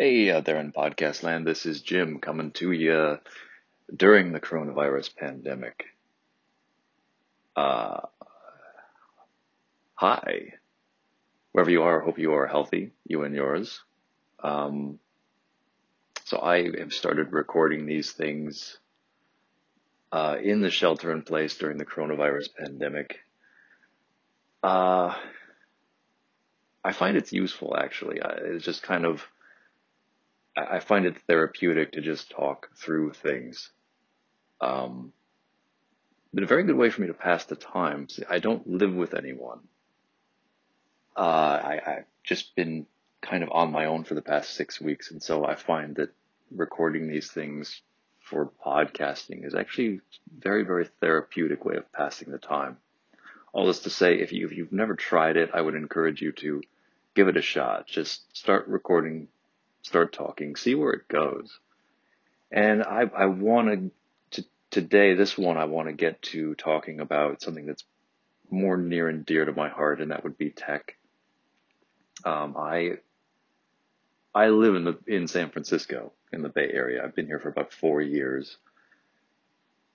Hey out there in podcast land, this is Jim coming to you during the coronavirus pandemic. Uh, hi, wherever you are, hope you are healthy, you and yours. Um, so I have started recording these things uh, in the shelter in place during the coronavirus pandemic. Uh, I find it's useful actually. It's just kind of I find it therapeutic to just talk through things. Um, but a very good way for me to pass the time. See, I don't live with anyone. Uh, I, I've just been kind of on my own for the past six weeks, and so I find that recording these things for podcasting is actually very, very therapeutic way of passing the time. All this to say, if, you, if you've never tried it, I would encourage you to give it a shot. Just start recording start talking, see where it goes. And I, I want to, today, this one, I want to get to talking about something that's more near and dear to my heart, and that would be tech. Um, I, I live in the, in San Francisco in the Bay Area. I've been here for about four years.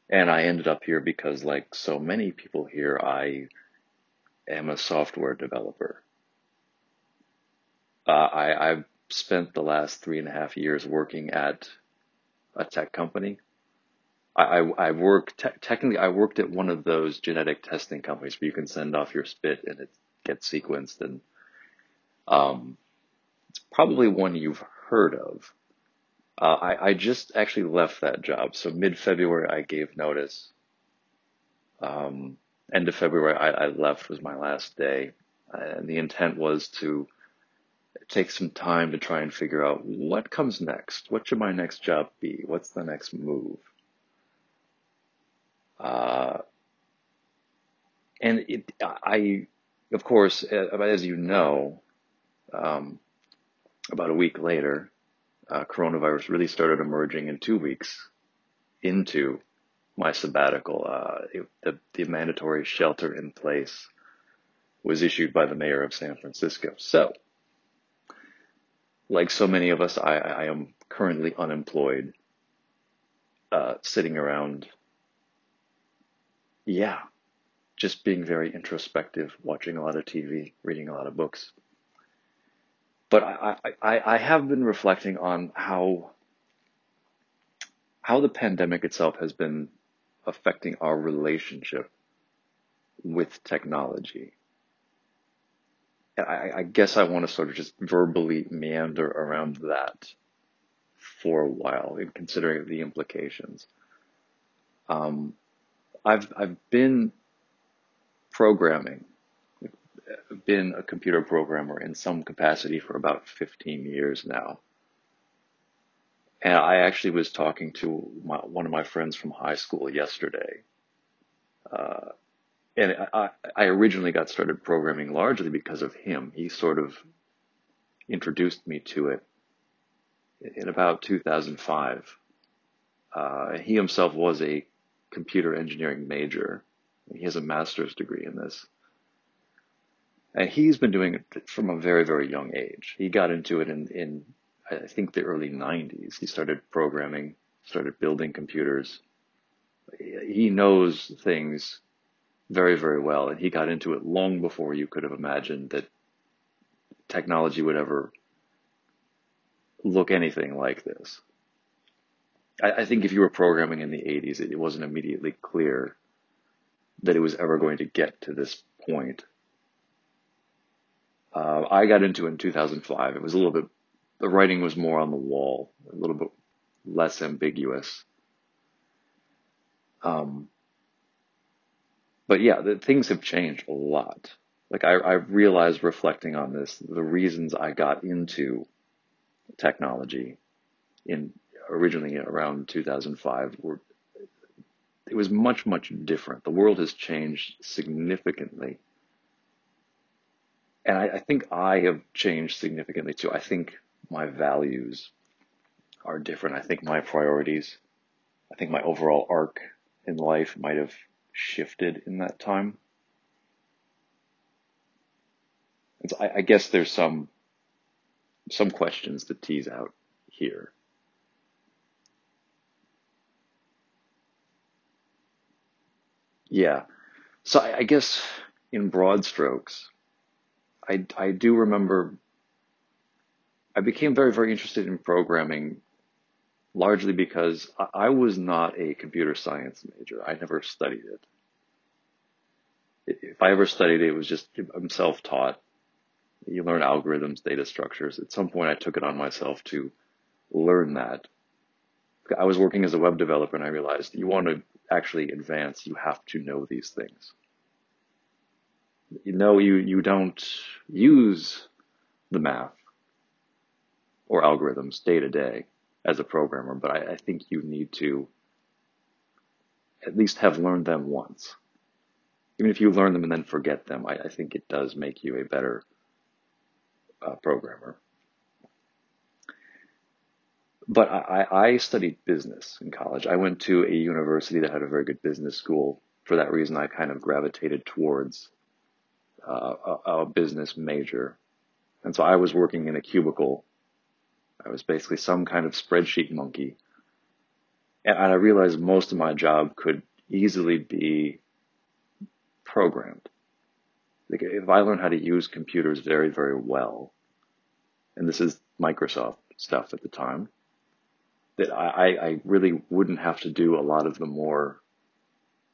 And I ended up here because like so many people here, I am a software developer. Uh, I, I've spent the last three and a half years working at a tech company. I, I, I work, te- technically, I worked at one of those genetic testing companies where you can send off your spit and it gets sequenced. And um, it's probably one you've heard of. Uh, I, I just actually left that job. So mid February, I gave notice. Um, end of February, I, I left was my last day. And the intent was to take some time to try and figure out what comes next. What should my next job be? What's the next move? Uh, and it, I, of course, uh, as you know, um, about a week later, uh, coronavirus really started emerging in two weeks into my sabbatical. Uh, it, the, the mandatory shelter in place was issued by the mayor of San Francisco. So like so many of us, I, I am currently unemployed, uh, sitting around. Yeah, just being very introspective, watching a lot of TV, reading a lot of books. But I, I, I have been reflecting on how how the pandemic itself has been affecting our relationship with technology. I, I guess I want to sort of just verbally meander around that for a while in considering the implications. Um, I've I've been programming, been a computer programmer in some capacity for about 15 years now. And I actually was talking to my, one of my friends from high school yesterday. Uh, and I, I originally got started programming largely because of him. He sort of introduced me to it in about 2005. Uh, he himself was a computer engineering major. He has a master's degree in this. And he's been doing it from a very, very young age. He got into it in, in I think, the early 90s. He started programming, started building computers. He knows things very, very well. And he got into it long before you could have imagined that technology would ever look anything like this. I, I think if you were programming in the 80s, it, it wasn't immediately clear that it was ever going to get to this point. Uh, I got into it in 2005. It was a little bit, the writing was more on the wall, a little bit less ambiguous. Um, but yeah, the, things have changed a lot. Like I, I realized reflecting on this, the reasons I got into technology in originally around 2005 were, it was much, much different. The world has changed significantly. And I, I think I have changed significantly too. I think my values are different. I think my priorities, I think my overall arc in life might have shifted in that time. I, I guess there's some some questions to tease out here. Yeah. So I, I guess in broad strokes, I, I do remember I became very, very interested in programming largely because I, was not a computer science major. I never studied it. If I ever studied it, it was just, I'm self-taught. You learn algorithms, data structures. At some point, I took it on myself to learn that. I was working as a web developer and I realized you want to actually advance, you have to know these things. You know, you, you don't use the math or algorithms day to day as a programmer, but I, I think you need to at least have learned them once. Even if you learn them and then forget them, I, I think it does make you a better uh, programmer. But I, I studied business in college. I went to a university that had a very good business school. For that reason, I kind of gravitated towards uh, a, a business major. And so I was working in a cubicle. I was basically some kind of spreadsheet monkey. And I realized most of my job could easily be programmed. Like if I learn how to use computers very, very well, and this is Microsoft stuff at the time, that I, I really wouldn't have to do a lot of the more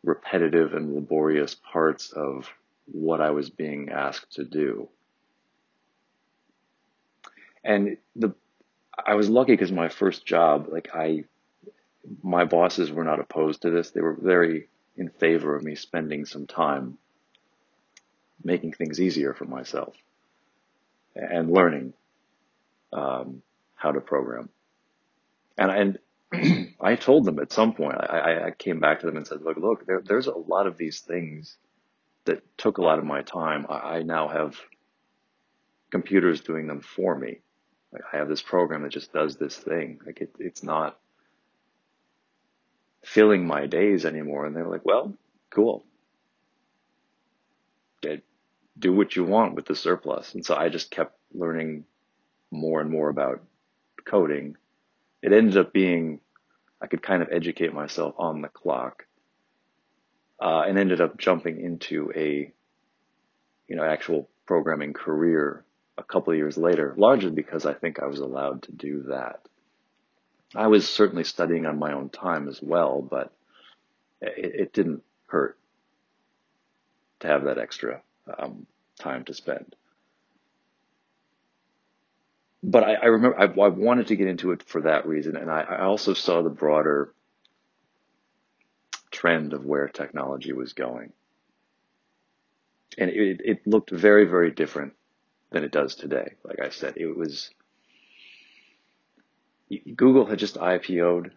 repetitive and laborious parts of what I was being asked to do. And the, I was lucky because my first job, like I, my bosses were not opposed to this. They were very in favor of me spending some time making things easier for myself and learning um, how to program. And and I told them at some point, I, I came back to them and said, look, look, there, there's a lot of these things that took a lot of my time. I, I now have computers doing them for me. Like I have this program that just does this thing. Like it, it's not filling my days anymore. And they're like, well, cool. do what you want with the surplus. And so I just kept learning more and more about coding it ended up being I could kind of educate myself on the clock, uh, and ended up jumping into a you know actual programming career a couple of years later, largely because I think I was allowed to do that. I was certainly studying on my own time as well, but it, it didn't hurt to have that extra um, time to spend but I, I remember I, I, wanted to get into it for that reason, and I, I also saw the broader trend of where technology was going, and it, it looked very, very different than it does today. Like I said, it was Google had just IPO'd.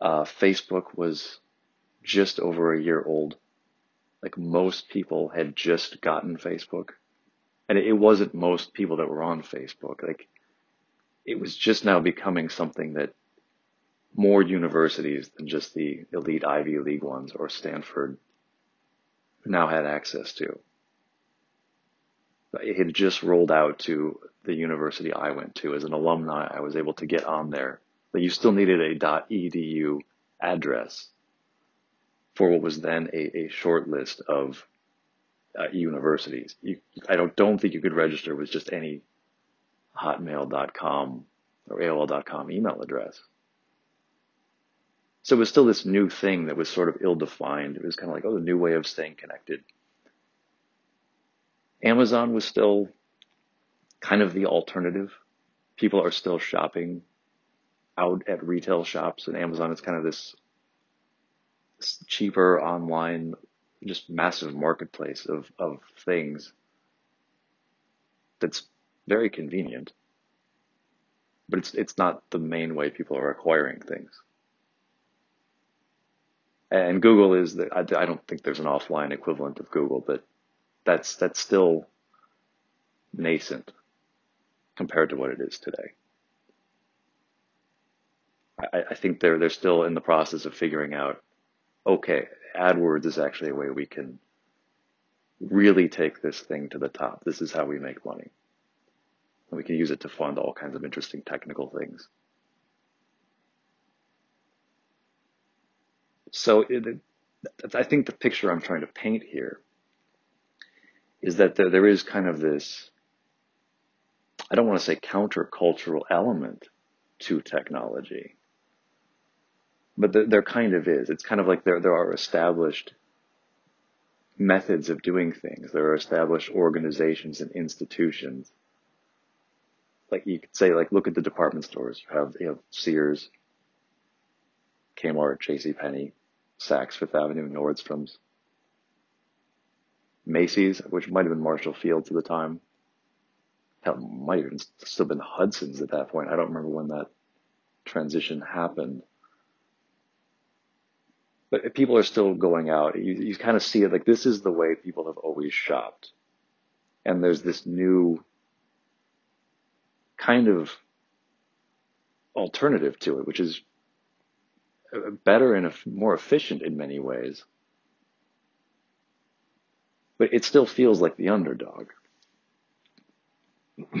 Uh, Facebook was just over a year old. Like most people had just gotten Facebook and it wasn't most people that were on Facebook. Like it was just now becoming something that more universities than just the elite Ivy League ones or Stanford now had access to. It had just rolled out to the university I went to. As an alumni, I was able to get on there, but you still needed a .edu address for what was then a, a short list of uh, universities. You, I don't don't think you could register with just any Hotmail.com or AOL.com email address. So it was still this new thing that was sort of ill-defined. It was kind of like, oh, the new way of staying connected. Amazon was still kind of the alternative. People are still shopping out at retail shops, and Amazon is kind of this cheaper online just massive marketplace of, of things that's very convenient. But it's it's not the main way people are acquiring things. And Google is the, I, I don't think there's an offline equivalent of Google, but that's that's still nascent compared to what it is today. I, I think they're they're still in the process of figuring out, okay, AdWords is actually a way we can really take this thing to the top. This is how we make money. And we can use it to fund all kinds of interesting technical things. So it, I think the picture I'm trying to paint here is that there, there is kind of this, I don't want to say countercultural element to technology, but there, there kind of is. It's kind of like there, there are established methods of doing things. There are established organizations and institutions. Like you could say, like, look at the department stores. You have, you have Sears, Kmart, JCPenney, Saks Fifth Avenue, Nordstrom's, Macy's, which might have been Marshall Field's at the time. Hell, might have still been Hudson's at that point. I don't remember when that transition happened. But people are still going out. You, you kind of see it like this is the way people have always shopped. And there's this new kind of alternative to it, which is uh, better and more efficient in many ways. But it still feels like the underdog.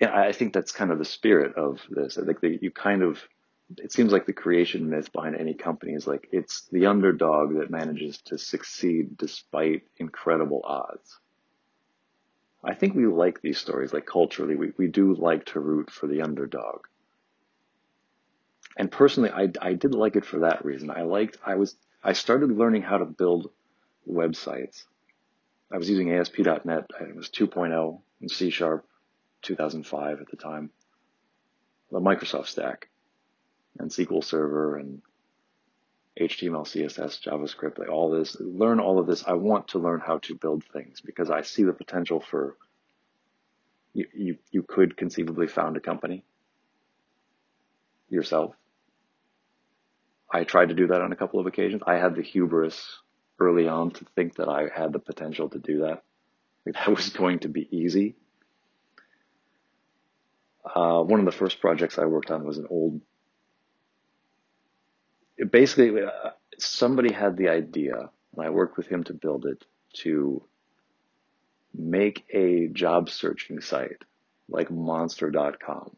yeah, I think that's kind of the spirit of this. I think that you kind of, it seems like the creation myth behind any company is like it's the underdog that manages to succeed despite incredible odds. I think we like these stories, like culturally, we, we do like to root for the underdog and personally, I, I did like it for that reason. I liked, I was, I started learning how to build websites. I was using ASP.NET. It was 2.0 in C Sharp, 2005 at the time. The Microsoft stack and SQL Server and HTML, CSS, JavaScript, like all this, learn all of this. I want to learn how to build things because I see the potential for you, you, you could conceivably found a company yourself I tried to do that on a couple of occasions. I had the hubris early on to think that I had the potential to do that. That was going to be easy. Uh, one of the first projects I worked on was an old. basically, uh, somebody had the idea, and I worked with him to build it to make a job searching site like monster.com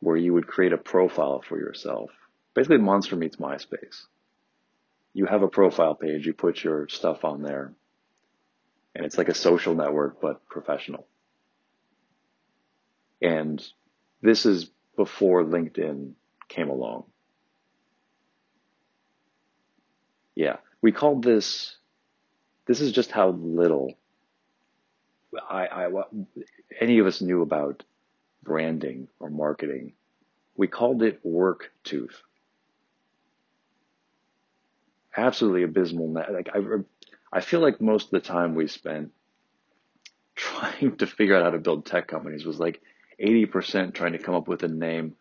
where you would create a profile for yourself basically Monster meets MySpace. You have a profile page, you put your stuff on there, and it's like a social network, but professional. And this is before LinkedIn came along. Yeah, we called this, this is just how little I, I, any of us knew about branding or marketing. We called it work tooth absolutely abysmal. Like I, I feel like most of the time we spent trying to figure out how to build tech companies was like 80% trying to come up with a name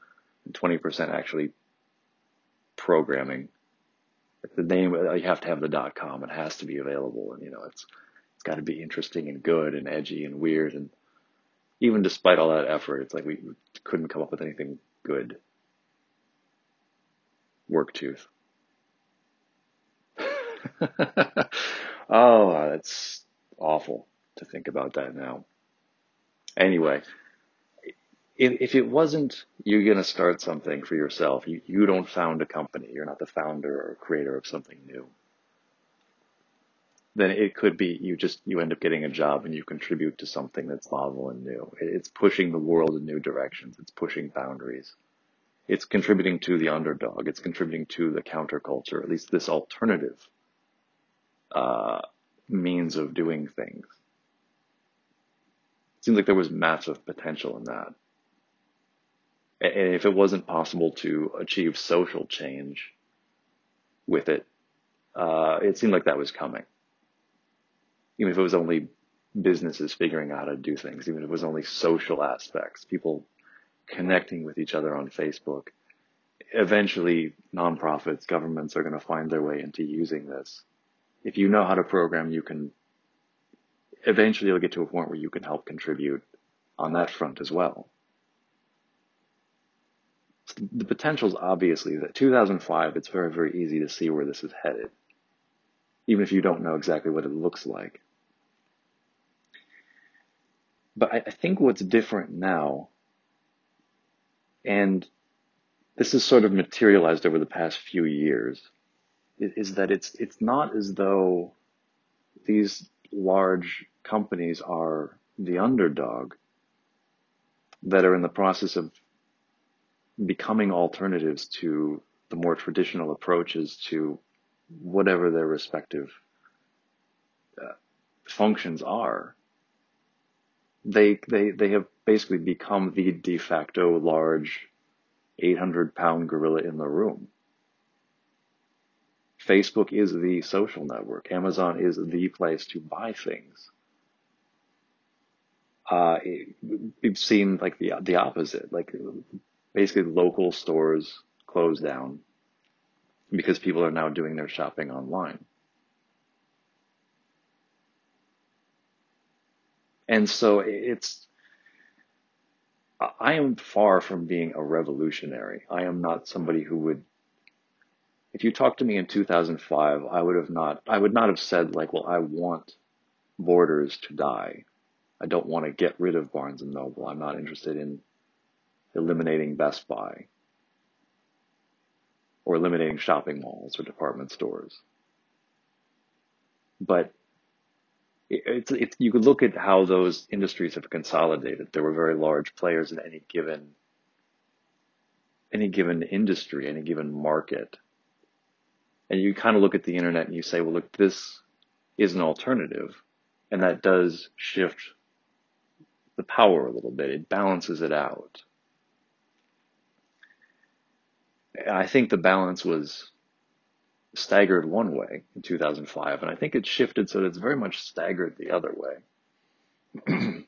and 20% actually programming. The name, uh, you have to have the dot com. It has to be available. And, you know, it's, it's got to be interesting and good and edgy and weird. And even despite all that effort, it's like we couldn't come up with anything good. Work tooth. oh, that's awful to think about that now. Anyway, if, if it wasn't you're going to start something for yourself, you, you don't found a company, you're not the founder or creator of something new, then it could be you just, you end up getting a job and you contribute to something that's novel and new. It's pushing the world in new directions. It's pushing boundaries. It's contributing to the underdog. It's contributing to the counterculture, at least this alternative uh, means of doing things. It seems like there was massive potential in that. And if it wasn't possible to achieve social change with it, uh, it seemed like that was coming. Even if it was only businesses figuring out how to do things, even if it was only social aspects, people connecting with each other on Facebook. Eventually, nonprofits, governments are going to find their way into using this if you know how to program, you can eventually you'll get to a point where you can help contribute on that front as well. The potential is obviously that 2005, it's very, very easy to see where this is headed, even if you don't know exactly what it looks like. But I, I think what's different now, and this has sort of materialized over the past few years, is, that it's it's not as though these large companies are the underdog that are in the process of becoming alternatives to the more traditional approaches to whatever their respective uh, functions are. They, they, they have basically become the de facto large 800 pound gorilla in the room. Facebook is the social network. Amazon is the place to buy things. Uh, we've seen like the the opposite. Like basically, local stores close down because people are now doing their shopping online. And so it's I am far from being a revolutionary. I am not somebody who would if you talked to me in 2005, I would have not, I would not have said like, well, I want borders to die. I don't want to get rid of Barnes and Noble. I'm not interested in eliminating Best Buy or eliminating shopping malls or department stores. But it's, it's, you could look at how those industries have consolidated. There were very large players in any given, any given industry, any given market and you kind of look at the internet and you say, well, look, this is an alternative. And that does shift the power a little bit. It balances it out. I think the balance was staggered one way in 2005, and I think it shifted so that it's very much staggered the other way.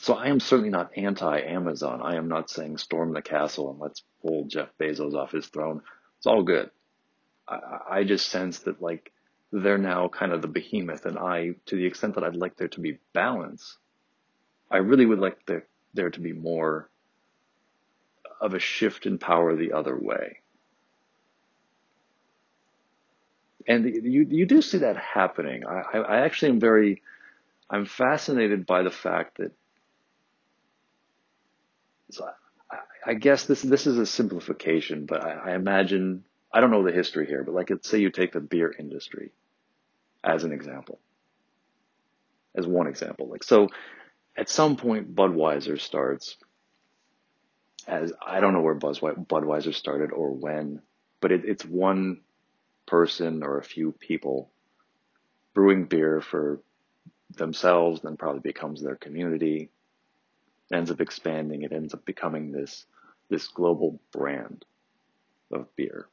so I am certainly not anti Amazon. I am not saying storm the castle and let's pull Jeff Bezos off his throne. It's all good. I, I just sense that like they're now kind of the behemoth, and I, to the extent that I'd like there to be balance, I really would like there there to be more of a shift in power the other way. And you you do see that happening. I, I actually am very I'm fascinated by the fact that so I, I guess this this is a simplification, but I, I imagine I don't know the history here, but like, let's say you take the beer industry as an example, as one example. Like, so at some point, Budweiser starts as, I don't know where Budweiser started or when, but it, it's one person or a few people brewing beer for themselves, then probably becomes their community, ends up expanding, it ends up becoming this, this global brand of beer.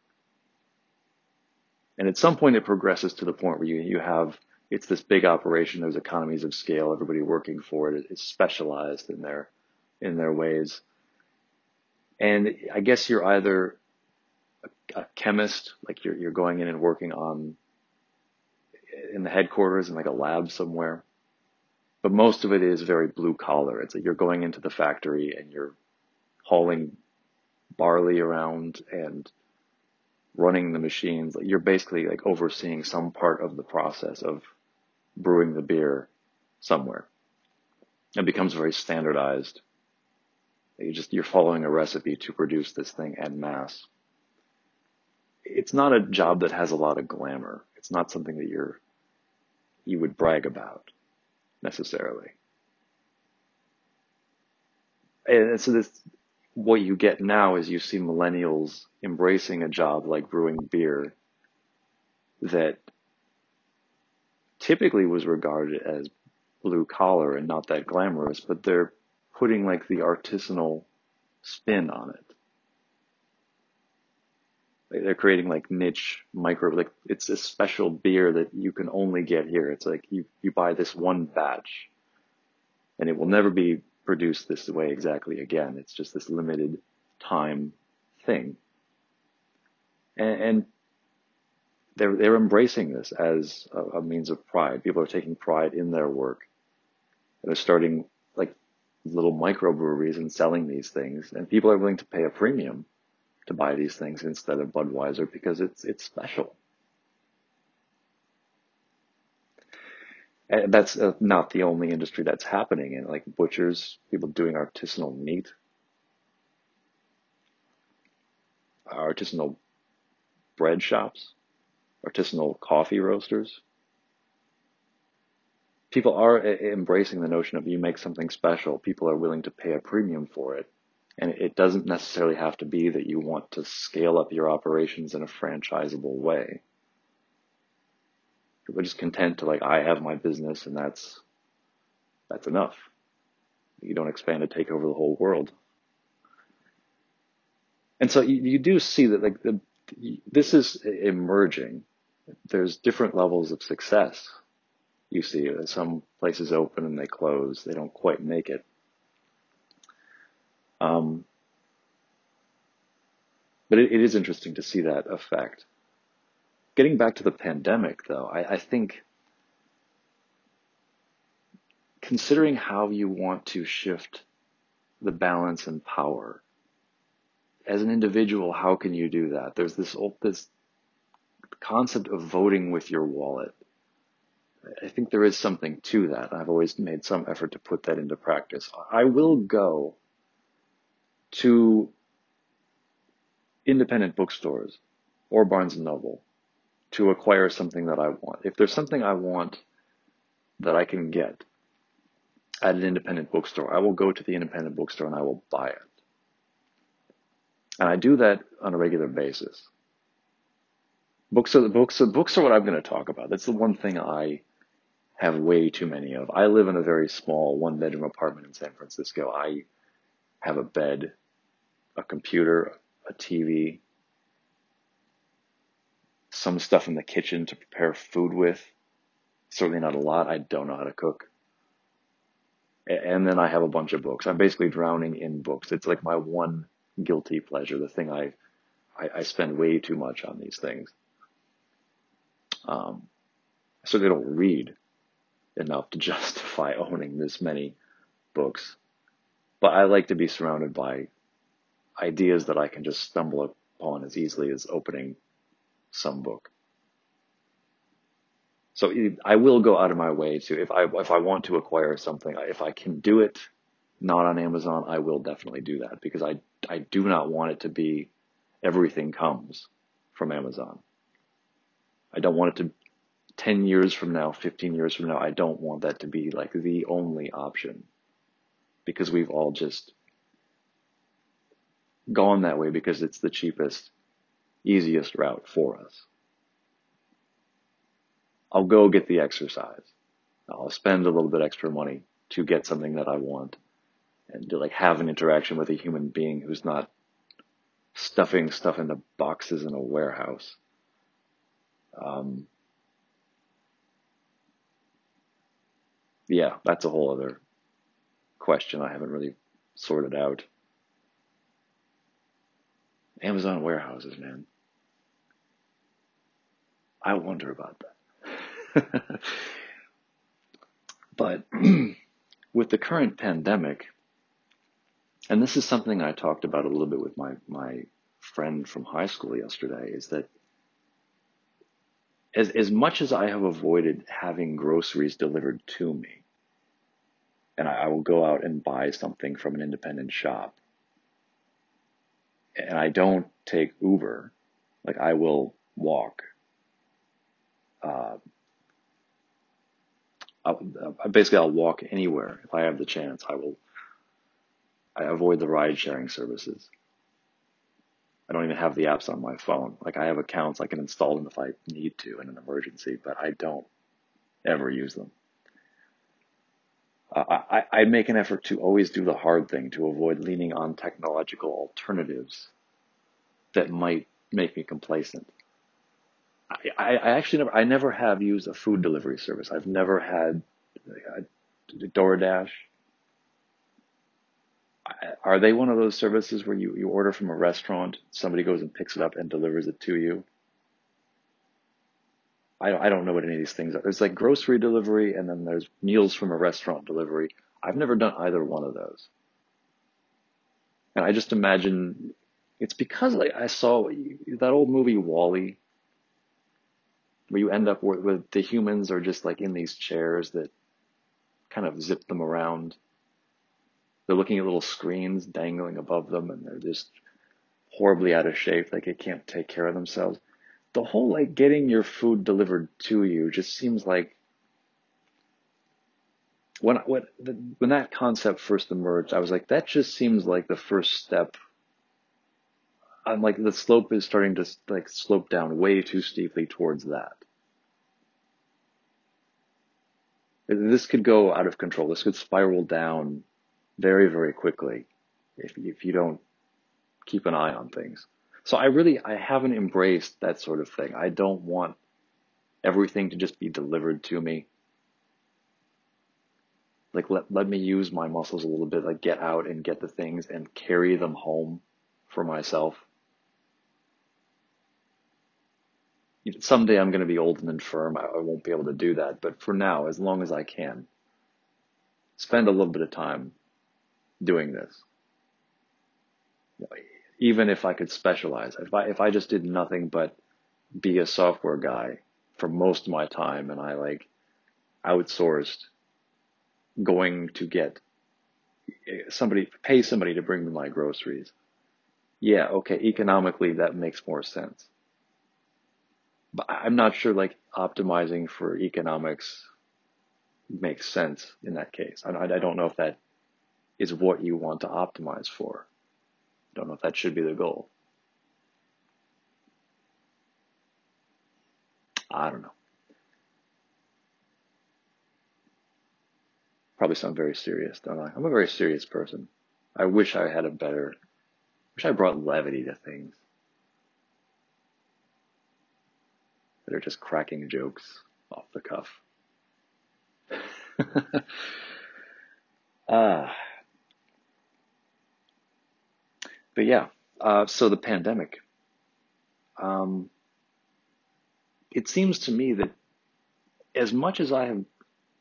And at some point it progresses to the point where you, you have, it's this big operation, there's economies of scale, everybody working for it is specialized in their, in their ways. And I guess you're either a, a chemist, like you're, you're going in and working on, in the headquarters in like a lab somewhere. But most of it is very blue collar. It's like you're going into the factory and you're hauling barley around and running the machines, you're basically like overseeing some part of the process of brewing the beer somewhere. It becomes very standardized. You just, you're following a recipe to produce this thing en masse. It's not a job that has a lot of glamour. It's not something that you're, you would brag about necessarily. And so this, what you get now is you see millennials embracing a job like brewing beer that typically was regarded as blue collar and not that glamorous, but they're putting like the artisanal spin on it. They're creating like niche micro, like it's a special beer that you can only get here. It's like you, you buy this one batch and it will never be produced this way exactly again. It's just this limited time thing. And, and they're, they're embracing this as a, a, means of pride. People are taking pride in their work. And they're starting like little microbreweries and selling these things. And people are willing to pay a premium to buy these things instead of Budweiser because it's, it's special. And that's uh, not the only industry that's happening in like butchers, people doing artisanal meat, artisanal bread shops, artisanal coffee roasters. People are embracing the notion of you make something special. People are willing to pay a premium for it. And it doesn't necessarily have to be that you want to scale up your operations in a franchisable way. People are just content to like, I have my business and that's, that's enough. You don't expand to take over the whole world. And so you, you do see that like the, this is emerging. There's different levels of success. You see some places open and they close. They don't quite make it. Um, but it, it is interesting to see that effect. Getting back to the pandemic, though, I, I think considering how you want to shift the balance and power as an individual, how can you do that? There's this this concept of voting with your wallet. I think there is something to that. I've always made some effort to put that into practice. I will go to independent bookstores or Barnes and Noble to acquire something that I want. If there's something I want that I can get at an independent bookstore, I will go to the independent bookstore and I will buy it. And I do that on a regular basis. Books are the books. books are what I'm going to talk about. That's the one thing I have way too many of. I live in a very small one bedroom apartment in San Francisco. I have a bed, a computer, a TV, some stuff in the kitchen to prepare food with. Certainly not a lot. I don't know how to cook. And then I have a bunch of books. I'm basically drowning in books. It's like my one guilty pleasure, the thing I, I, I spend way too much on these things. Um, so they don't read enough to justify owning this many books. But I like to be surrounded by ideas that I can just stumble upon as easily as opening some book. So I will go out of my way to, if I, if I want to acquire something, if I can do it not on Amazon, I will definitely do that because I, I do not want it to be everything comes from Amazon. I don't want it to 10 years from now, 15 years from now, I don't want that to be like the only option because we've all just gone that way because it's the cheapest, easiest route for us. I'll go get the exercise. I'll spend a little bit extra money to get something that I want and to like have an interaction with a human being who's not stuffing stuff into boxes in a warehouse. Um, yeah, that's a whole other question I haven't really sorted out. Amazon warehouses, man. I wonder about that. but with the current pandemic, and this is something I talked about a little bit with my, my friend from high school yesterday, is that as, as much as I have avoided having groceries delivered to me, and I, I will go out and buy something from an independent shop, and I don't take Uber, like I will walk. Uh, I'll, basically, I'll walk anywhere if I have the chance. I will. I avoid the ride sharing services. I don't even have the apps on my phone. Like I have accounts, I can install them if I need to in an emergency, but I don't ever use them. Uh, I, I make an effort to always do the hard thing to avoid leaning on technological alternatives that might make me complacent. I, I, I actually never, I never have used a food delivery service. I've never had a DoorDash. Are they one of those services where you, you order from a restaurant, somebody goes and picks it up and delivers it to you? I, I don't know what any of these things are. There's like grocery delivery and then there's meals from a restaurant delivery. I've never done either one of those. And I just imagine it's because like I saw that old movie WALL-E, where you end up with, with the humans are just like in these chairs that kind of zip them around. They're looking at little screens dangling above them and they're just horribly out of shape, like they can't take care of themselves. The whole like getting your food delivered to you just seems like when when when that concept first emerged, I was like, that just seems like the first step. I'm like the slope is starting to like slope down way too steeply towards that. This could go out of control. This could spiral down very, very quickly if, if you don't keep an eye on things. So I really, I haven't embraced that sort of thing. I don't want everything to just be delivered to me. Like let, let me use my muscles a little bit, like get out and get the things and carry them home for myself. Someday I'm going to be old and infirm. I, I won't be able to do that. But for now, as long as I can, spend a little bit of time doing this. Even if I could specialize, if I, if I just did nothing but be a software guy for most of my time and I like outsourced going to get eh, somebody, pay somebody to bring me my groceries. Yeah, okay, economically that makes more sense but I'm not sure like optimizing for economics makes sense in that case. I, I don't know if that is what you want to optimize for. I don't know if that should be the goal. I don't know. Probably sound very serious, don't I? I'm a very serious person. I wish I had a better, wish I brought levity to things. They're just cracking jokes off the cuff. uh, but yeah, uh, so the pandemic. Um, it seems to me that as much as I have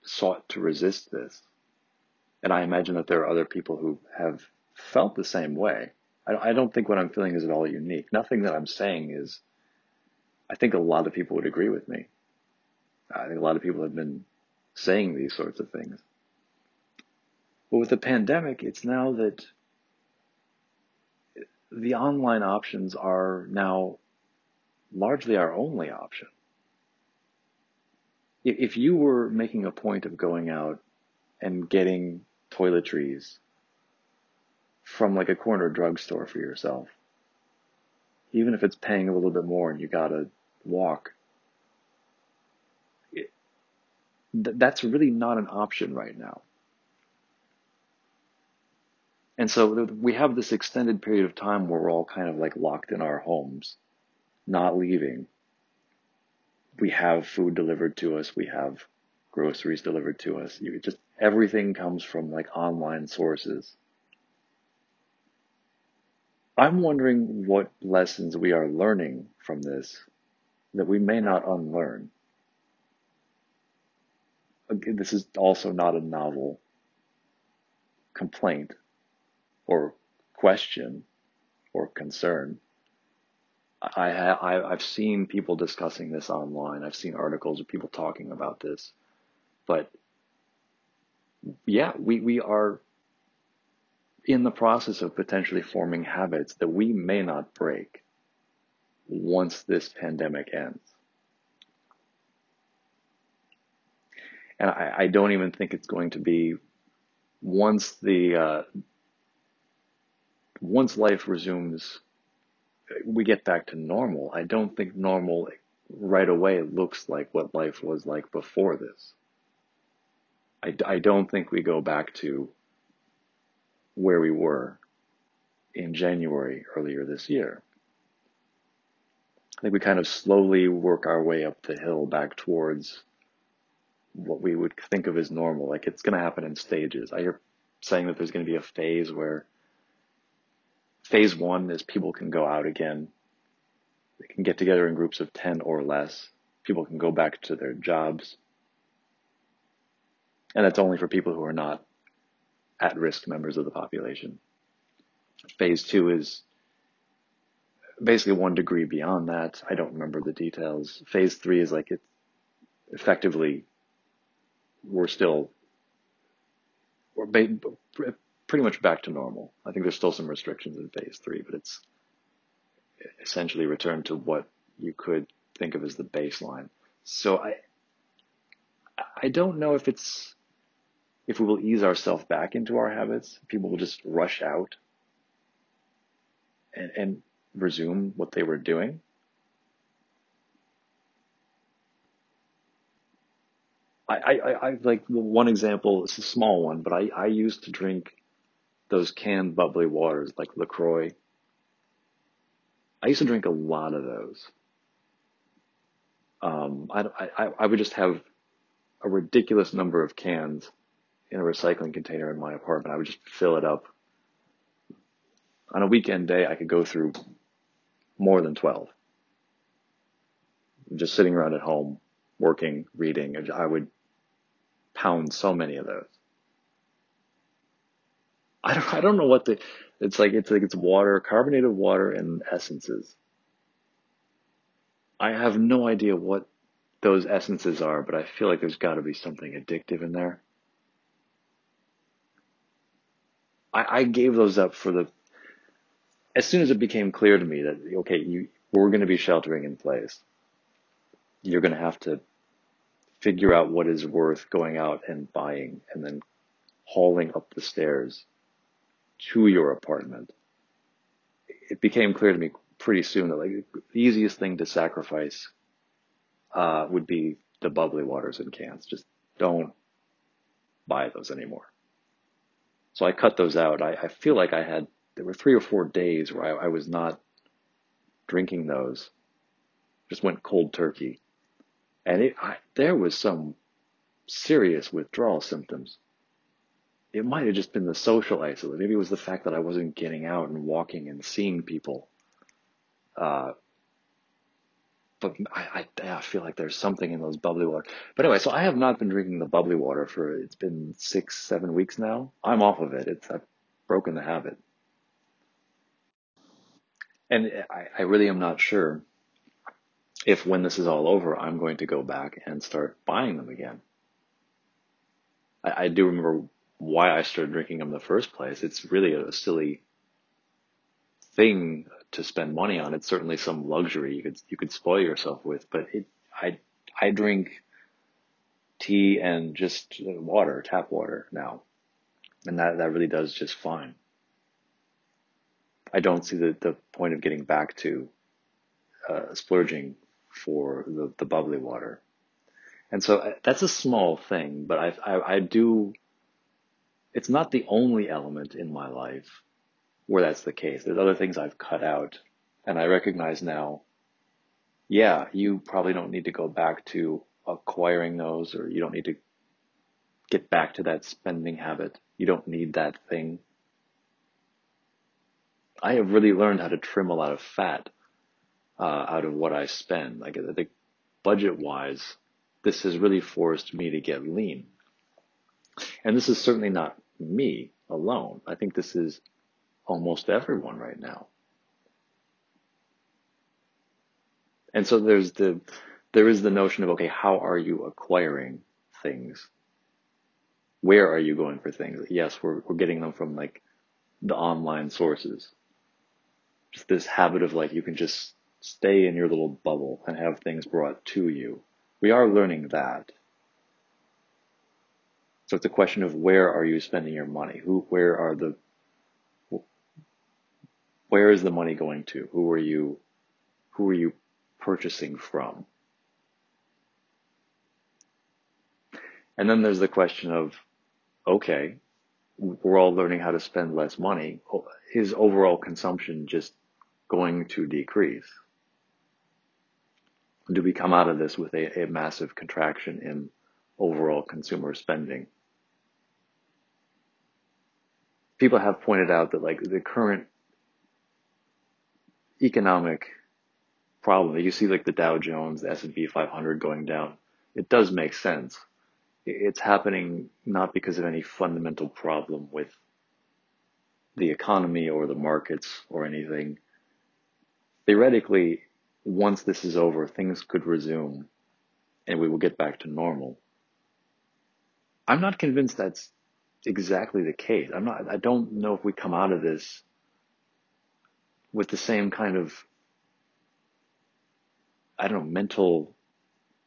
sought to resist this, and I imagine that there are other people who have felt the same way, I don't think what I'm feeling is at all unique. Nothing that I'm saying is I think a lot of people would agree with me. I think a lot of people have been saying these sorts of things. But with the pandemic, it's now that the online options are now largely our only option. If you were making a point of going out and getting toiletries from like a corner drugstore for yourself, even if it's paying a little bit more and you gotta walk. It, th- that's really not an option right now. And so we have this extended period of time where we're all kind of like locked in our homes, not leaving. We have food delivered to us. We have groceries delivered to us. You just everything comes from like online sources. I'm wondering what lessons we are learning from this that we may not unlearn. Again, this is also not a novel complaint or question or concern. I, I, I've seen people discussing this online. I've seen articles of people talking about this, but yeah, we, we are in the process of potentially forming habits that we may not break once this pandemic ends. And I, I don't even think it's going to be once the uh, once life resumes, we get back to normal. I don't think normal right away looks like what life was like before this. I, I don't think we go back to where we were in January earlier this year. I think we kind of slowly work our way up the hill back towards what we would think of as normal. Like it's going to happen in stages. I hear saying that there's going to be a phase where phase one is people can go out again. They can get together in groups of 10 or less. People can go back to their jobs. And that's only for people who are not at risk members of the population. Phase two is basically one degree beyond that. I don't remember the details. Phase three is like it effectively we're still we're pretty much back to normal. I think there's still some restrictions in phase three, but it's essentially returned to what you could think of as the baseline. So I I don't know if it's if we will ease ourselves back into our habits, people will just rush out and, and resume what they were doing. I, I, I like one example, it's a small one, but I, I used to drink those canned bubbly waters like LaCroix. I used to drink a lot of those. Um, I, I, I would just have a ridiculous number of cans in a recycling container in my apartment. I would just fill it up. On a weekend day, I could go through more than 12. Just sitting around at home, working, reading, I would pound so many of those. I don't, I don't know what the, it's like, it's like it's water, carbonated water and essences. I have no idea what those essences are, but I feel like there's got to be something addictive in there. I, I gave those up for the, as soon as it became clear to me that, okay, you, we're going to be sheltering in place. You're going to have to figure out what is worth going out and buying and then hauling up the stairs to your apartment. It became clear to me pretty soon that like the easiest thing to sacrifice uh, would be the bubbly waters in cans. Just don't buy those anymore. So I cut those out. I, I feel like I had, there were three or four days where I, I was not drinking those. Just went cold turkey. And it, I, there was some serious withdrawal symptoms. It might have just been the social isolation. Maybe it was the fact that I wasn't getting out and walking and seeing people. Uh, but I, I, I, feel like there's something in those bubbly water. But anyway, so I have not been drinking the bubbly water for it's been six, seven weeks now. I'm off of it. It's I've broken the habit, and I, I really am not sure if when this is all over, I'm going to go back and start buying them again. I, I do remember why I started drinking them in the first place. It's really a silly thing to spend money on. It's certainly some luxury you could you could spoil yourself with, but it I I drink tea and just water, tap water now, and that that really does just fine. I don't see the the point of getting back to uh, splurging for the the bubbly water, and so uh, that's a small thing, but I I, I do. It's not the only element in my life where that's the case. There's other things I've cut out and I recognize now, yeah, you probably don't need to go back to acquiring those or you don't need to get back to that spending habit. You don't need that thing. I have really learned how to trim a lot of fat uh, out of what I spend. Like I think budget wise, this has really forced me to get lean. And this is certainly not me alone. I think this is almost everyone right now. And so there's the, there is the notion of, okay, how are you acquiring things? Where are you going for things? Yes, we're, we're getting them from like the online sources. Just this habit of like, you can just stay in your little bubble and have things brought to you. We are learning that. So it's a question of where are you spending your money? Who, where are the where is the money going to? Who are you, who are you purchasing from? And then there's the question of, okay, we're all learning how to spend less money. Is overall consumption just going to decrease? Do we come out of this with a, a massive contraction in overall consumer spending? People have pointed out that like the current economic problem. You see like the Dow Jones, the S&P 500 going down. It does make sense. It's happening not because of any fundamental problem with the economy or the markets or anything. Theoretically, once this is over, things could resume and we will get back to normal. I'm not convinced that's exactly the case. I'm not, I don't know if we come out of this with the same kind of, I don't know, mental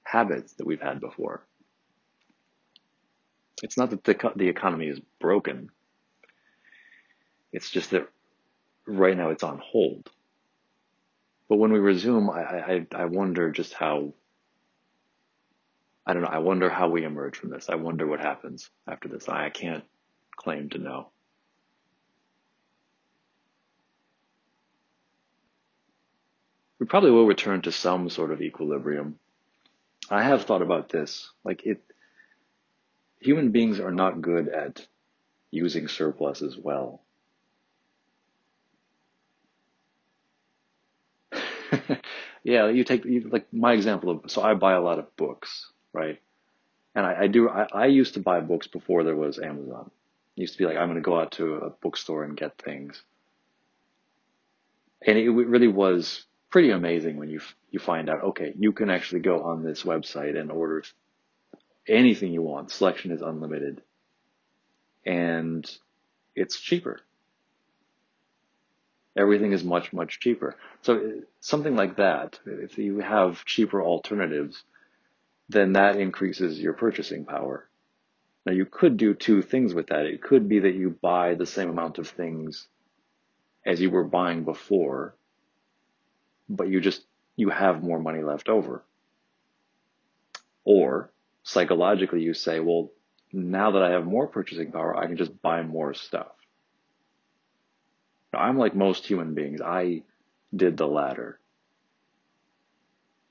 habits that we've had before. It's not that the, the economy is broken. It's just that right now it's on hold. But when we resume, I, I, I wonder just how, I don't know, I wonder how we emerge from this. I wonder what happens after this. I, I can't claim to know. We probably will return to some sort of equilibrium. I have thought about this. Like it, human beings are not good at using surpluses well. yeah, you take you, like my example of so I buy a lot of books, right? And I, I do I, I used to buy books before there was Amazon. It used to be like I'm going to go out to a bookstore and get things, and it really was pretty amazing when you you find out okay you can actually go on this website and order anything you want. Selection is unlimited, and it's cheaper everything is much, much cheaper. So something like that, if you have cheaper alternatives, then that increases your purchasing power. Now you could do two things with that. It could be that you buy the same amount of things as you were buying before, but you just, you have more money left over. Or psychologically you say, well, now that I have more purchasing power, I can just buy more stuff. I'm like most human beings. I did the latter.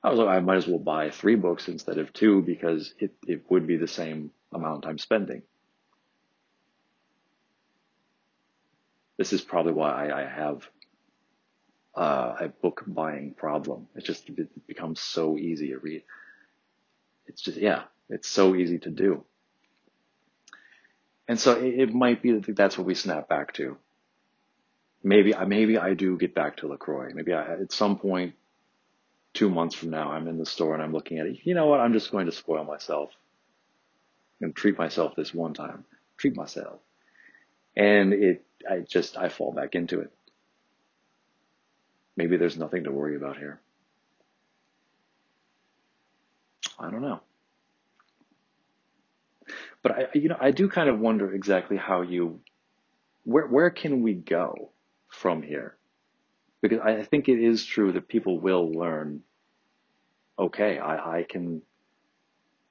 I was like, I might as well buy three books instead of two because it, it would be the same amount I'm spending. This is probably why I, I have uh, a book buying problem. It just it becomes so easy to read. It's just, yeah, it's so easy to do. And so it, it might be that that's what we snap back to maybe maybe I do get back to Lacroix. Maybe I, at some point, two months from now, I'm in the store and I'm looking at it. You know what? I'm just going to spoil myself and treat myself this one time. Treat myself, and it. I just I fall back into it. Maybe there's nothing to worry about here. I don't know. But I, you know, I do kind of wonder exactly how you, where, where can we go? From here. Because I think it is true that people will learn, okay, I, I can,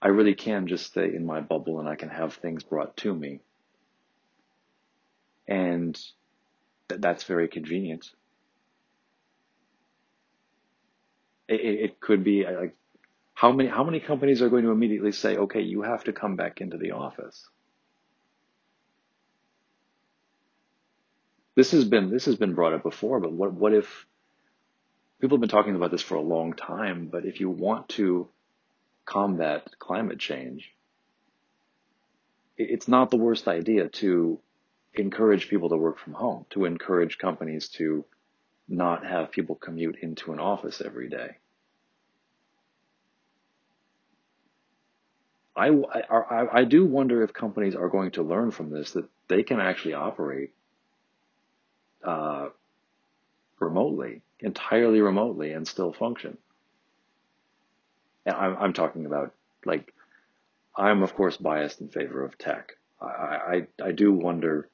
I really can just stay in my bubble and I can have things brought to me. And th- that's very convenient. It, it could be like, how many, how many companies are going to immediately say, okay, you have to come back into the office? This has been this has been brought up before, but what what if people have been talking about this for a long time, but if you want to combat climate change, it's not the worst idea to encourage people to work from home, to encourage companies to not have people commute into an office every day. I, I, I do wonder if companies are going to learn from this that they can actually operate uh, remotely, entirely remotely, and still function. And I'm, I'm talking about like, I'm of course biased in favor of tech. I, I, I do wonder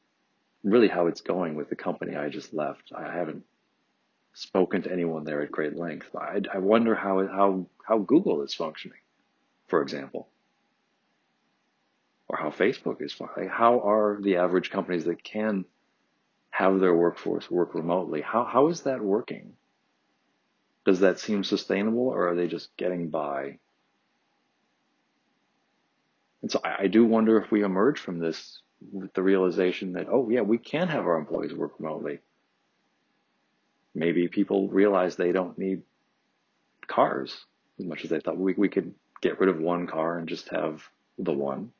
really how it's going with the company I just left. I haven't spoken to anyone there at great length. I, I wonder how, how, how Google is functioning, for example, or how Facebook is functioning. How are the average companies that can have their workforce work remotely. How, how is that working? Does that seem sustainable or are they just getting by? And so I, I do wonder if we emerge from this with the realization that, oh yeah, we can have our employees work remotely. Maybe people realize they don't need cars as much as they thought. We, we could get rid of one car and just have the one.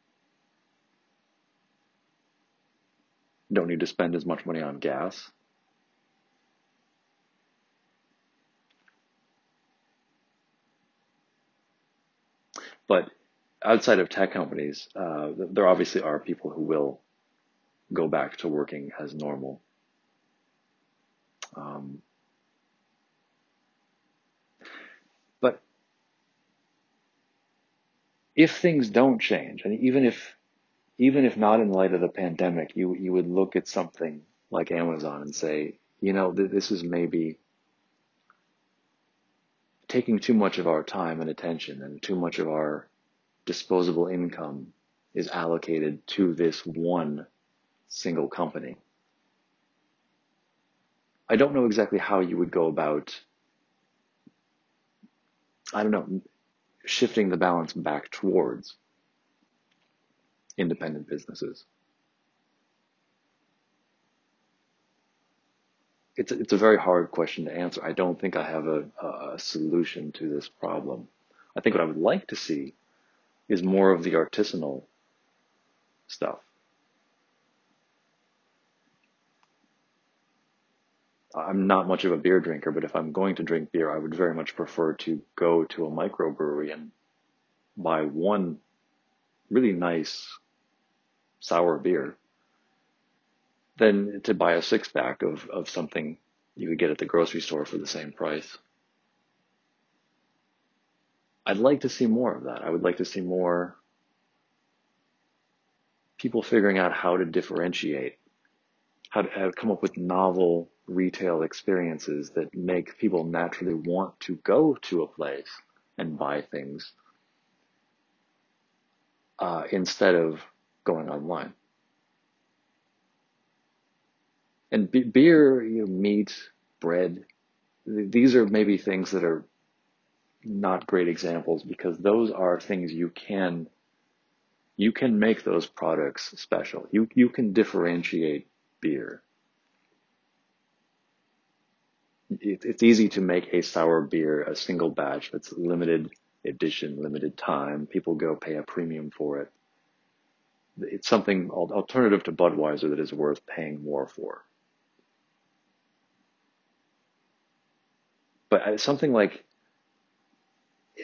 don't need to spend as much money on gas. But outside of tech companies, uh, there obviously are people who will go back to working as normal. Um, but if things don't change, and even if even if not in light of the pandemic, you you would look at something like Amazon and say, you know, th- this is maybe taking too much of our time and attention and too much of our disposable income is allocated to this one single company. I don't know exactly how you would go about, I don't know, shifting the balance back towards independent businesses. It's a, it's a very hard question to answer. I don't think I have a, a solution to this problem. I think what I would like to see is more of the artisanal stuff. I'm not much of a beer drinker, but if I'm going to drink beer, I would very much prefer to go to a microbrewery and buy one really nice sour beer than to buy a six pack of, of something you could get at the grocery store for the same price. I'd like to see more of that. I would like to see more people figuring out how to differentiate, how to, how to come up with novel retail experiences that make people naturally want to go to a place and buy things uh, instead of going online. And beer, you know, meat, bread, these are maybe things that are not great examples because those are things you can you can make those products special. You you can differentiate beer. It, it's easy to make a sour beer, a single batch that's limited edition, limited time. People go pay a premium for it. It's something alternative to Budweiser that is worth paying more for. But uh, something like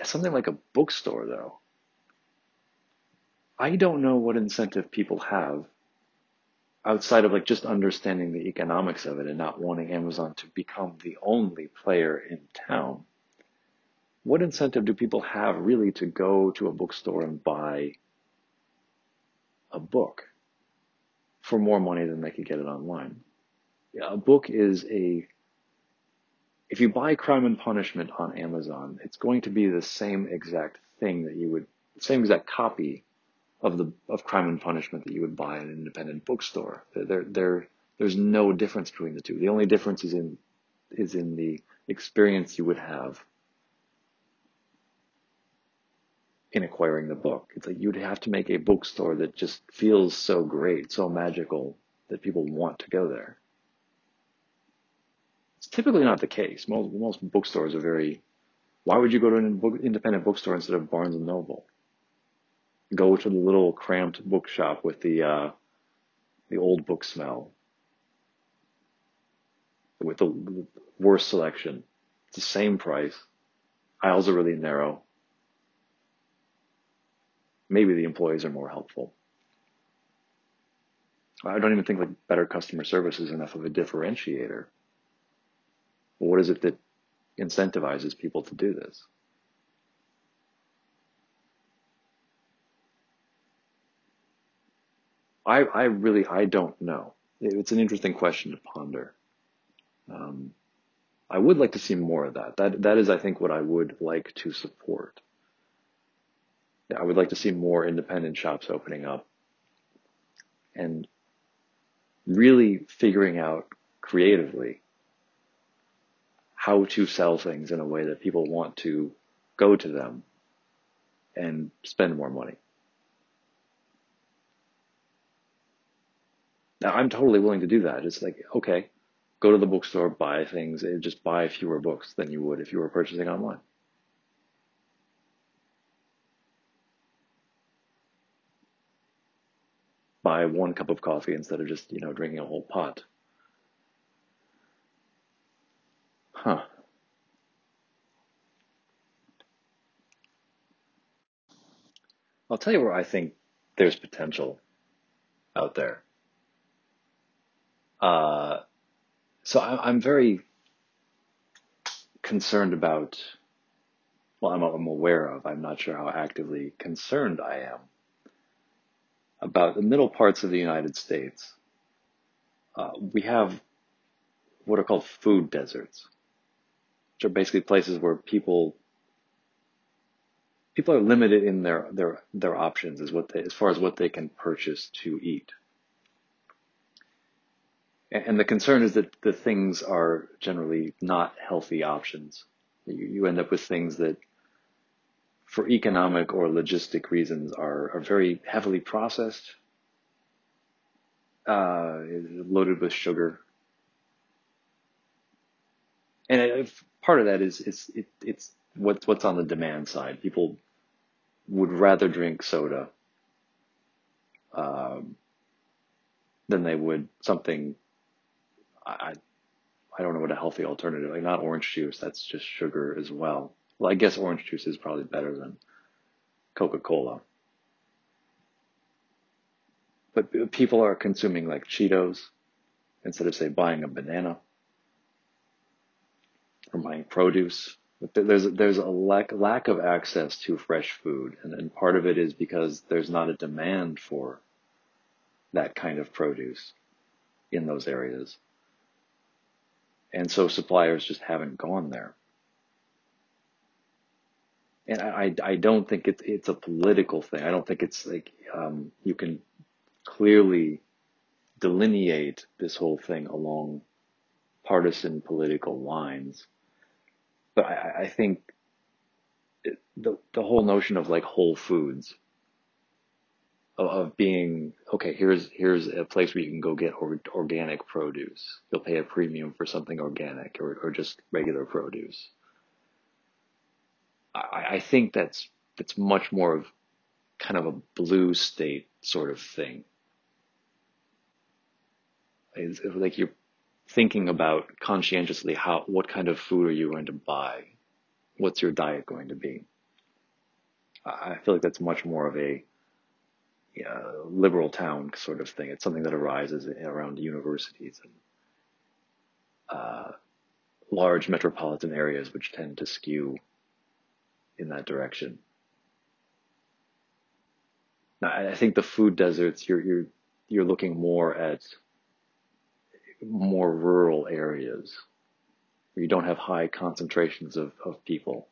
something like a bookstore, though, I don't know what incentive people have outside of like just understanding the economics of it and not wanting Amazon to become the only player in town. What incentive do people have really to go to a bookstore and buy a book for more money than they could get it online? A book is a if you buy Crime and Punishment on Amazon, it's going to be the same exact thing that you would, same exact copy of the of Crime and Punishment that you would buy in an independent bookstore. There, there, there's no difference between the two. The only difference is in is in the experience you would have in acquiring the book. It's like you'd have to make a bookstore that just feels so great, so magical that people want to go there. It's typically not the case. Most most bookstores are very. Why would you go to an independent bookstore instead of Barnes and Noble? Go to the little cramped bookshop with the uh, the old book smell, with the worst selection. It's the same price. Aisles are really narrow. Maybe the employees are more helpful. I don't even think like better customer service is enough of a differentiator. What is it that incentivizes people to do this? I, I really, I don't know. It's an interesting question to ponder. Um, I would like to see more of that. That, that is, I think, what I would like to support. I would like to see more independent shops opening up and really figuring out creatively how to sell things in a way that people want to go to them and spend more money. Now, I'm totally willing to do that. It's like, okay, go to the bookstore, buy things, just buy fewer books than you would if you were purchasing online. One cup of coffee instead of just, you know, drinking a whole pot. Huh. I'll tell you where I think there's potential out there. Uh, so I, I'm very concerned about, well, I'm, I'm aware of, I'm not sure how actively concerned I am about the middle parts of the United States. Uh, we have what are called food deserts, which are basically places where people people are limited in their their their options as what they, as far as what they can purchase to eat. And the concern is that the things are generally not healthy options. You, you end up with things that, for economic or logistic reasons, are, are very heavily processed, uh, loaded with sugar. And if part of that is, is it, it's what, what's on the demand side. People would rather drink soda um, than they would something I, I don't know what a healthy alternative, like not orange juice, that's just sugar as well. Well, I guess orange juice is probably better than Coca-Cola. But people are consuming like Cheetos instead of say buying a banana or buying produce. There's there's a lack lack of access to fresh food, and, and part of it is because there's not a demand for that kind of produce in those areas. And so suppliers just haven't gone there. And I, I don't think it's, it's a political thing. I don't think it's like, um, you can clearly delineate this whole thing along partisan political lines. But I, I think it, the, the whole notion of like whole foods of being okay. Here's here's a place where you can go get or, organic produce. You'll pay a premium for something organic or, or just regular produce. I, I think that's that's much more of kind of a blue state sort of thing. It's like you're thinking about conscientiously how what kind of food are you going to buy? What's your diet going to be? I feel like that's much more of a uh, liberal town sort of thing. It's something that arises around universities and uh, large metropolitan areas, which tend to skew in that direction. Now, I think the food deserts, you're you're you're looking more at more rural areas where you don't have high concentrations of, of people.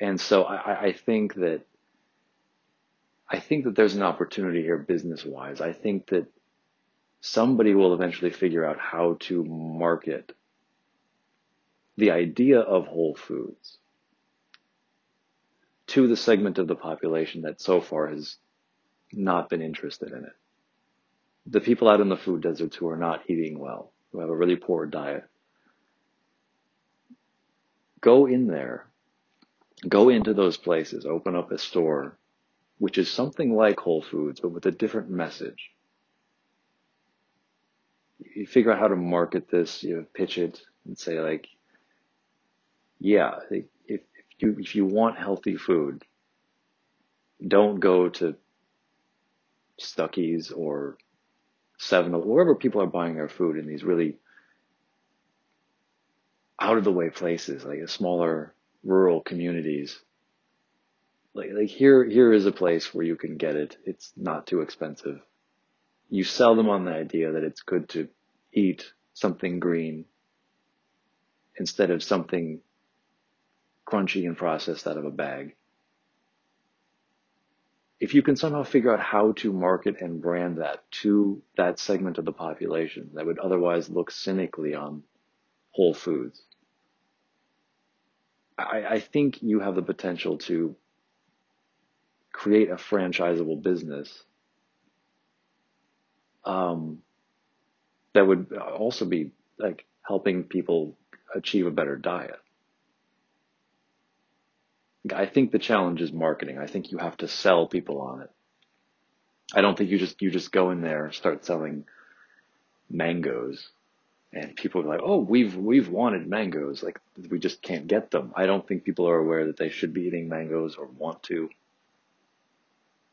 And so I, I think that I think that there's an opportunity here business wise. I think that somebody will eventually figure out how to market the idea of Whole Foods to the segment of the population that so far has not been interested in it. The people out in the food deserts who are not eating well, who have a really poor diet. Go in there, go into those places, open up a store which is something like Whole Foods, but with a different message. You figure out how to market this, you pitch it and say like, yeah, if, if you, if you want healthy food, don't go to Stuckey's or Seven, or wherever people are buying their food in these really out of the way places, like smaller rural communities like, like here, here is a place where you can get it. It's not too expensive. You sell them on the idea that it's good to eat something green instead of something crunchy and processed out of a bag. If you can somehow figure out how to market and brand that to that segment of the population that would otherwise look cynically on Whole Foods, I, I think you have the potential to create a franchisable business um, that would also be like helping people achieve a better diet. I think the challenge is marketing. I think you have to sell people on it. I don't think you just you just go in there and start selling mangoes And people are like, oh, we've, we've wanted mangoes. Like, we just can't get them. I don't think people are aware that they should be eating mangoes or want to.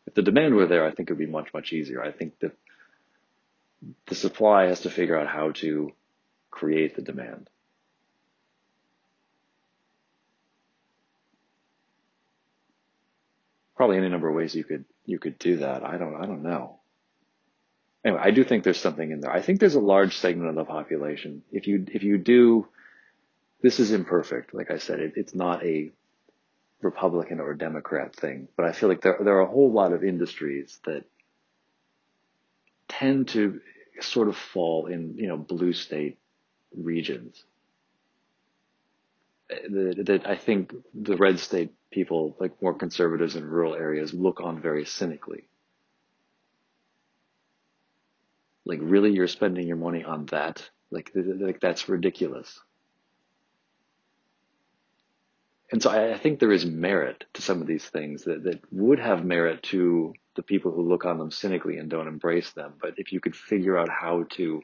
If the demand were there, I think it would be much, much easier. I think that the supply has to figure out how to create the demand. Probably any number of ways you could you could do that. I don't I don't know. Anyway, I do think there's something in there. I think there's a large segment of the population. If you if you do, this is imperfect. Like I said, it, it's not a Republican or Democrat thing, but I feel like there there are a whole lot of industries that tend to sort of fall in you know blue state regions eh, that, that I think the red state people, like more conservatives in rural areas, look on very cynically. Like, really, you're spending your money on that? Like, like that's ridiculous. And so I, I think there is merit to some of these things that, that would have merit to the people who look on them cynically and don't embrace them. But if you could figure out how to,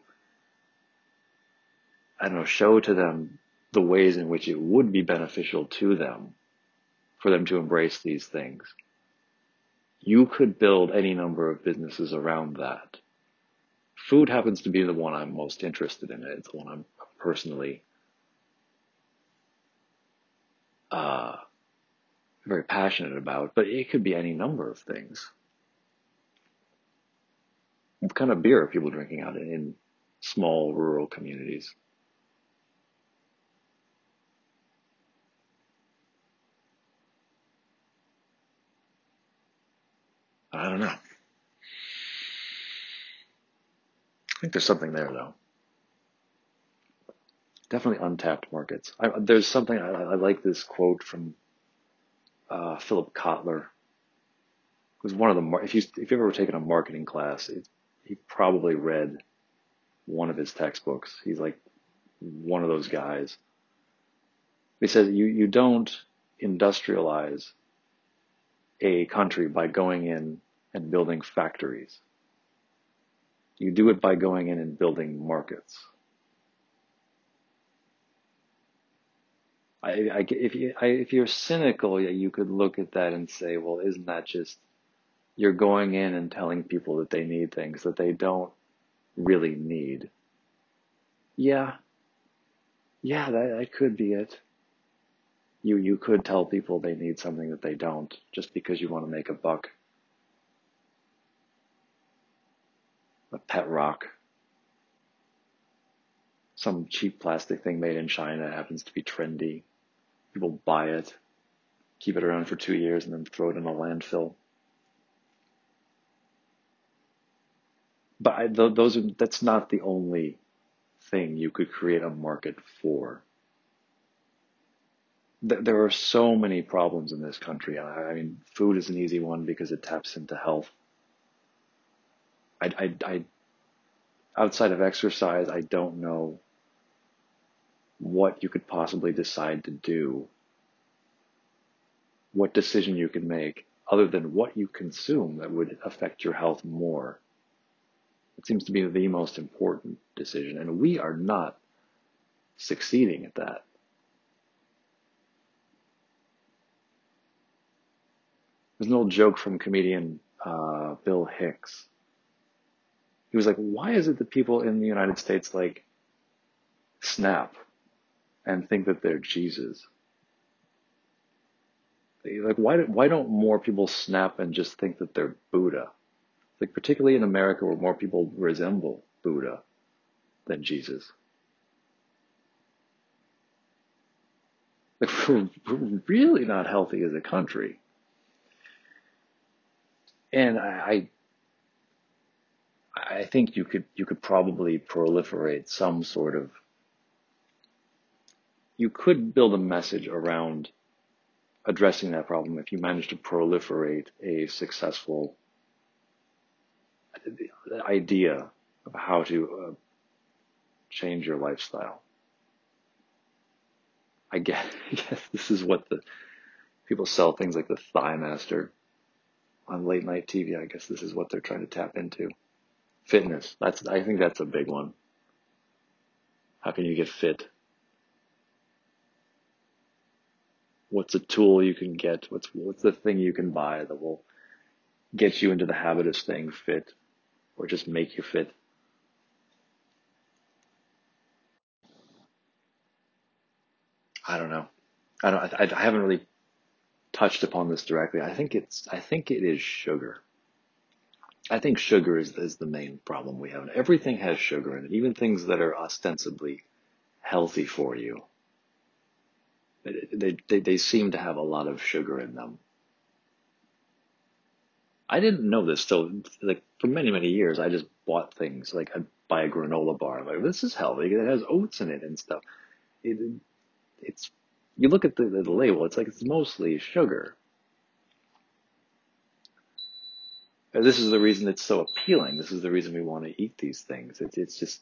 I don't know, show to them the ways in which it would be beneficial to them for them to embrace these things. You could build any number of businesses around that. Food happens to be the one I'm most interested in. It's the one I'm personally uh, very passionate about, but it could be any number of things. What kind of beer are people drinking out in, in small rural communities? I don't know. I think there's something there though. Definitely untapped markets. I, there's something I, I, like this quote from uh, Philip Kotler. Was one of the if you if you've ever taken a marketing class, it, he probably read one of his textbooks. He's like one of those guys. He says you you don't industrialize a country by going in and building factories. You do it by going in and building markets. I, I, if, you, I, if you're cynical, you could look at that and say, well, isn't that just you're going in and telling people that they need things that they don't really need? Yeah, yeah, that, that could be it you you could tell people they need something that they don't just because you want to make a buck. A pet rock. Some cheap plastic thing made in China happens to be trendy. People buy it, keep it around for two years, and then throw it in a landfill. But I, those are, that's not the only thing you could create a market for th- there are so many problems in this country. I, mean, food is an easy one because it taps into health. I, I, I, outside of exercise, I don't know what you could possibly decide to do, what decision you can make other than what you consume that would affect your health more. It seems to be the most important decision, and we are not succeeding at that. There's an old joke from comedian uh, Bill Hicks. He was like, "Why is it that people in the United States like snap and think that they're Jesus? Like, why why don't more people snap and just think that they're Buddha? Like, particularly in America, where more people resemble Buddha than Jesus." Like, we're, really not healthy as a country and I, I think you could you could probably proliferate some sort of you could build a message around addressing that problem if you manage to proliferate a successful idea of how to uh, change your lifestyle. I guess, I guess this is what the people sell things like the Thigh Master on late night TV. I guess this is what they're trying to tap into. Fitness. That's I think that's a big one. How can you get fit? What's a tool you can get? What's what's the thing you can buy that will get you into the habit of staying fit or just make you fit? I don't know. I don't I, I haven't really touched upon this directly. I think it's I think it is sugar. I think sugar is, is the main problem we have. Everything has sugar in it, even things that are ostensibly healthy for you. They, they, they seem to have a lot of sugar in them. I didn't know this So, like for many many years. I just bought things like I'd buy a granola bar. I'm like this is healthy. It has oats in it and stuff. It, it's you look at the, the label. It's like it's mostly sugar. This is the reason it's so appealing. This is the reason we want to eat these things. It's it's just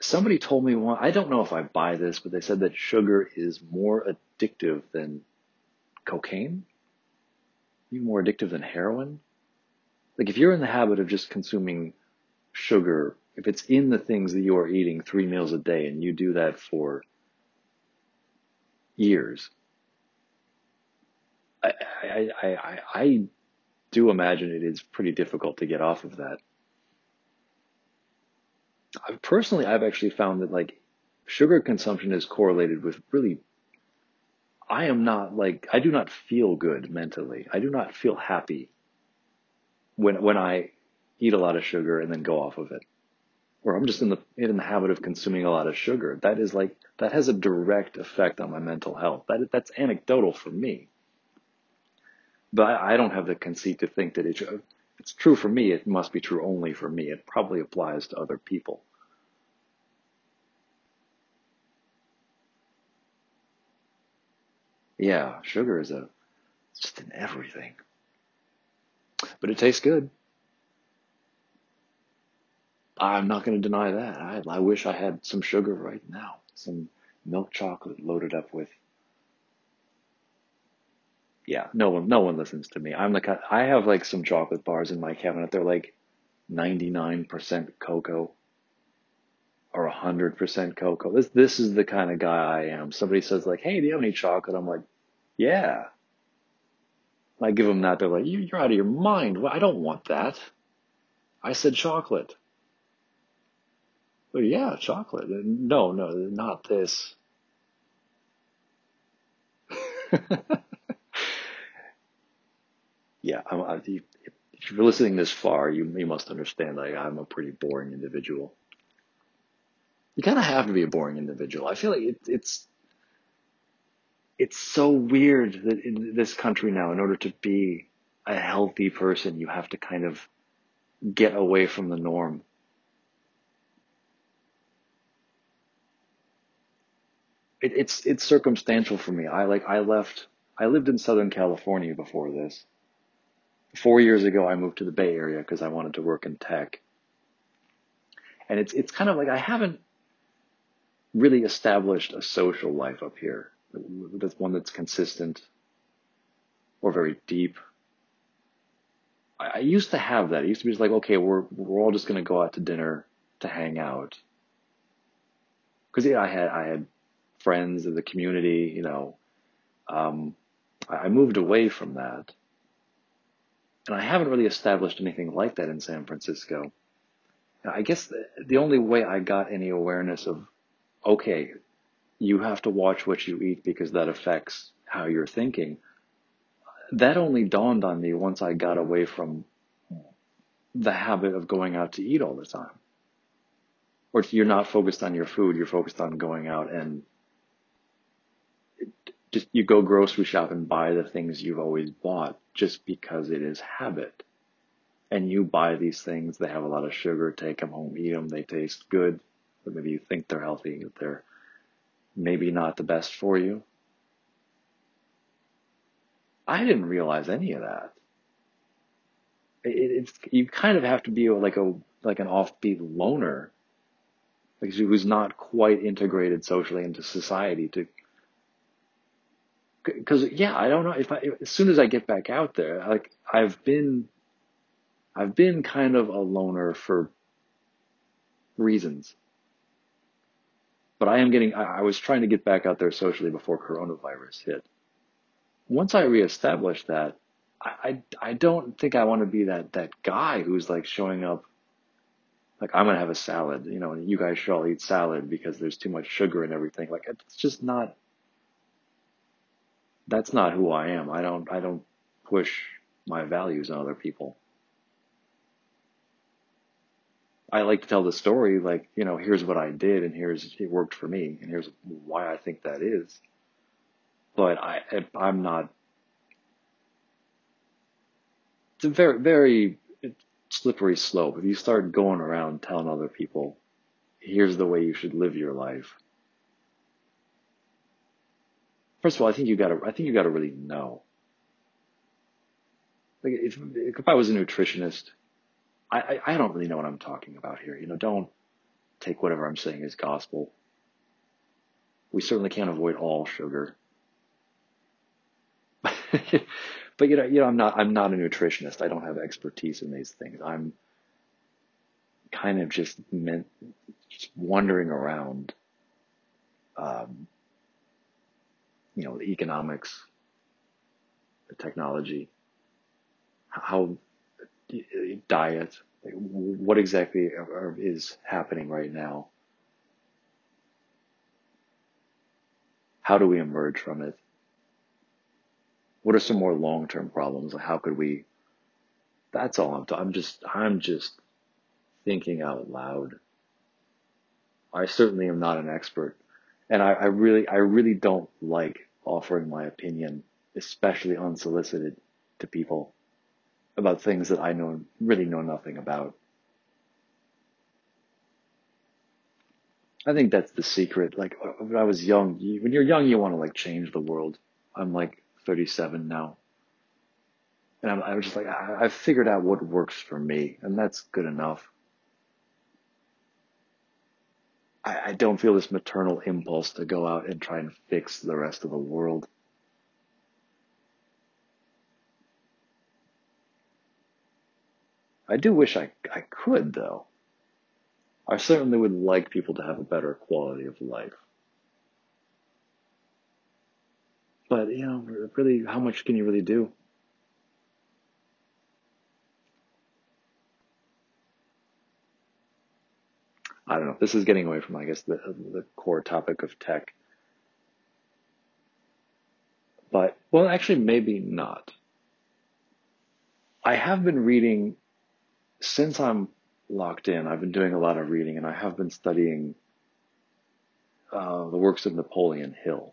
somebody told me one. I don't know if I buy this, but they said that sugar is more addictive than cocaine, even more addictive than heroin. Like if you're in the habit of just consuming sugar, if it's in the things that you are eating three meals a day, and you do that for years, I I I, I, I do imagine it is pretty difficult to get off of that. Personally, I've actually found that like sugar consumption is correlated with really, I am not like, I do not feel good mentally. I do not feel happy when, when I eat a lot of sugar and then go off of it. Or I'm just in the, in the habit of consuming a lot of sugar. That is like, that has a direct effect on my mental health. That, that's anecdotal for me. But I, don't have the conceit to think that it, it's true for me. It must be true only for me. It probably applies to other people. Yeah, sugar is a, just in everything. But it tastes good. I'm not going to deny that. I, I wish I had some sugar right now. Some milk chocolate loaded up with yeah, no one, no one listens to me. I'm the I have like some chocolate bars in my cabinet. They're like 99% cocoa or 100% cocoa. This, this is the kind of guy I am. Somebody says like, Hey, do you have any chocolate? I'm like, yeah. I give them that. They're like, you, you're out of your mind. Well, I don't want that. I said chocolate. Well, yeah, chocolate. No, no, not this. yeah, I'm, I, if you're listening this far, you, you must understand I'm a pretty boring individual. You kind of have to be a boring individual. I feel like it, it's it's so weird that in this country now, in order to be a healthy person, you have to kind of get away from the norm. It, it's it's circumstantial for me. I like I left. I lived in Southern California before this four years ago, I moved to the Bay Area because I wanted to work in tech. And it's, it's kind of like I haven't really established a social life up here. That's one that's consistent or very deep. I, used to have that. It used to be just like, okay, we're, we're all just going to go out to dinner to hang out. Cause yeah, I had, I had friends in the community, you know, um, I moved away from that and I haven't really established anything like that in San Francisco. I guess the, the only way I got any awareness of, okay, you have to watch what you eat because that affects how you're thinking. That only dawned on me once I got away from the habit of going out to eat all the time. Or you're not focused on your food, you're focused on going out and just you go grocery shop and buy the things you've always bought just because it is habit. And you buy these things, they have a lot of sugar, take them home, eat them, they taste good, but maybe you think they're healthy, but they're maybe not the best for you. I didn't realize any of that. It, it's you kind of have to be like a like an offbeat loner, like who's not quite integrated socially into society to because yeah, I don't know if I as soon as I get back out there, like I've been, I've been kind of a loner for reasons. But I am getting, I, I was trying to get back out there socially before coronavirus hit. Once I reestablish that, I, I, I don't think I want to be that, that guy who's like showing up like I'm gonna have a salad, you know, and you guys should all eat salad because there's too much sugar and everything. Like it's just not that's not who I am. I don't I don't push my values on other people. I like to tell the story like, you know, here's what I did and here's it worked for me and here's why I think that is. But I I'm not it's a very very slippery slope. If you start going around telling other people, here's the way you should live your life. First of all, I think you gotta, I think you gotta really know. Like if, if I was a nutritionist, I, I, I don't really know what I'm talking about here. You know, don't take whatever I'm saying as gospel. We certainly can't avoid all sugar. but you know, you know, I'm not, I'm not a nutritionist. I don't have expertise in these things. I'm kind of just meant, just wandering around, um, you know, the economics, the technology, how diet, what exactly is happening right now. How do we emerge from it? What are some more long-term problems? How could we? That's all I'm. T- I'm just. I'm just thinking out loud. I certainly am not an expert, and I, I really, I really don't like offering my opinion, especially unsolicited, to people about things that I know really know nothing about. I think that's the secret. Like uh, when I was young, when you're young, you want to like change the world. I'm like 37 now. And I'm, I was just like, I, I've figured out what works for me, and that's good enough. I, I don't feel this maternal impulse to go out and try and fix the rest of the world. I do wish I, I could, though. I certainly would like people to have a better quality of life. But, you know, really, how much can you really do? I don't know. This is getting away from, I guess, the, the core topic of tech. But, well, actually, maybe not. I have been reading, since I'm locked in, I've been doing a lot of reading and I have been studying uh, the works of Napoleon Hill.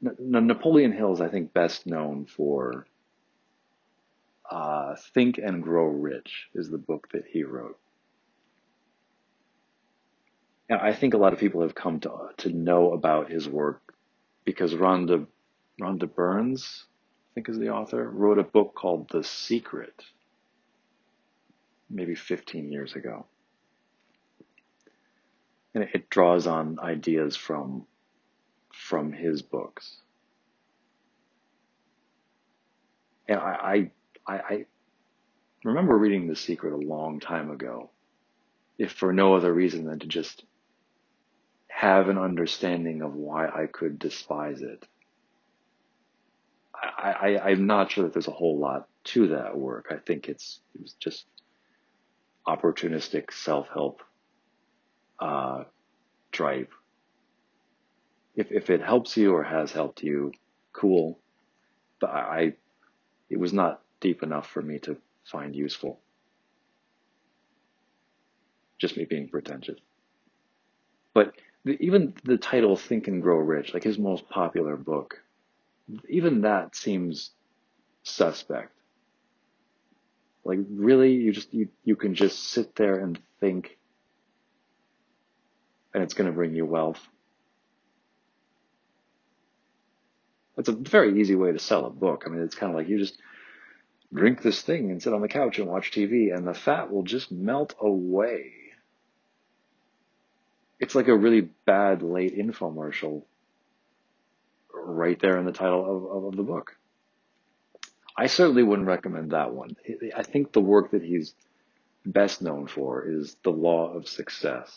Napoleon Hill is, I think, best known for uh, Think and Grow Rich is the book that he wrote. And I think a lot of people have come to to know about his work because Rhonda Rhonda Burns, I think is the author, wrote a book called The Secret maybe 15 years ago. And it draws on ideas from from his books. And I, I, I remember reading The Secret a long time ago, if for no other reason than to just have an understanding of why I could despise it. I, I, I'm not sure that there's a whole lot to that work. I think it's it was just opportunistic self-help uh, drive. If if it helps you or has helped you, cool. But I, it was not deep enough for me to find useful. Just me being pretentious. But the, even the title "Think and Grow Rich," like his most popular book, even that seems suspect. Like really, you just you you can just sit there and think, and it's going to bring you wealth. That's a very easy way to sell a book. I mean, it's kind of like you just drink this thing and sit on the couch and watch TV, and the fat will just melt away. It's like a really bad late infomercial right there in the title of, of the book. I certainly wouldn't recommend that one. I think the work that he's best known for is the law of success.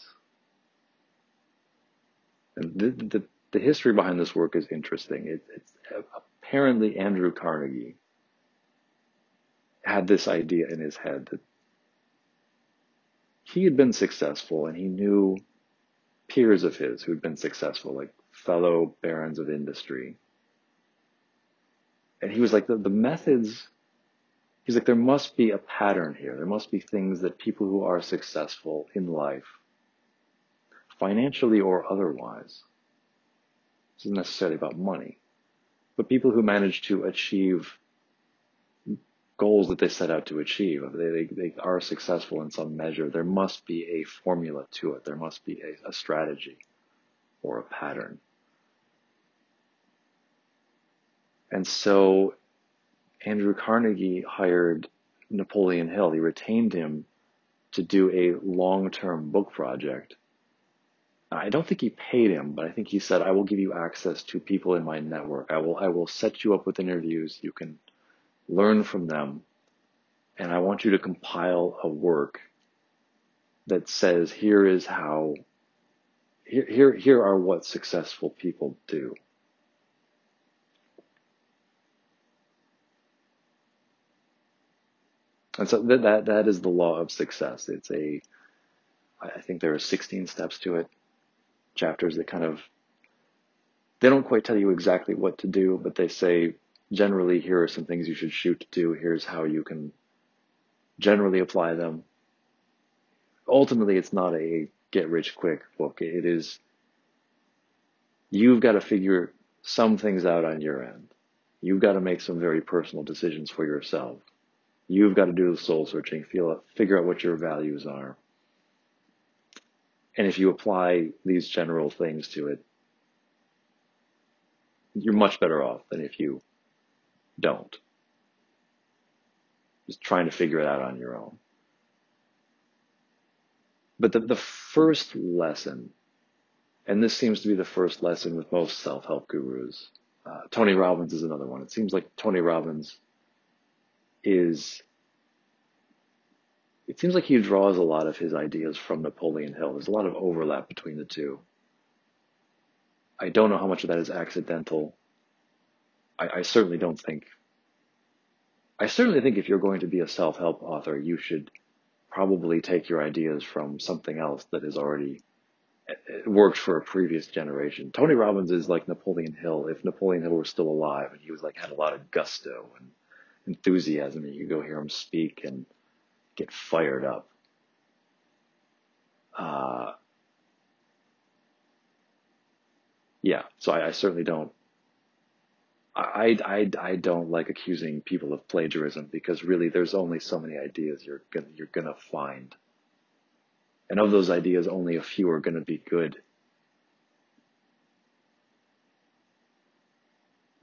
And the, the, the history behind this work is interesting. It, it's apparently Andrew Carnegie had this idea in his head that he had been successful and he knew peers of his who'd been successful, like fellow barons of industry. And he was like, the, the methods, he's like, there must be a pattern here. There must be things that people who are successful in life, financially or otherwise, this isn't necessarily about money, but people who manage to achieve goals that they set out to achieve, they, they, they are successful in some measure, there must be a formula to it. There must be a, a strategy or a pattern. And so Andrew Carnegie hired Napoleon Hill. He retained him to do a long-term book project. I don't think he paid him, but I think he said, I will give you access to people in my network. I will, I will set you up with interviews. You can learn from them. And I want you to compile a work that says, here is how, here, here, here are what successful people do. And so that, that, that is the law of success. It's a, I think there are 16 steps to it, chapters that kind of, they don't quite tell you exactly what to do, but they say generally, here are some things you should shoot to do. Here's how you can generally apply them. Ultimately, it's not a get rich quick book. It is, you've got to figure some things out on your end. You've got to make some very personal decisions for yourself. You've got to do the soul searching, feel figure out what your values are. And if you apply these general things to it, you're much better off than if you don't. Just trying to figure it out on your own. But the, the first lesson, and this seems to be the first lesson with most self-help gurus, uh, Tony Robbins is another one. It seems like Tony Robbins is, it seems like he draws a lot of his ideas from Napoleon Hill. There's a lot of overlap between the two. I don't know how much of that is accidental. I, I certainly don't think. I certainly think if you're going to be a self-help author, you should probably take your ideas from something else that has already worked for a previous generation. Tony Robbins is like Napoleon Hill. If Napoleon Hill were still alive and he was like had a lot of gusto and enthusiasm, and you go hear him speak and get fired up. Uh, yeah, so I, I certainly don't I, I, I don't like accusing people of plagiarism because really there's only so many ideas you're gonna, you're gonna find. And of those ideas, only a few are gonna be good.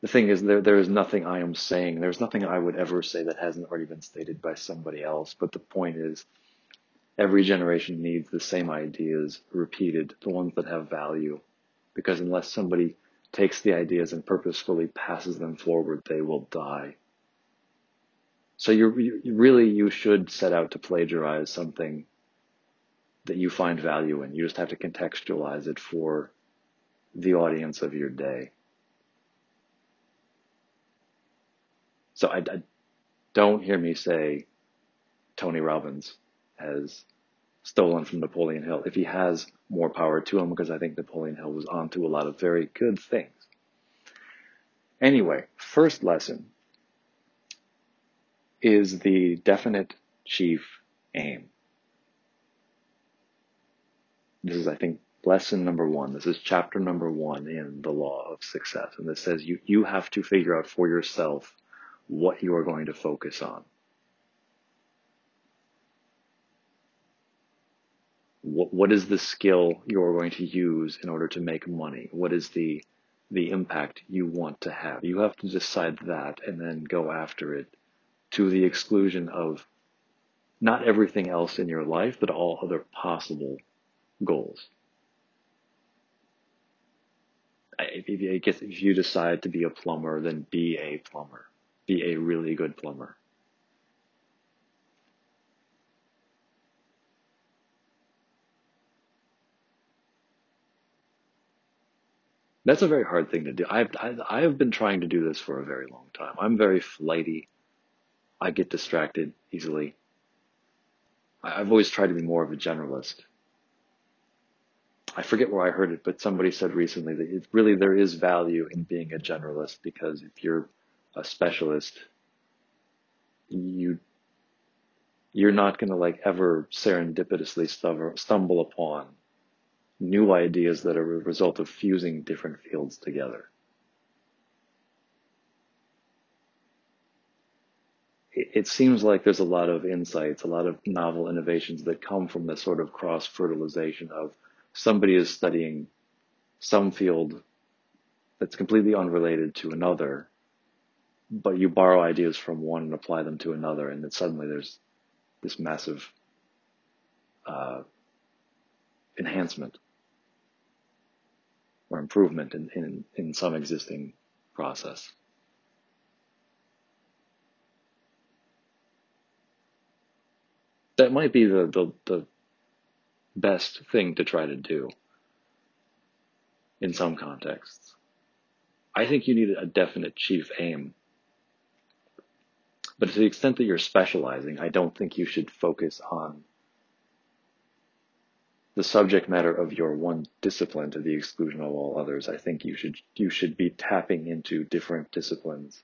The thing is, there, there is nothing I am saying. There's nothing I would ever say that hasn't already been stated by somebody else. But the point is, every generation needs the same ideas repeated, the ones that have value. Because unless somebody takes the ideas and purposefully passes them forward, they will die. So you, really, you should set out to plagiarize something that you find value in. You just have to contextualize it for the audience of your day. So I, I don't hear me say Tony Robbins has stolen from Napoleon Hill. If he has, more power to him because I think Napoleon Hill was onto a lot of very good things. Anyway, first lesson is the definite chief aim. This is, I think, lesson number one. This is chapter number one in the law of success. And this says you, you have to figure out for yourself what you are going to focus on. What, what is the skill you're going to use in order to make money? What is the the impact you want to have? You have to decide that and then go after it to the exclusion of not everything else in your life, but all other possible goals. If you decide to be a plumber, then be a plumber. Be a really good plumber. That's a very hard thing to do. I've, I've, I've been trying to do this for a very long time. I'm very flighty. I get distracted easily. I've always tried to be more of a generalist. I forget where I heard it, but somebody said recently that it really there is value in being a generalist because if you're a specialist, you you're not going to like ever serendipitously stumble upon new ideas that are a result of fusing different fields together. It seems like there's a lot of insights, a lot of novel innovations that come from this sort of cross fertilization of somebody is studying some field that's completely unrelated to another, but you borrow ideas from one and apply them to another, and then suddenly there's this massive uh, enhancement or improvement in, in, in some existing process. That might be the, the, the best thing to try to do in some contexts. I think you need a definite chief aim. But to the extent that you're specializing, I don't think you should focus on the subject matter of your one discipline to the exclusion of all others. I think you should you should be tapping into different disciplines,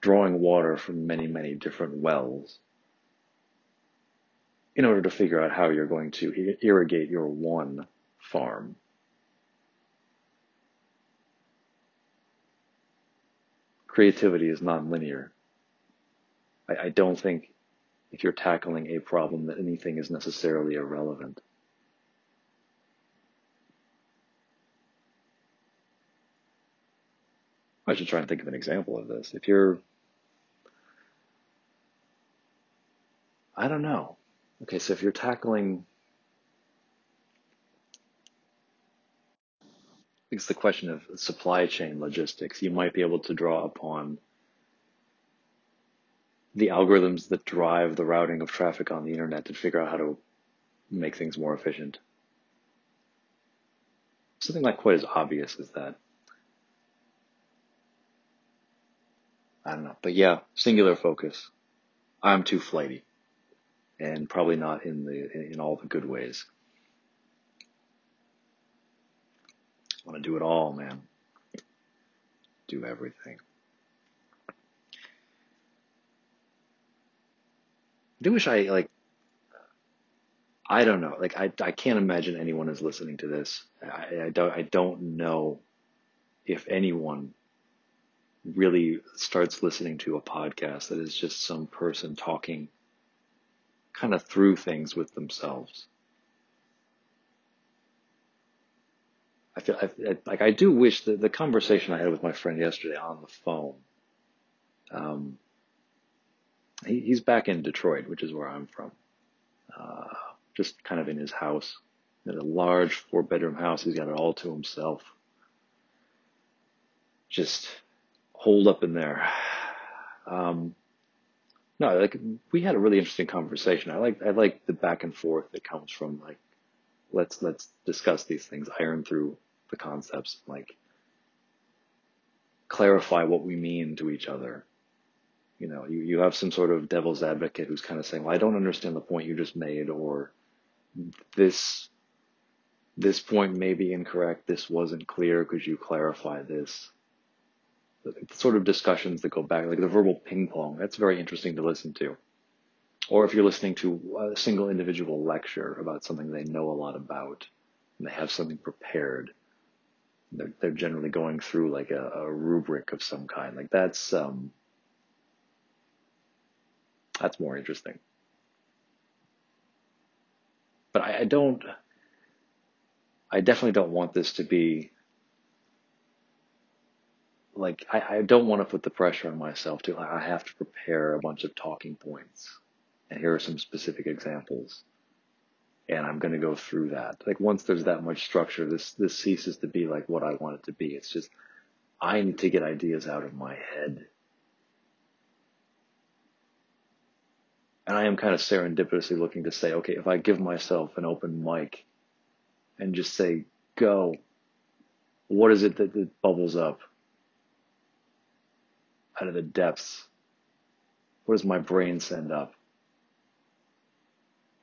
drawing water from many, many different wells in order to figure out how you're going to irrigate your one farm. Creativity is nonlinear. I, I don't think if you're tackling a problem that anything is necessarily irrelevant. I should try and think of an example of this. If you're, I don't know, Okay, so if you're tackling, it's the question of supply chain logistics, you might be able to draw upon the algorithms that drive the routing of traffic on the internet to figure out how to make things more efficient. Something not quite as obvious as that. I don't know. But yeah, singular focus. I'm too flighty and probably not in the in all the good ways. I want to do it all, man. Do everything. I do wish I like. I don't know. Like I, I can't imagine anyone is listening to this. I, I don't. I don't know if anyone really starts listening to a podcast that is just some person talking kind of through things with themselves. I feel I, like I do wish that the conversation I had with my friend yesterday on the phone. Um, he, he's back in Detroit, which is where I'm from. Uh, just kind of in his house, in a large four bedroom house. He's got it all to himself. Just holed up in there. Um, no, like we had a really interesting conversation. I like I like the back and forth that comes from like let's let's discuss these things, iron through the concepts, like clarify what we mean to each other. You know, you, you have some sort of devil's advocate who's kind of saying, Well, I don't understand the point you just made or this this point may be incorrect, this wasn't clear, could you clarify this? Sort of discussions that go back, like the verbal ping pong. That's very interesting to listen to. Or if you're listening to a single individual lecture about something they know a lot about and they have something prepared, they're, they're generally going through like a, a rubric of some kind. Like that's, um, that's more interesting. But I, I don't, I definitely don't want this to be like I, I don't want to put the pressure on myself to I have to prepare a bunch of talking points. And here are some specific examples. And I'm going to go through that. Like once there's that much structure, this this ceases to be like what I want it to be. It's just I need to get ideas out of my head. And I am kind of serendipitously looking to say, okay, if I give myself an open mic and just say, go, What is it that, that bubbles up out of the depths? What does my brain send up?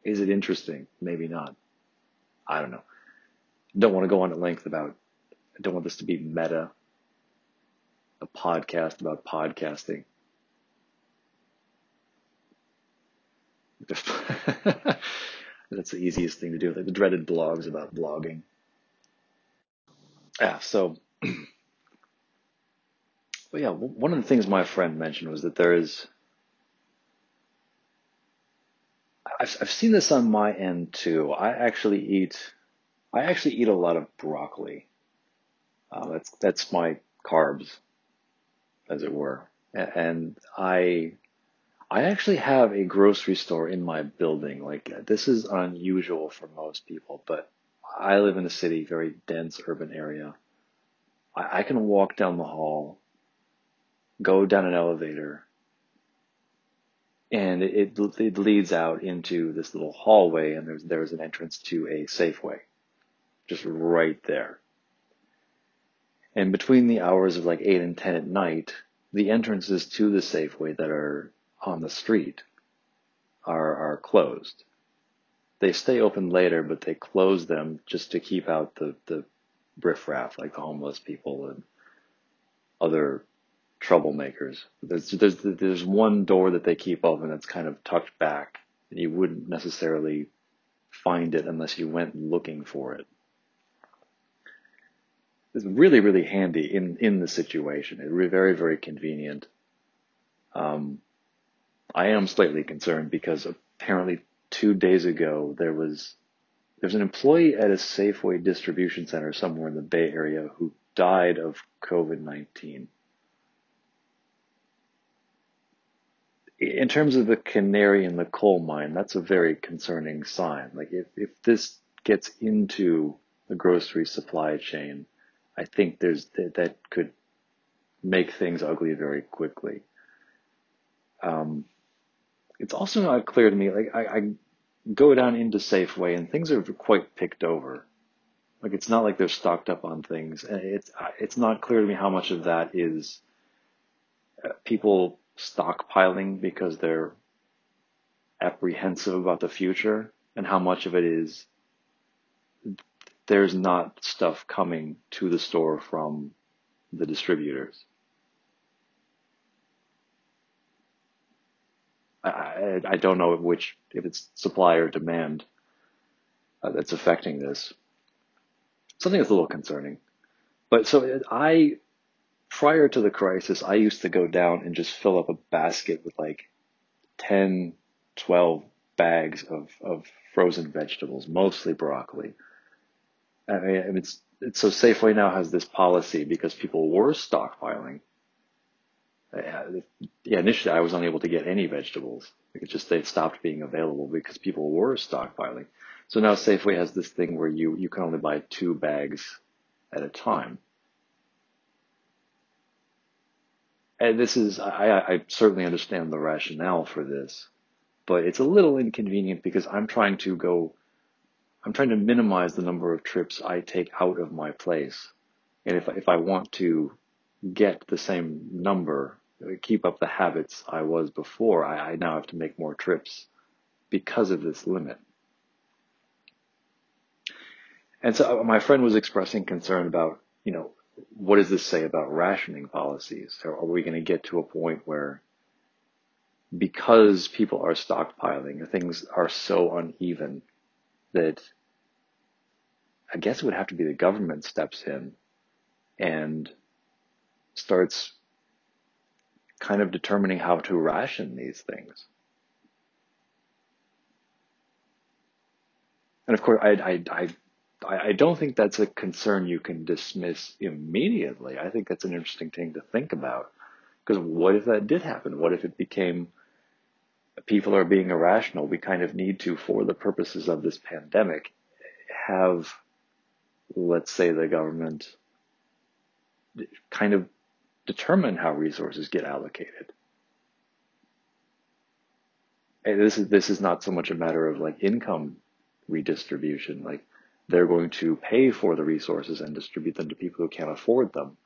Is it interesting? Maybe not. I don't know. Don't want to go on at length about, I don't want this to be meta, a podcast about podcasting. That's the easiest thing to do, like the dreaded blogs about blogging. Yeah, so, but yeah, one of the things my friend mentioned was that there is, I've, I've seen this on my end too. I actually eat, I actually eat a lot of broccoli. Uh, that's, that's my carbs, as it were. And I I actually have a grocery store in my building. Like this is unusual for most people, but I live in a city, very dense urban area. I, I can walk down the hall, go down an elevator, and it, it leads out into this little hallway, and there's there's an entrance to a Safeway, just right there. And between the hours of like eight and ten at night, the entrances to the Safeway that are on the street are, are closed. They stay open later, but they close them just to keep out the, the riffraff, like the homeless people and other troublemakers. There's, there's, there's one door that they keep open that's kind of tucked back, and you wouldn't necessarily find it unless you went looking for it. It's really, really handy in, in the situation. It's very, very convenient. Um, I am slightly concerned because apparently two days ago there was there's an employee at a Safeway distribution center somewhere in the Bay Area who died of COVID nineteen. In terms of the canary in the coal mine, that's a very concerning sign. Like if, if this gets into the grocery supply chain, I think there's that, that could make things ugly very quickly. Um, it's also not clear to me. Like I, I go down into Safeway and things are quite picked over. Like it's not like they're stocked up on things. It's it's not clear to me how much of that is uh, people stockpiling because they're apprehensive about the future, and how much of it is there's not stuff coming to the store from the distributors. I, I don't know which, if it's supply or demand uh, that's affecting this. Something that's a little concerning. But so I, prior to the crisis, I used to go down and just fill up a basket with like 10, 12 bags of, of frozen vegetables, mostly broccoli. I mean, it's, it's so Safeway now has this policy because people were stockpiling yeah, initially I was unable to get any vegetables. It just they stopped being available because people were stockpiling. So now Safeway has this thing where you you can only buy two bags at a time. And this is I, I certainly understand the rationale for this, but it's a little inconvenient because I'm trying to go I'm trying to minimize the number of trips I take out of my place. And if if I want to get the same number, keep up the habits I was before, I, I now have to make more trips because of this limit. And so uh, my friend was expressing concern about, you know, what does this say about rationing policies? Are we going to get to a point where because people are stockpiling, things are so uneven that I guess it would have to be the government steps in and starts kind of determining how to ration these things. And of course, I, I, I, I don't think that's a concern you can dismiss immediately. I think that's an interesting thing to think about. Because what if that did happen? What if it became people are being irrational? We kind of need to, for the purposes of this pandemic, have, let's say, the government kind of determine how resources get allocated. And this is this is not so much a matter of like income redistribution. Like they're going to pay for the resources and distribute them to people who can't afford them.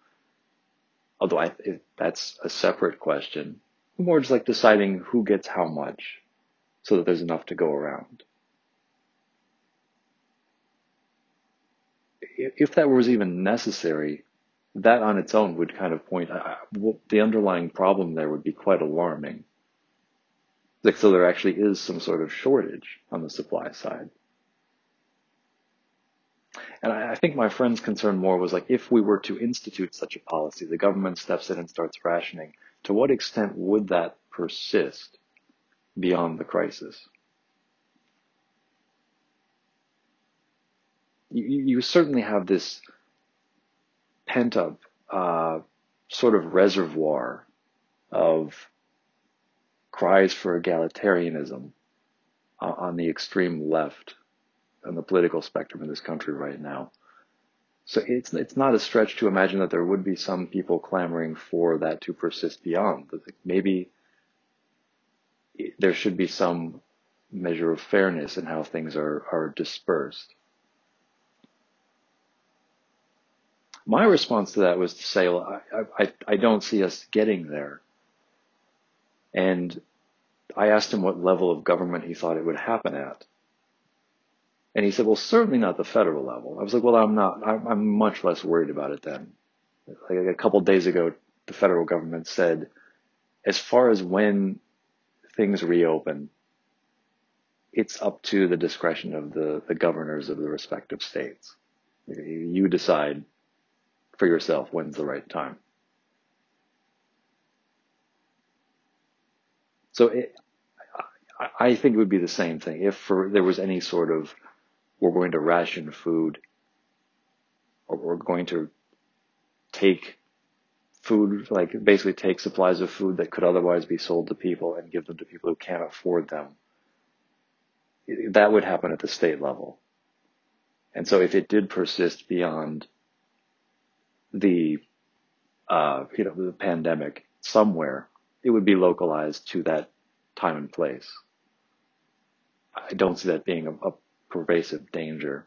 Although I, that's a separate question. More just like deciding who gets how much so that there's enough to go around. If that was even necessary, that on its own would kind of point, uh, the underlying problem there would be quite alarming. Like, so there actually is some sort of shortage on the supply side. And I, I think my friend's concern more was like, if we were to institute such a policy, the government steps in and starts rationing, to what extent would that persist beyond the crisis? You, you certainly have this pent up uh, sort of reservoir of cries for egalitarianism uh, on the extreme left on the political spectrum in this country right now. So it's it's not a stretch to imagine that there would be some people clamoring for that to persist beyond. Maybe there should be some measure of fairness in how things are are dispersed. My response to that was to say, well, I, I, I don't see us getting there. And I asked him what level of government he thought it would happen at. And he said, well, certainly not the federal level. I was like, well, I'm not, I'm, much less worried about it then. Like a couple days ago, the federal government said, as far as when things reopen, it's up to the discretion of the, the governors of the respective states. You decide for yourself when's the right time. So it, I think it would be the same thing if for, there was any sort of we're going to ration food or we're going to take food, like basically take supplies of food that could otherwise be sold to people and give them to people who can't afford them. That would happen at the state level. And so if it did persist beyond the, uh, you know, the pandemic somewhere, it would be localized to that time and place. I don't see that being a, a pervasive danger.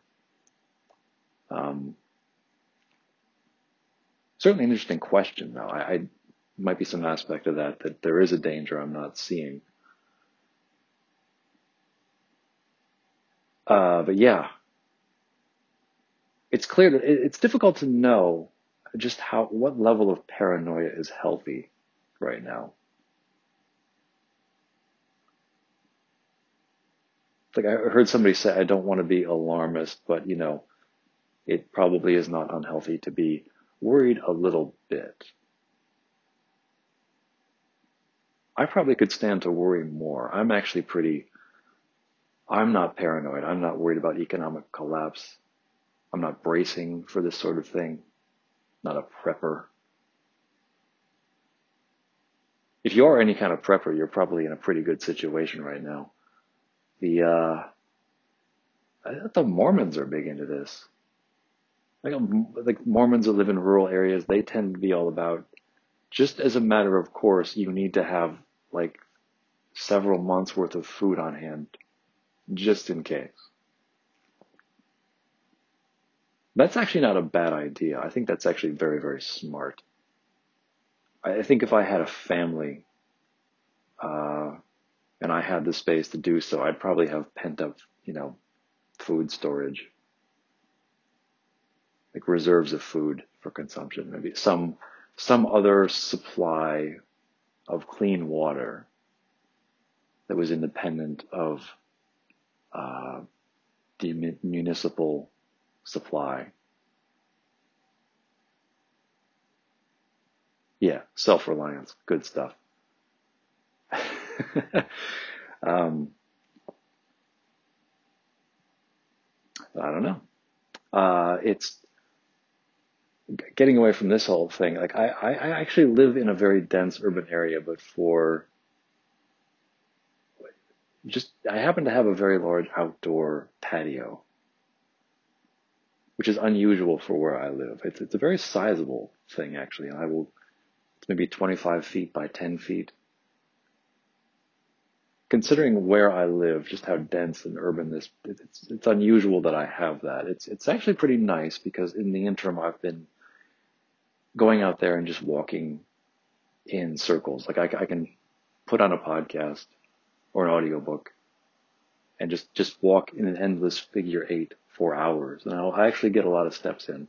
Um, certainly an interesting question, though. I, I might be some aspect of that that there is a danger I'm not seeing. Uh, but yeah, it's clear that it's difficult to know just how what level of paranoia is healthy right now. Like I heard somebody say, I don't want to be alarmist, but you know, it probably is not unhealthy to be worried a little bit. I probably could stand to worry more. I'm actually pretty, I'm not paranoid. I'm not worried about economic collapse. I'm not bracing for this sort of thing. Not a prepper. If you are any kind of prepper, you're probably in a pretty good situation right now the uh, the Mormons are big into this. Like, um, like Mormons that live in rural areas, they tend to be all about just as a matter of course, you need to have like several months worth of food on hand just in case. That's actually not a bad idea. I think that's actually very, very smart. I think if I had a family, uh, and I had the space to do so, I'd probably have pent up, you know, food storage, like reserves of food for consumption, maybe some, some other supply of clean water that was independent of uh, the municipal supply. Yeah, self-reliance, good stuff. um, I don't know. Uh, it's getting away from this whole thing. Like I, I actually live in a very dense urban area, but for just, I happen to have a very large outdoor patio, which is unusual for where I live. It's, it's a very sizable thing actually. I will, it's maybe 25 feet by 10 feet considering where I live, just how dense and urban this, it's, it's unusual that I have that. It's, it's actually pretty nice because in the interim, I've been going out there and just walking in circles. Like I, I can put on a podcast or an audiobook and just, just walk in an endless figure eight for hours. And I'll, I actually get a lot of steps in.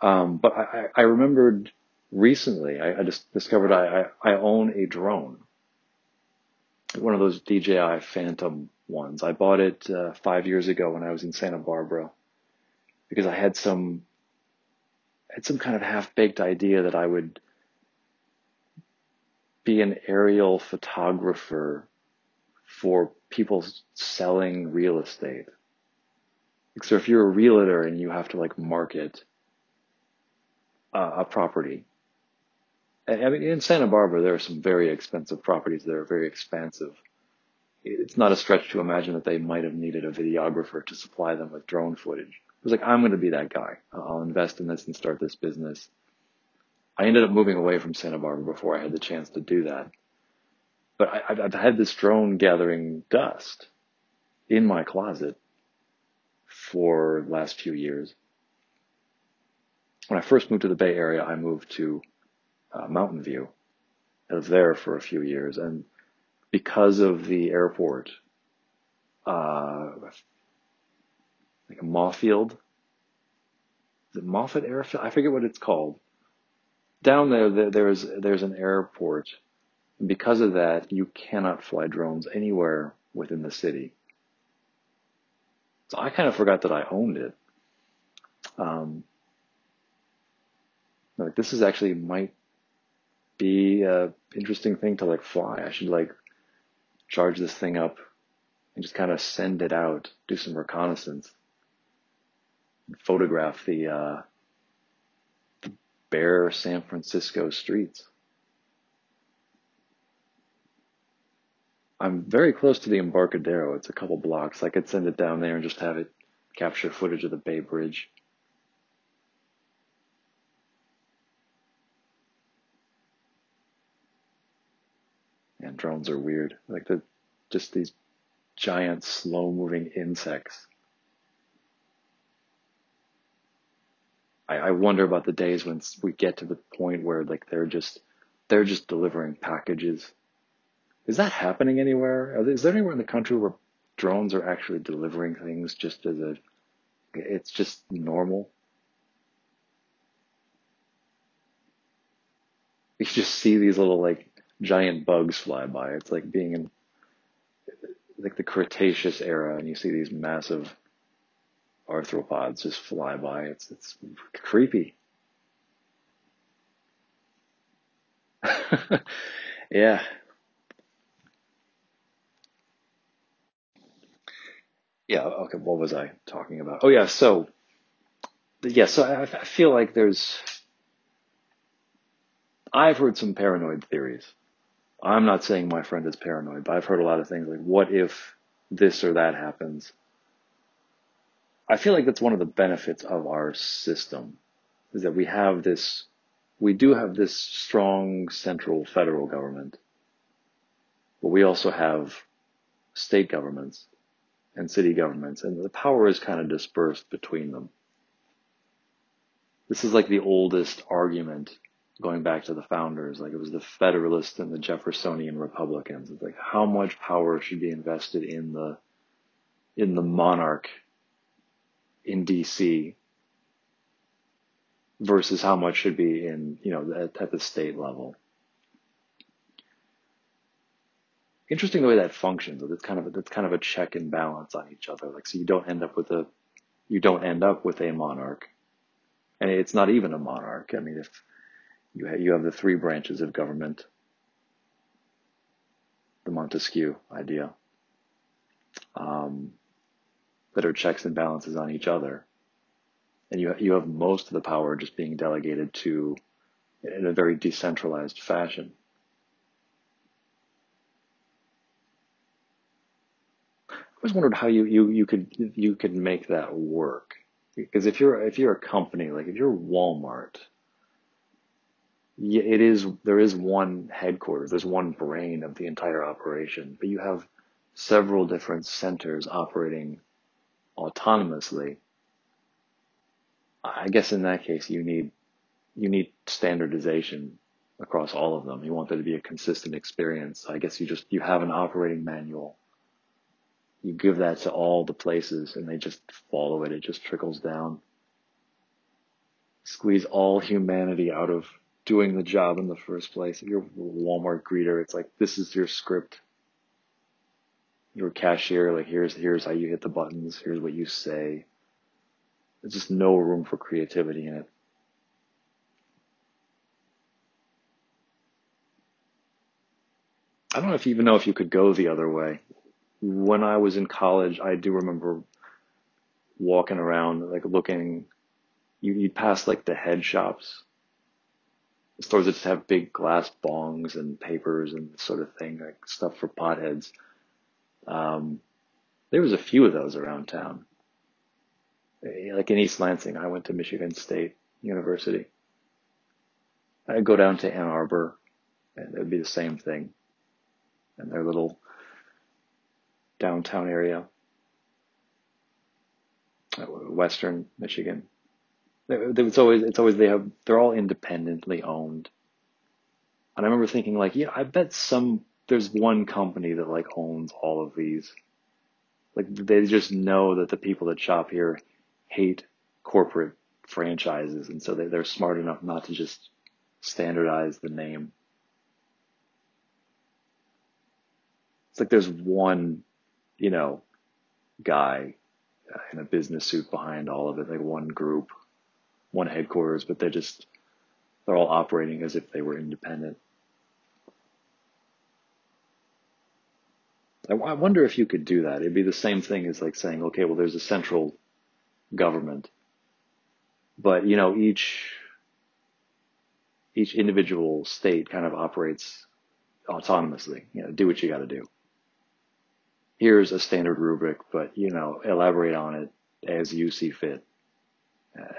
Um, but I, I remembered recently, I, I just discovered I, I, I own a drone. One of those DJI Phantom ones. I bought it uh, five years ago when I was in Santa Barbara because I had some had some kind of half baked idea that I would be an aerial photographer for people selling real estate. So if you're a realtor and you have to like market uh, a property, I mean, in Santa Barbara, there are some very expensive properties that are very expansive. It's not a stretch to imagine that they might have needed a videographer to supply them with drone footage. It was like, I'm going to be that guy. I'll invest in this and start this business. I ended up moving away from Santa Barbara before I had the chance to do that. But I, have had this drone gathering dust in my closet for the last few years. When I first moved to the Bay Area, I moved to uh, Mountain View. I was there for a few years, and because of the airport, uh, like a is it Moffett Airfield? I forget what it's called. Down there, there's there's an airport, and because of that, you cannot fly drones anywhere within the city. So I kind of forgot that I owned it. Um, like this is actually might be a interesting thing to like fly. I should like charge this thing up and just kind of send it out, do some reconnaissance, photograph the, uh, the bare San Francisco streets. I'm very close to the Embarcadero. It's a couple blocks. I could send it down there and just have it capture footage of the Bay Bridge. And drones are weird. Like the just these giant slow moving insects. I, I wonder about the days when we get to the point where like they're just they're just delivering packages. Is that happening anywhere? Is there anywhere in the country where drones are actually delivering things just as a it's just normal? You just see these little like giant bugs fly by. It's like being in like the Cretaceous era and you see these massive arthropods just fly by. It's it's creepy. yeah. Yeah, okay, what was I talking about? Oh yeah, so yeah, so I, I feel like there's I've heard some paranoid theories I'm not saying my friend is paranoid, but I've heard a lot of things like, what if this or that happens? I feel like that's one of the benefits of our system is that we have this, we do have this strong central federal government, but we also have state governments and city governments, and the power is kind of dispersed between them. This is like the oldest argument going back to the founders, like it was the Federalists and the Jeffersonian Republicans. It's like how much power should be invested in the in the monarch in DC versus how much should be in you know at, at the state level. Interesting the way that functions. It's kind of a, it's kind of a check and balance on each other. Like so, you don't end up with a you don't end up with a monarch, and it's not even a monarch. I mean, if you have, you have the three branches of government, the Montesquieu idea, um, that are checks and balances on each other. And you, you have most of the power just being delegated to in a very decentralized fashion. I always wondered how you, you, you could you could make that work. Because if you're if you're a company, like if you're Walmart, it is, there is one headquarters, there's one brain of the entire operation, but you have several different centers operating autonomously. I guess in that case, you need, you need standardization across all of them. You want there to be a consistent experience. I guess you just, you have an operating manual. You give that to all the places and they just follow it. It just trickles down. Squeeze all humanity out of doing the job in the first place. If you're a Walmart greeter, it's like, this is your script. You're a cashier, like here's, here's how you hit the buttons. Here's what you say. There's just no room for creativity in it. I don't know if you even know if you could go the other way. When I was in college, I do remember walking around, like looking, you, you'd pass like the head shops, stores that just have big glass bongs and papers and sort of thing, like stuff for potheads. Um, there was a few of those around town. Eh, like in East Lansing, I went to Michigan State University. I'd go down to Ann Arbor and it would be the same thing in their little downtown area, uh, Western Michigan. It's always, it's always, they have, they're all independently owned. And I remember thinking like, yeah, I bet some, there's one company that like owns all of these. Like they just know that the people that shop here hate corporate franchises. And so they, they're smart enough not to just standardize the name. It's like there's one, you know, guy in a business suit behind all of it, like one group, one headquarters, but they're just, they're all operating as if they were independent. I wonder if you could do that. It'd be the same thing as like saying, okay, well, there's a central government, but you know, each, each individual state kind of operates autonomously, you know, do what you got to do here's a standard rubric, but you know, elaborate on it as you see fit,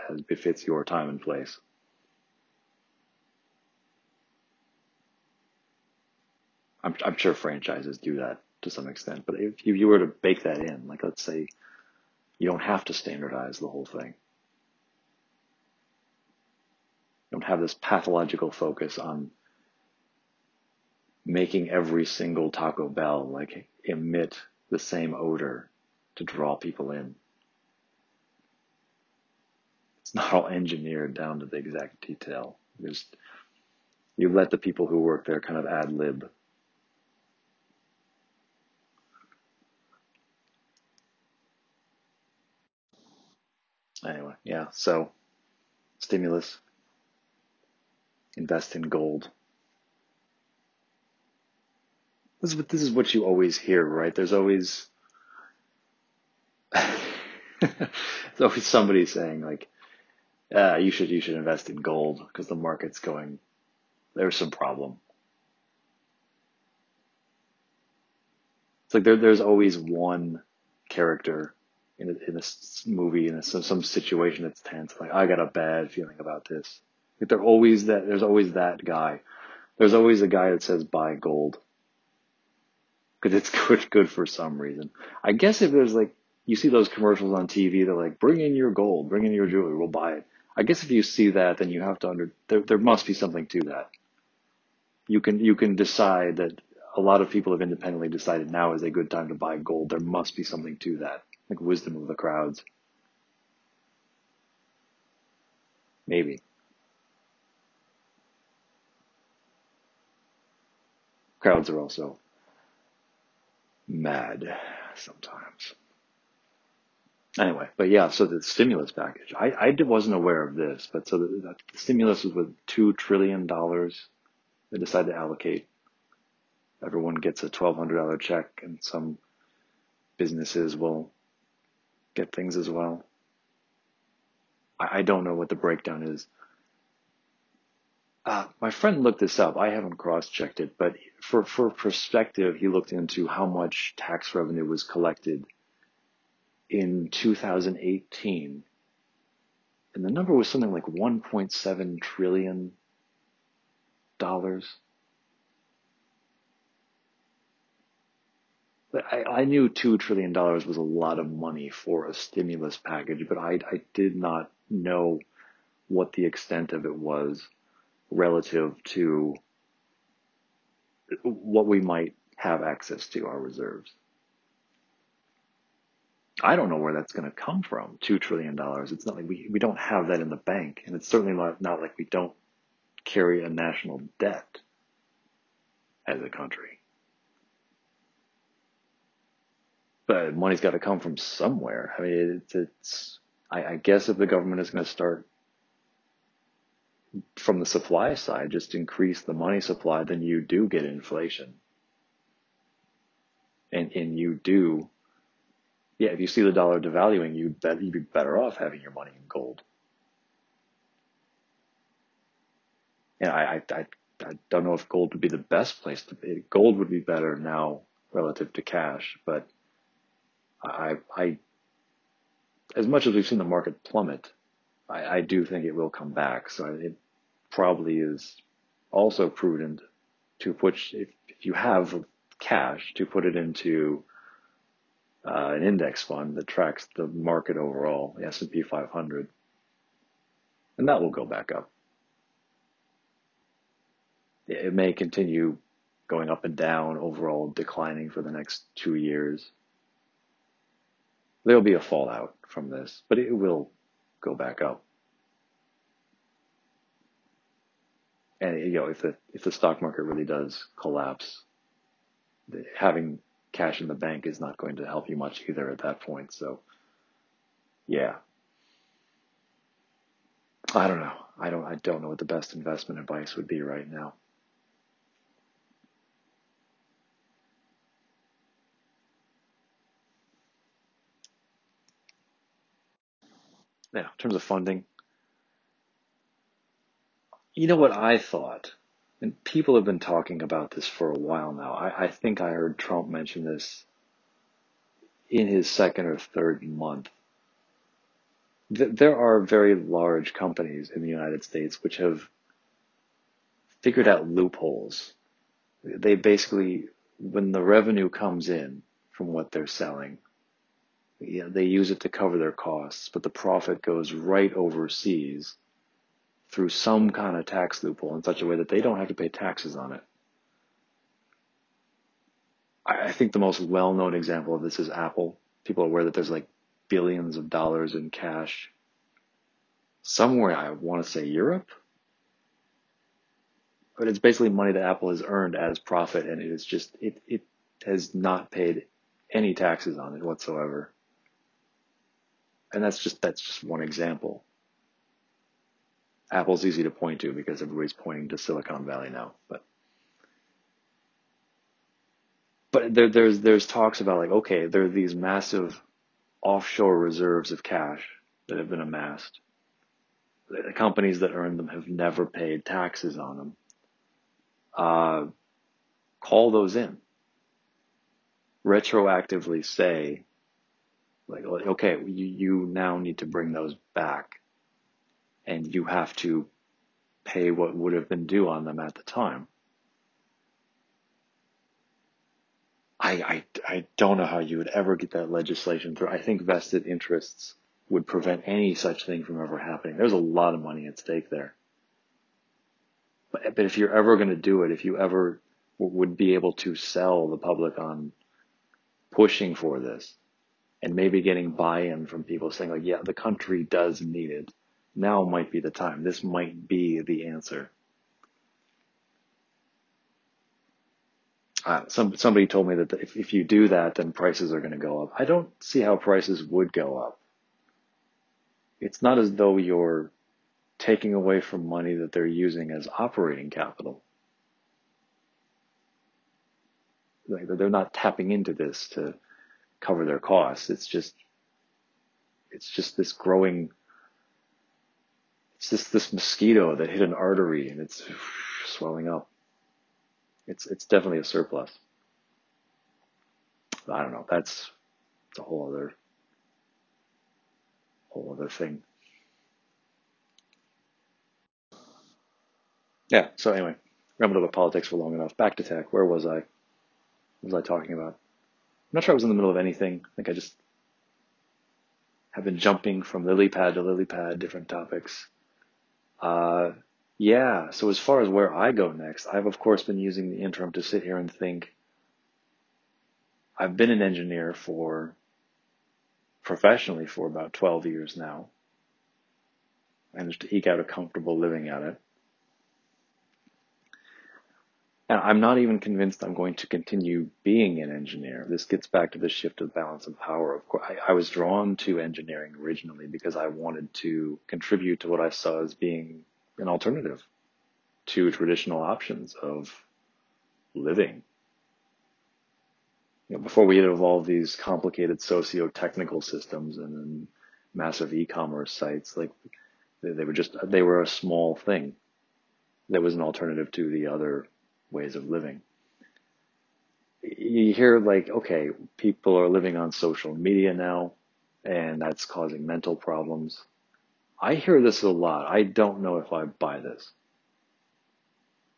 as befits your time and place. I'm, I'm sure franchises do that to some extent, but if you were to bake that in, like let's say you don't have to standardize the whole thing. You don't have this pathological focus on making every single Taco Bell like emit the same odor to draw people in. It's not all engineered down to the exact detail. Just you let the people who work there kind of ad lib. Anyway, yeah, so stimulus, invest in gold. This is what this is what you always hear, right? There's always there's always somebody saying like, uh, you should you should invest in gold because the market's going there's some problem. It's like there there's always one character in a, in a movie in a, some some situation that's tense. Like I got a bad feeling about this. Like they're always that there's always that guy. There's always a guy that says buy gold because it's good good for some reason. I guess if there's like you see those commercials on TV, they're like, bring in your gold, bring in your jewelry, we'll buy it. I guess if you see that, then you have to under there there must be something to that. You can you can decide that a lot of people have independently decided now is a good time to buy gold. There must be something to that, like wisdom of the crowds. Maybe. Crowds are also mad sometimes. Anyway, but yeah, so the stimulus package, I, I wasn't aware of this, but so the, the stimulus was with $2 trillion they decided to allocate. Everyone gets a $1,200 check and some businesses will get things as well. I, I don't know what the breakdown is. Uh, my friend looked this up. I haven't cross-checked it, but for, for perspective, he looked into how much tax revenue was collected in 2018. And the number was something like 1.7 trillion. dollars. I, I knew two trillion dollars was a lot of money for a stimulus package, but I, I did not know what the extent of it was relative to what we might have access to our reserves. I don't know where that's going to come from. Two trillion dollars. It's not like we, we don't have that in the bank, and it's certainly not, not like we don't carry a national debt as a country. But money's got to come from somewhere. I mean, it's, it's I, I guess if the government is going to start from the supply side, just increase the money supply, then you do get inflation. And, and you do yeah, if you see the dollar devaluing, you bet you'd be better off having your money in gold. And I, I, I, I don't know if gold would be the best place to be. Gold would be better now relative to cash, but I, I, as much as we've seen the market plummet, I, I do think it will come back. So it probably is also prudent to put, if, if you have cash, to put it into uh, an index fund that tracks the market overall, the S&P 500, and that will go back up. It may continue going up and down, overall declining for the next two years. There'll be a fallout from this, but it will go back up. And you know, if the if the stock market really does collapse, having cash in the bank is not going to help you much either at that point. So, yeah. I don't know. I don't. I don't know what the best investment advice would be right now. Now, in terms of funding, you know what I thought, and people have been talking about this for a while now. I, I think I heard Trump mention this in his second or third month. There are very large companies in the United States which have figured out loopholes. They basically, when the revenue comes in from what they're selling, you know, they use it to cover their costs, but the profit goes right overseas through some kind of tax loophole in such a way that they don't have to pay taxes on it. I think the most well-known example of this is Apple. People are aware that there's like billions of dollars in cash somewhere, I want to say Europe, but it's basically money that Apple has earned as profit and it is just, it, it has not paid any taxes on it whatsoever. And that's just, that's just one example. Apple's easy to point to because everybody's pointing to Silicon Valley now, but but there, there's there's talks about like okay, there are these massive offshore reserves of cash that have been amassed. The companies that earn them have never paid taxes on them. Uh, call those in. Retroactively say, like, okay, you, you now need to bring those back, and you have to pay what would have been due on them at the time. I, I, I don't know how you would ever get that legislation through. I think vested interests would prevent any such thing from ever happening. There's a lot of money at stake there. But, but if you're ever going to do it, if you ever would be able to sell the public on pushing for this and maybe getting buy-in from people saying like, yeah, the country does need it. Now might be the time. This might be the answer. uh, some somebody told me that if, if you do that, then prices are going to go up. I don't see how prices would go up. It's not as though you're taking away from money that they're using as operating capital. Like they're not tapping into this to cover their costs. It's just it's just this growing it's just this mosquito that hit an artery and it's swelling up it's it's definitely a surplus. I don't know. That's, a whole other whole other thing. Yeah. So anyway, rambled about politics for long enough. Back to tech. Where was I? What was I talking about? I'm not sure I was in the middle of anything. I think I just have been jumping from lily pad to lily pad, different topics. Uh, yeah, so as far as where I go next, I've of course been using the interim to sit here and think. I've been an engineer for professionally for about 12 years now. Managed to eke out a comfortable living at it. And I'm not even convinced I'm going to continue being an engineer. This gets back to the shift of balance of power. Of course, I, I was drawn to engineering originally because I wanted to contribute to what I saw as being an alternative to traditional options of living. You know, before we had evolved these complicated socio-technical systems and massive e-commerce sites, like they, they were just, they were a small thing. There was an alternative to the other ways of living. You hear like, okay, people are living on social media now and that's causing mental problems. I hear this a lot. I don't know if I buy this.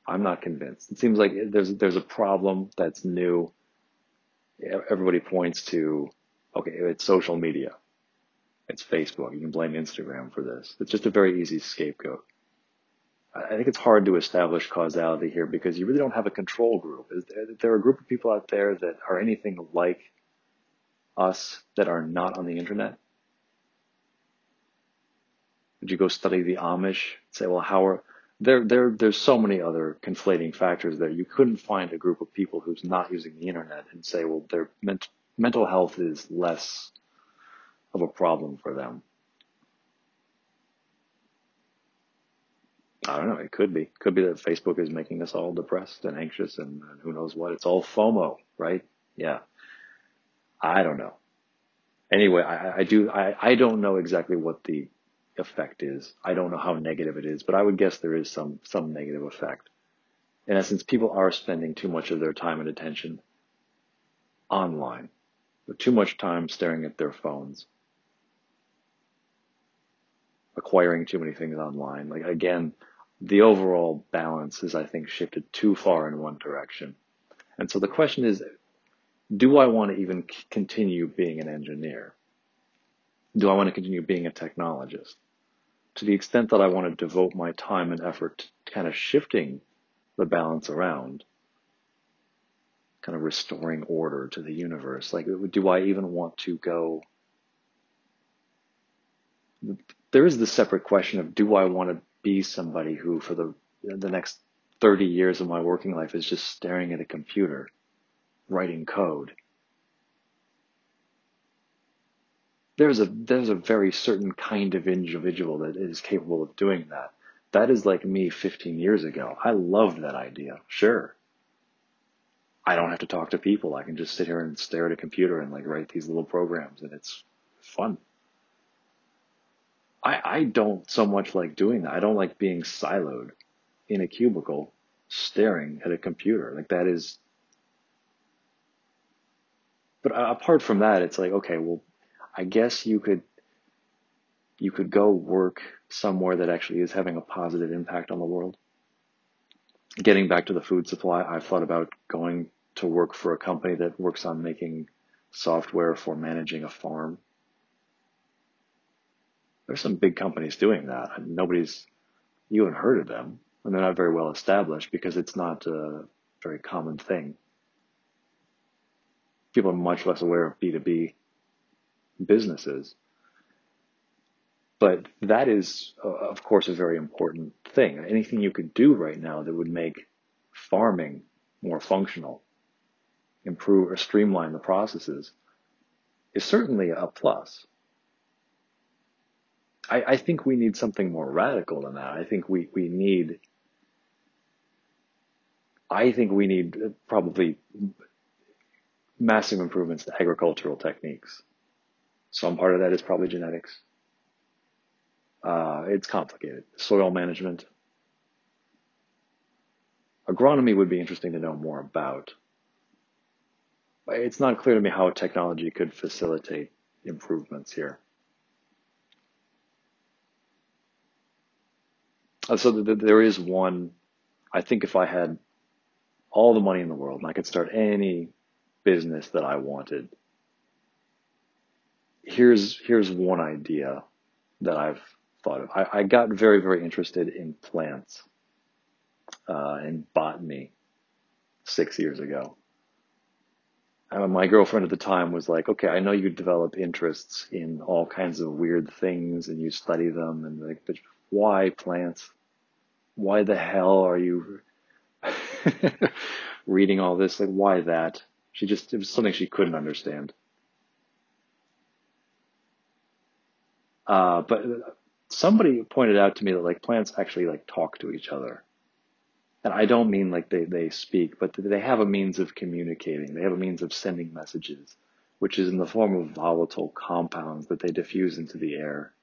I'm not convinced. It seems like there's there's a problem that's new. Everybody points to, okay, it's social media. It's Facebook. You can blame Instagram for this. It's just a very easy scapegoat. I think it's hard to establish causality here because you really don't have a control group. Is there, a group of people out there that are anything like us that are not on the internet? Would you go study the Amish? Say, well, how are there? There, there's so many other conflating factors there. You couldn't find a group of people who's not using the internet and say, well, their ment- mental health is less of a problem for them. I don't know. It could be. Could be that Facebook is making us all depressed and anxious and, and who knows what. It's all FOMO, right? Yeah. I don't know. Anyway, I, I do, I, I don't know exactly what the effect is. I don't know how negative it is, but I would guess there is some, some negative effect. In essence, people are spending too much of their time and attention online, too much time staring at their phones, acquiring too many things online. Like again, the overall balance is, I think, shifted too far in one direction. And so the question is, do I want to even continue being an engineer? Do I want to continue being a technologist? To the extent that I want to devote my time and effort to kind of shifting the balance around, kind of restoring order to the universe, like, do I even want to go? There is the separate question of, do I want to be somebody who for the the next 30 years of my working life is just staring at a computer, writing code. There's a there's a very certain kind of individual that is capable of doing that. That is like me 15 years ago. I loved that idea. Sure. I don't have to talk to people. I can just sit here and stare at a computer and like write these little programs and it's fun. I, I don't so much like doing that. I don't like being siloed in a cubicle staring at a computer. Like that is, but apart from that, it's like, okay, well, I guess you could, you could go work somewhere that actually is having a positive impact on the world. Getting back to the food supply, I've thought about going to work for a company that works on making software for managing a farm there's some big companies doing that. and Nobody's, you haven't heard of them, and they're not very well established because it's not a very common thing. People are much less aware of B2B businesses. But that is, of course, a very important thing. Anything you could do right now that would make farming more functional, improve or streamline the processes is certainly a plus. I, I think we need something more radical than that. I think we, we need, I think we need probably massive improvements to agricultural techniques. Some part of that is probably genetics. Uh, it's complicated. Soil management. Agronomy would be interesting to know more about. It's not clear to me how technology could facilitate improvements here. Uh, so there is one I think if I had all the money in the world and I could start any business that I wanted, here's here's one idea that I've thought of. I, I got very very interested in plants uh, and botany six years ago. My girlfriend at the time was like, "Okay, I know you develop interests in all kinds of weird things and you study them, and like, why plants? Why the hell are you reading all this? Like, why that?" She just it was something she couldn't understand. Uh, but somebody pointed out to me that like plants actually like talk to each other. And I don't mean like they, they speak, but they have a means of communicating. They have a means of sending messages, which is in the form of volatile compounds that they diffuse into the air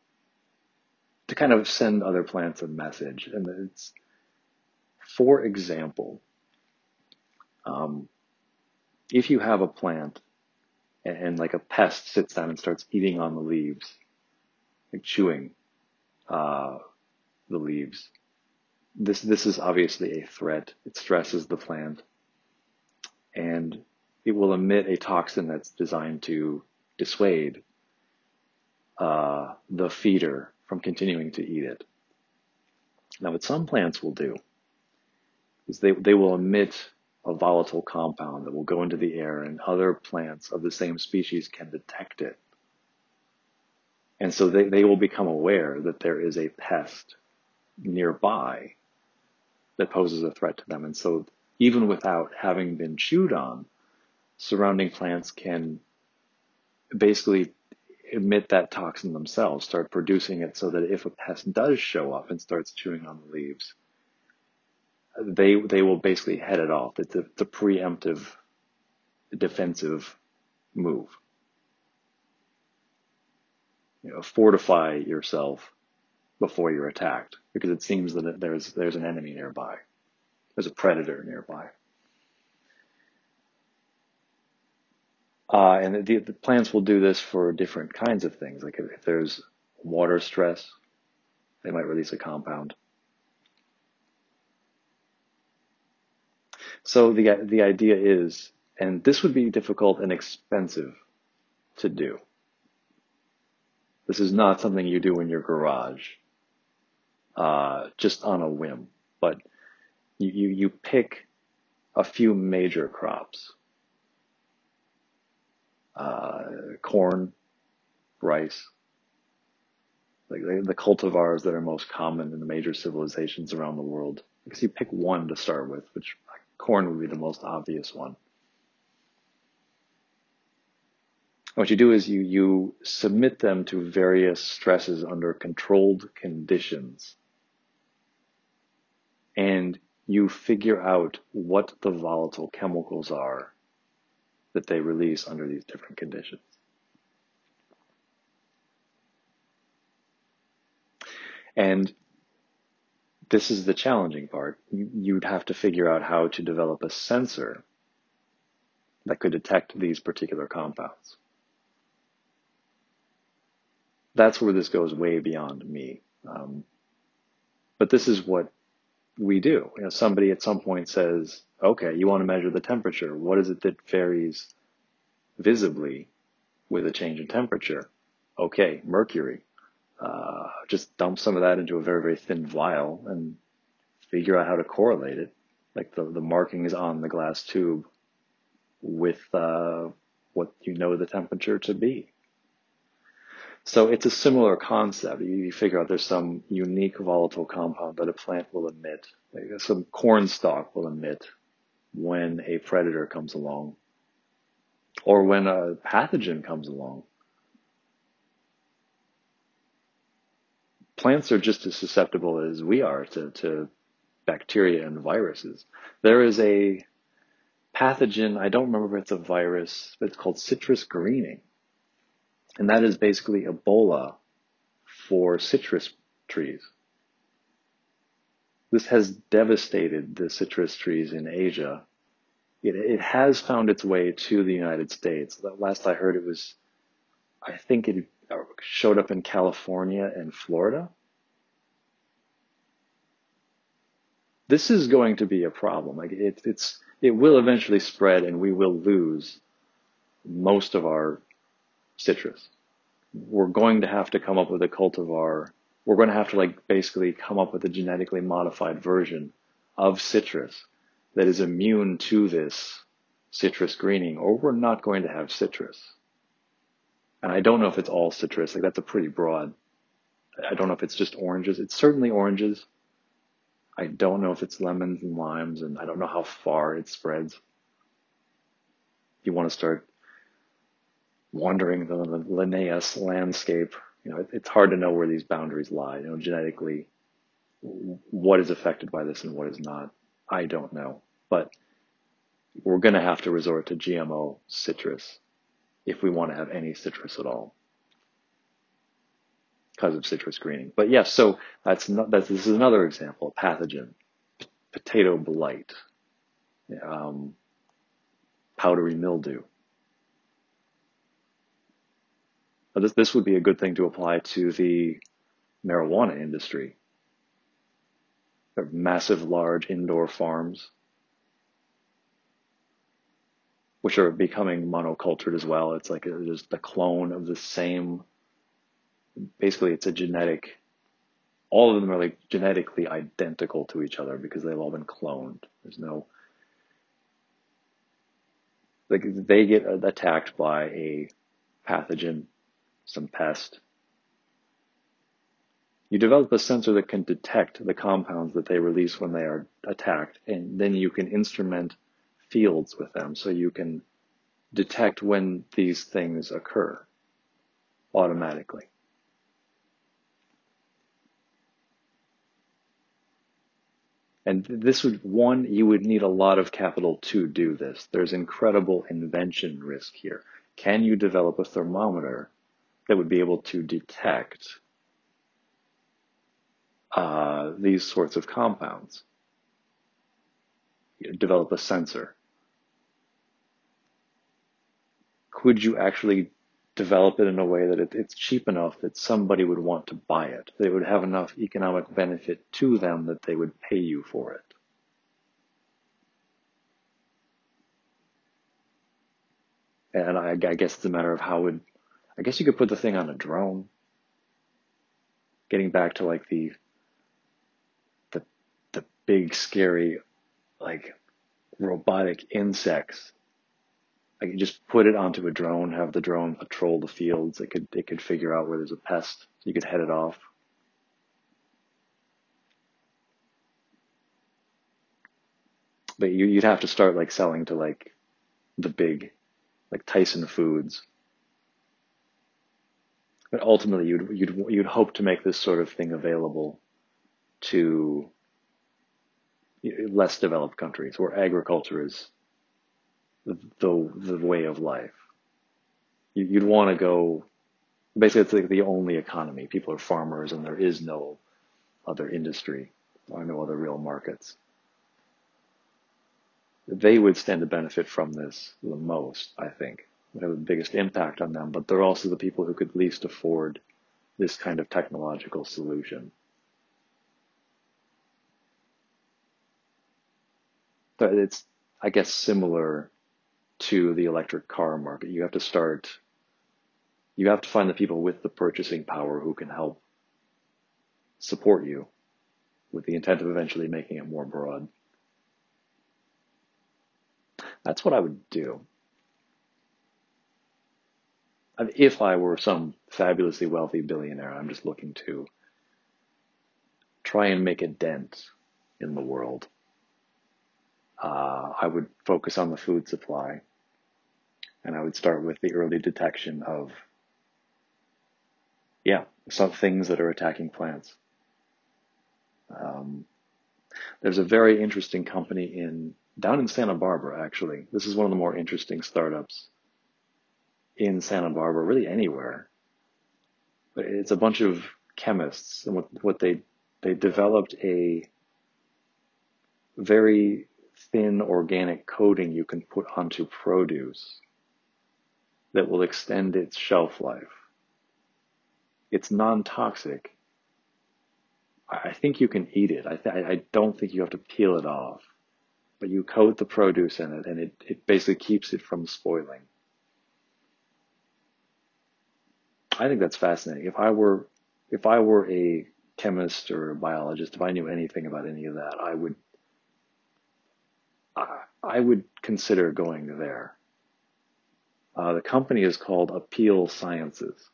to kind of send other plants a message. And it's, for example, um, if you have a plant and, and like a pest sits down and starts eating on the leaves, like chewing uh, the leaves. This this is obviously a threat. It stresses the plant, and it will emit a toxin that's designed to dissuade uh, the feeder from continuing to eat it. Now, what some plants will do is they they will emit a volatile compound that will go into the air, and other plants of the same species can detect it and so they, they will become aware that there is a pest nearby that poses a threat to them. And so even without having been chewed on, surrounding plants can basically emit that toxin themselves, start producing it so that if a pest does show up and starts chewing on the leaves, they they will basically head it off. It's a, it's a preemptive defensive move you know, fortify yourself before you're attacked because it seems that there's there's an enemy nearby. There's a predator nearby. Uh, and the, the, plants will do this for different kinds of things. Like if, if there's water stress, they might release a compound. So the the idea is, and this would be difficult and expensive to do. This is not something you do in your garage, uh, just on a whim. But you, you, you pick a few major crops. Uh, corn, rice, like the, cultivars that are most common in the major civilizations around the world. Because you pick one to start with, which corn would be the most obvious one. what you do is you, you submit them to various stresses under controlled conditions. And you figure out what the volatile chemicals are that they release under these different conditions. And this is the challenging part. You'd have to figure out how to develop a sensor that could detect these particular compounds that's where this goes way beyond me. Um, but this is what we do. You know, somebody at some point says, okay, you want to measure the temperature. What is it that varies visibly with a change in temperature? Okay, mercury. Uh, just dump some of that into a very, very thin vial and figure out how to correlate it. Like the, the markings on the glass tube with, uh, what you know the temperature to be. So it's a similar concept. You figure out there's some unique volatile compound that a plant will emit, like uh, some corn stalk will emit when a predator comes along or when a pathogen comes along. Plants are just as susceptible as we are to, to bacteria and viruses. There is a pathogen, I don't remember if it's a virus, but it's called citrus greening and that is basically Ebola for citrus trees. This has devastated the citrus trees in Asia. It, it has found its way to the United States. Last I heard, it was, I think it uh, showed up in California and Florida. this is going to be a problem. Like it, it's, it will eventually spread and we will lose most of our citrus. We're going to have to come up with a cultivar. We're going to have to like basically come up with a genetically modified version of citrus that is immune to this citrus greening or we're not going to have citrus. And I don't know if it's all citrus. Like that's a pretty broad. I don't know if it's just oranges. It's certainly oranges. I don't know if it's lemons and limes and I don't know how far it spreads. You want to start wandering the Linnaeus landscape. You know, it's hard to know where these boundaries lie. You know, genetically, what is affected by this and what is not. I don't know, but we're going to have to resort to GMO citrus if we want to have any citrus at all because of citrus greening. But yes, so that's not, that's, this is another example, a pathogen, P- potato blight, um, powdery mildew. Now this, this would be a good thing to apply to the marijuana industry. There are massive, large indoor farms which are becoming monocultured as well. It's like a, the clone of the same. Basically, it's a genetic. All of them are like genetically identical to each other because they've all been cloned. There's no. Like they get attacked by a pathogen, some pest. You develop a sensor that can detect the compounds that they release when they are attacked, and then you can instrument fields with them so you can detect when these things occur automatically. And this would, one, you would need a lot of capital to do this. There's incredible invention risk here. Can you develop a thermometer that would be able to detect uh, these sorts of compounds? You develop a sensor could you actually develop it in a way that it, it's cheap enough that somebody would want to buy it? They would have enough economic benefit to them that they would pay you for it. And I, I guess it's a matter of how would, I guess you could put the thing on a drone. Getting back to like the, the, the big scary, like robotic insects I could just put it onto a drone, have the drone patrol the fields. It could it could figure out where there's a pest. You could head it off. But you, you'd have to start like selling to like the big, like Tyson Foods. But ultimately, you'd you'd you'd hope to make this sort of thing available to less developed countries where agriculture is the, the, way of life. You, would want to go, basically it's like the only economy. People are farmers and there is no other industry or no other real markets. They would stand to benefit from this the most, I think. Have the biggest impact on them, but they're also the people who could least afford this kind of technological solution. It's, I guess, similar to the electric car market. You have to start, you have to find the people with the purchasing power who can help support you with the intent of eventually making it more broad. That's what I would do. If I were some fabulously wealthy billionaire, I'm just looking to try and make a dent in the world. Uh, I would focus on the food supply and I would start with the early detection of, yeah, some things that are attacking plants. Um, there's a very interesting company in down in Santa Barbara, actually. This is one of the more interesting startups in Santa Barbara, really anywhere. But it's a bunch of chemists, and what, what they they developed a very thin organic coating you can put onto produce that will extend its shelf life. It's non-toxic. I think you can eat it. I, th- I don't think you have to peel it off, but you coat the produce in it and it, it basically keeps it from spoiling. I think that's fascinating. If I were, if I were a chemist or a biologist, if I knew anything about any of that, I would, I, I would consider going there. Uh, the company is called Apeel Sciences.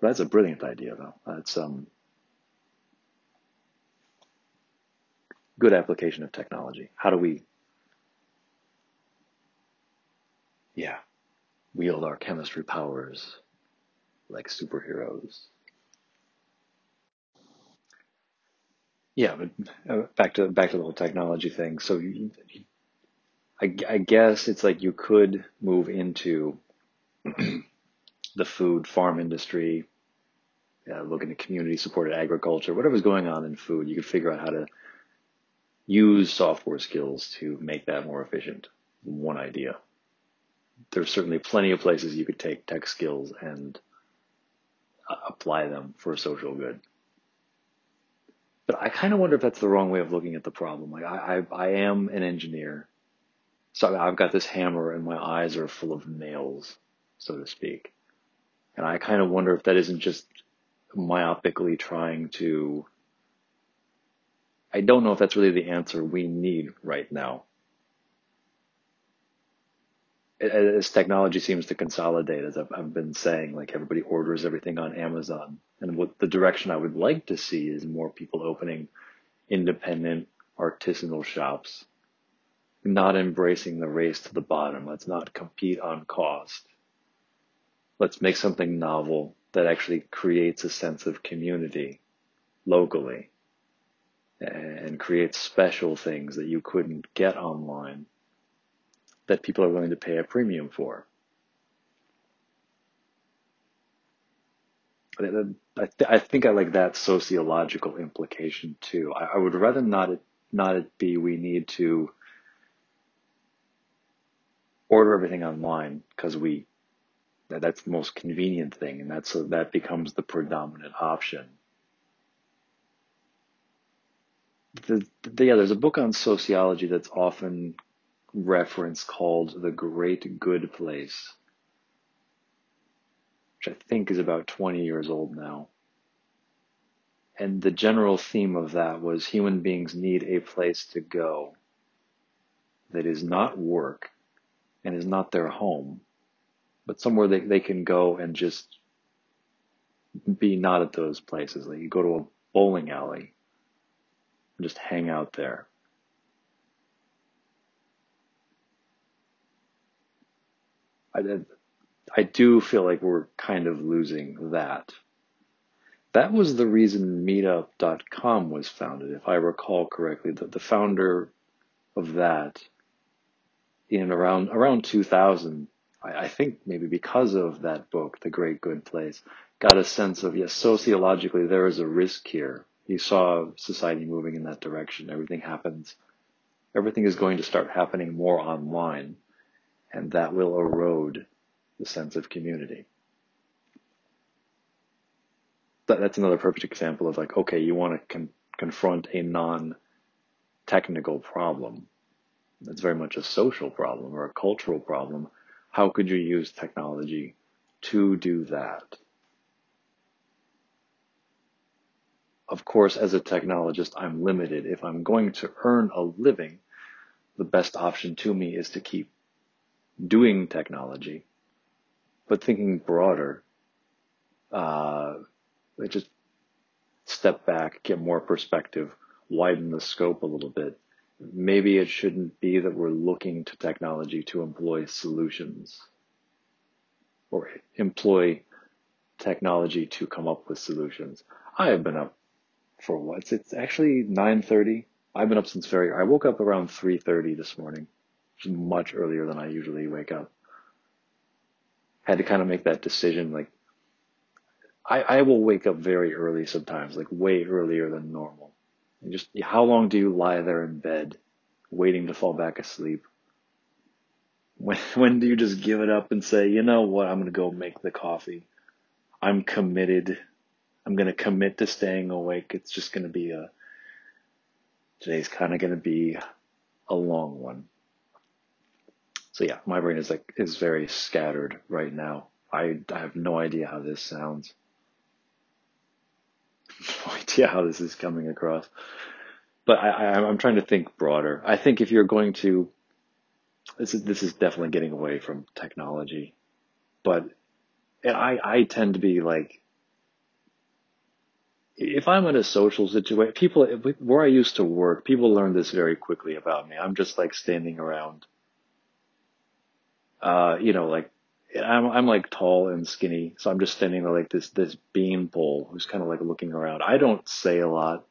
That's a brilliant idea, though. That's um, good application of technology. How do we, yeah, wield our chemistry powers like superheroes? Yeah, but uh, back to back to the whole technology thing. So, you, I, I guess it's like you could move into the food farm industry, uh, look into community supported agriculture, whatever's going on in food, you could figure out how to use software skills to make that more efficient. One idea. There's certainly plenty of places you could take tech skills and uh, apply them for social good. But I kind of wonder if that's the wrong way of looking at the problem. Like I, I, I am an engineer, so I've got this hammer and my eyes are full of nails, so to speak. And I kind of wonder if that isn't just myopically trying to. I don't know if that's really the answer we need right now. As technology seems to consolidate, as I've, I've been saying, like everybody orders everything on Amazon. And what the direction I would like to see is more people opening independent artisanal shops, not embracing the race to the bottom. Let's not compete on cost. Let's make something novel that actually creates a sense of community locally and creates special things that you couldn't get online that people are willing to pay a premium for. Uh, I, th- I think I like that sociological implication too. I, I would rather not it, not it be we need to order everything online because we that that's the most convenient thing, and that's that becomes the predominant option. The, the, yeah, there's a book on sociology that's often referenced called The Great Good Place, which I think is about 20 years old now. And the general theme of that was human beings need a place to go that is not work and is not their home, but somewhere they, they can go and just be not at those places. Like you go to a bowling alley and just hang out there. I, I do feel like we're kind of losing that. That was the reason meetup.com was founded, if I recall correctly. The, the founder of that in around around 2000 I, I think maybe because of that book, The Great Good Place, got a sense of, yes, sociologically, there is a risk here. He saw society moving in that direction. Everything happens, everything is going to start happening more online, and that will erode the sense of community. That, that's another perfect example of like, okay, you want to con- confront a non technical problem. That's very much a social problem or a cultural problem how could you use technology to do that? Of course, as a technologist, I'm limited. If I'm going to earn a living, the best option to me is to keep doing technology. But thinking broader, uh, just step back, get more perspective, widen the scope a little bit, maybe it shouldn't be that we're looking to technology to employ solutions or employ technology to come up with solutions. I have been up for what? It's actually 9:30. I've been up since very I woke up around 3:30 this morning, much earlier than I usually wake up. Had to kind of make that decision like I, I will wake up very early sometimes, like way earlier than normal. And just how long do you lie there in bed waiting to fall back asleep? When when do you just give it up and say, you know what, I'm gonna go make the coffee. I'm committed. I'm going to commit to staying awake. It's just going to be a, today's kind of going to be a long one. So yeah, my brain is like, is very scattered right now. I, I have no idea how this sounds. No idea how this is coming across. But I, I, I'm trying to think broader. I think if you're going to, this is, this is definitely getting away from technology, but and I, I tend to be like, if I'm in a social situation, people, where I used to work, people learn this very quickly about me. I'm just like standing around, uh, you know, like, I'm, I'm like tall and skinny. So I'm just standing there like this, this beanpole who's kind of like looking around. I don't say a lot.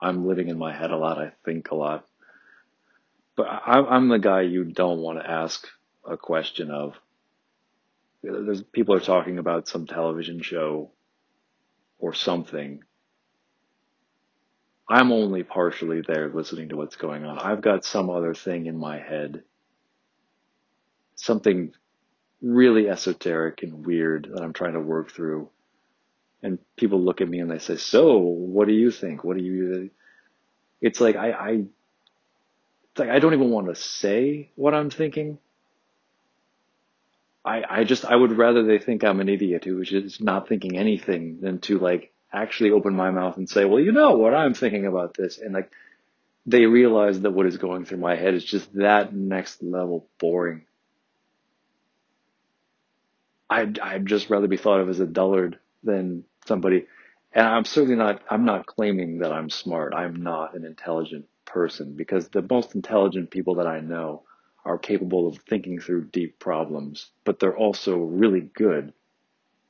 I'm living in my head a lot. I think a lot. But I'm the guy you don't want to ask a question of. There's people are talking about some television show or something. I'm only partially there listening to what's going on. I've got some other thing in my head. Something really esoteric and weird that I'm trying to work through. And people look at me and they say, so what do you think? What do you, it's like, I, I, it's like, I don't even want to say what I'm thinking. I, I just, I would rather they think I'm an idiot who is not thinking anything than to like actually open my mouth and say, well, you know what I'm thinking about this. And like, they realize that what is going through my head is just that next level boring. I'd, I'd just rather be thought of as a dullard than somebody. And I'm certainly not, I'm not claiming that I'm smart. I'm not an intelligent person because the most intelligent people that I know are capable of thinking through deep problems, but they're also really good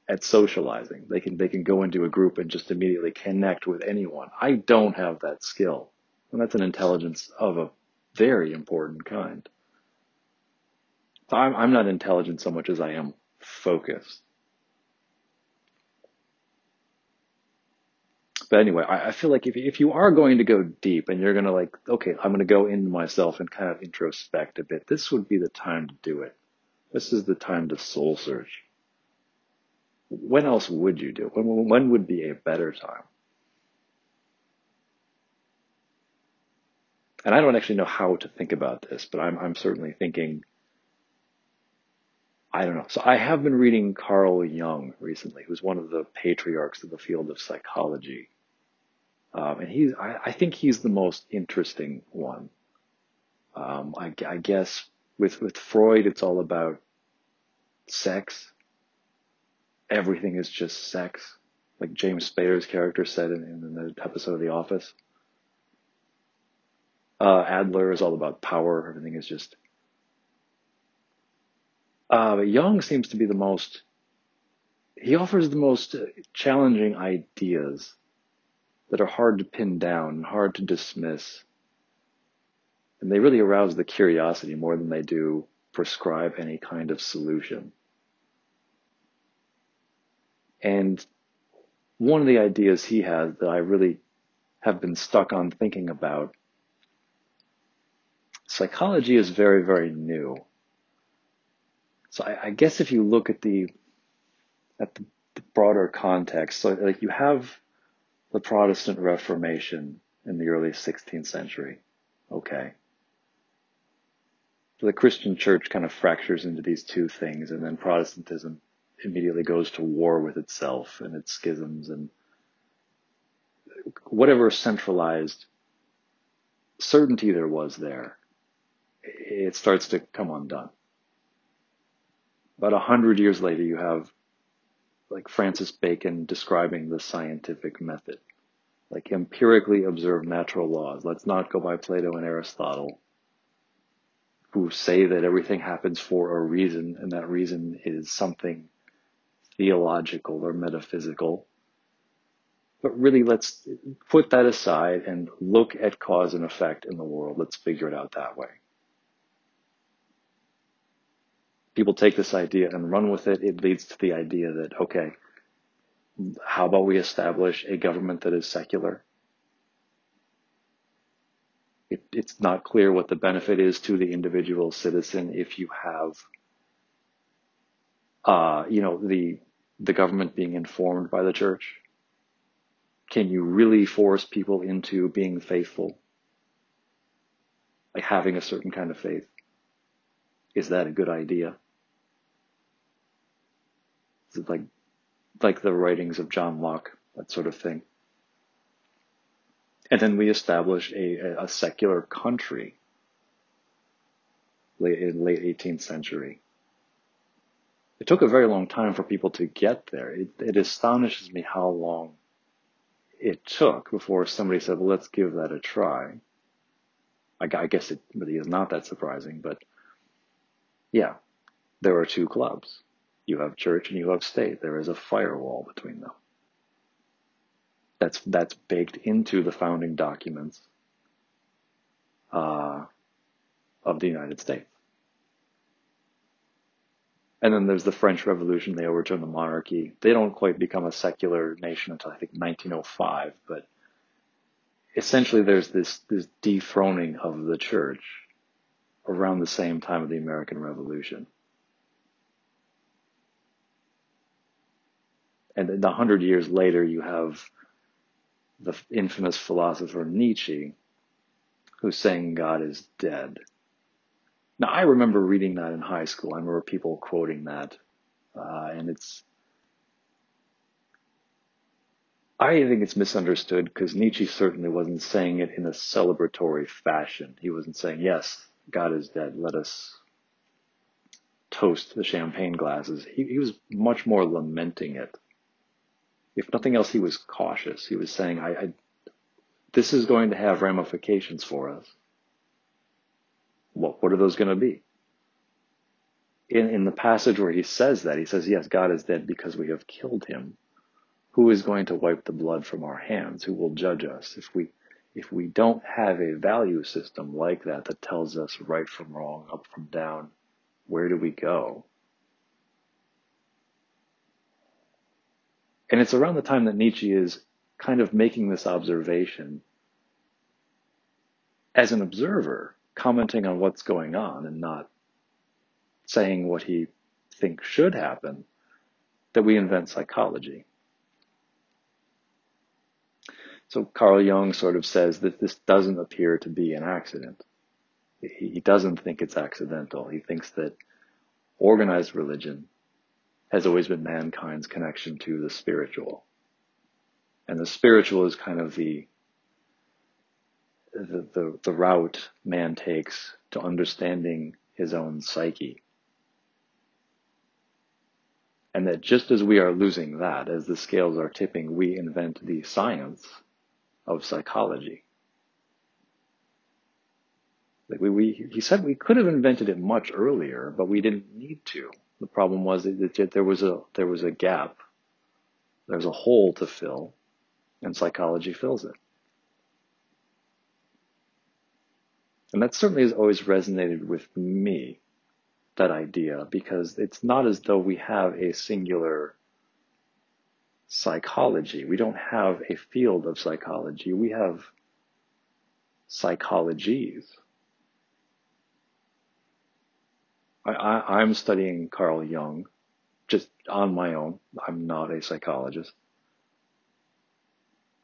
at socializing. They can, they can go into a group and just immediately connect with anyone. I don't have that skill. And that's an intelligence of a very important kind. So I'm, I'm not intelligent so much as I am focused. But anyway, I, I feel like if, if you are going to go deep and you're going to like, okay, I'm going to go into myself and kind of introspect a bit, this would be the time to do it. This is the time to soul search. When else would you do it? When, when would be a better time? And I don't actually know how to think about this, but I'm, I'm certainly thinking, I don't know. So I have been reading Carl Jung recently, who's one of the patriarchs of the field of psychology. Um, and he's, I, I, think he's the most interesting one. Um, I, I, guess with, with Freud, it's all about sex. Everything is just sex. Like James Spader's character said in, in the episode of The Office. Uh, Adler is all about power. Everything is just. Uh, Jung seems to be the most. He offers the most challenging ideas that are hard to pin down, hard to dismiss. And they really arouse the curiosity more than they do prescribe any kind of solution. And one of the ideas he has that I really have been stuck on thinking about psychology is very, very new. So I, I guess if you look at the at the, the broader context, so like you have the Protestant Reformation in the early 16th century. Okay. So the Christian church kind of fractures into these two things, and then Protestantism immediately goes to war with itself and its schisms and whatever centralized certainty there was there, it starts to come undone. About a hundred years later, you have like Francis Bacon describing the scientific method. Like empirically observe natural laws. Let's not go by Plato and Aristotle, who say that everything happens for a reason, and that reason is something theological or metaphysical. But really, let's put that aside and look at cause and effect in the world. Let's figure it out that way. People take this idea and run with it, it leads to the idea that, okay, how about we establish a government that is secular? It, it's not clear what the benefit is to the individual citizen if you have, uh, you know, the the government being informed by the church? Can you really force people into being faithful? Like having a certain kind of faith? Is that a good idea? Like, like the writings of John Locke, that sort of thing? And then we establish a, a secular country late, in late 18th century. It took a very long time for people to get there. It, it astonishes me how long it took before somebody said, well, let's give that a try. I, I guess it really is not that surprising, but yeah, there are two clubs. You have church and you have state. There is a firewall between them. That's that's baked into the founding documents uh, of the United States. And then there's the French Revolution. They overturn the monarchy. They don't quite become a secular nation until I think 1905, but essentially there's this, this dethroning of the church around the same time of the American Revolution. And a hundred years later, you have the infamous philosopher Nietzsche, who's saying God is dead. Now, I remember reading that in high school. I remember people quoting that, uh, and it's. I think it's misunderstood because Nietzsche certainly wasn't saying it in a celebratory fashion. He wasn't saying, "Yes, God is dead. Let us toast the champagne glasses." He, he was much more lamenting it. If nothing else, he was cautious. He was saying, I, I "This is going to have ramifications for us." What, what are those going to be? In, in the passage where he says that, he says, yes, God is dead because we have killed him. Who is going to wipe the blood from our hands? Who will judge us? If we, if we don't have a value system like that that tells us right from wrong, up from down, where do we go? And it's around the time that Nietzsche is kind of making this observation as an observer commenting on what's going on and not saying what he thinks should happen, that we invent psychology. So Carl Jung sort of says that this doesn't appear to be an accident. He doesn't think it's accidental. He thinks that organized religion has always been mankind's connection to the spiritual. And the spiritual is kind of the the, the, the route man takes to understanding his own psyche. And that just as we are losing that, as the scales are tipping, we invent the science of psychology. Like we, we, he said we could have invented it much earlier, but we didn't need to. The problem was that there was a, there was a gap. There was a hole to fill, and psychology fills it. And that certainly has always resonated with me, that idea, because it's not as though we have a singular psychology. We don't have a field of psychology. We have psychologies. I, am studying Carl Jung just on my own. I'm not a psychologist.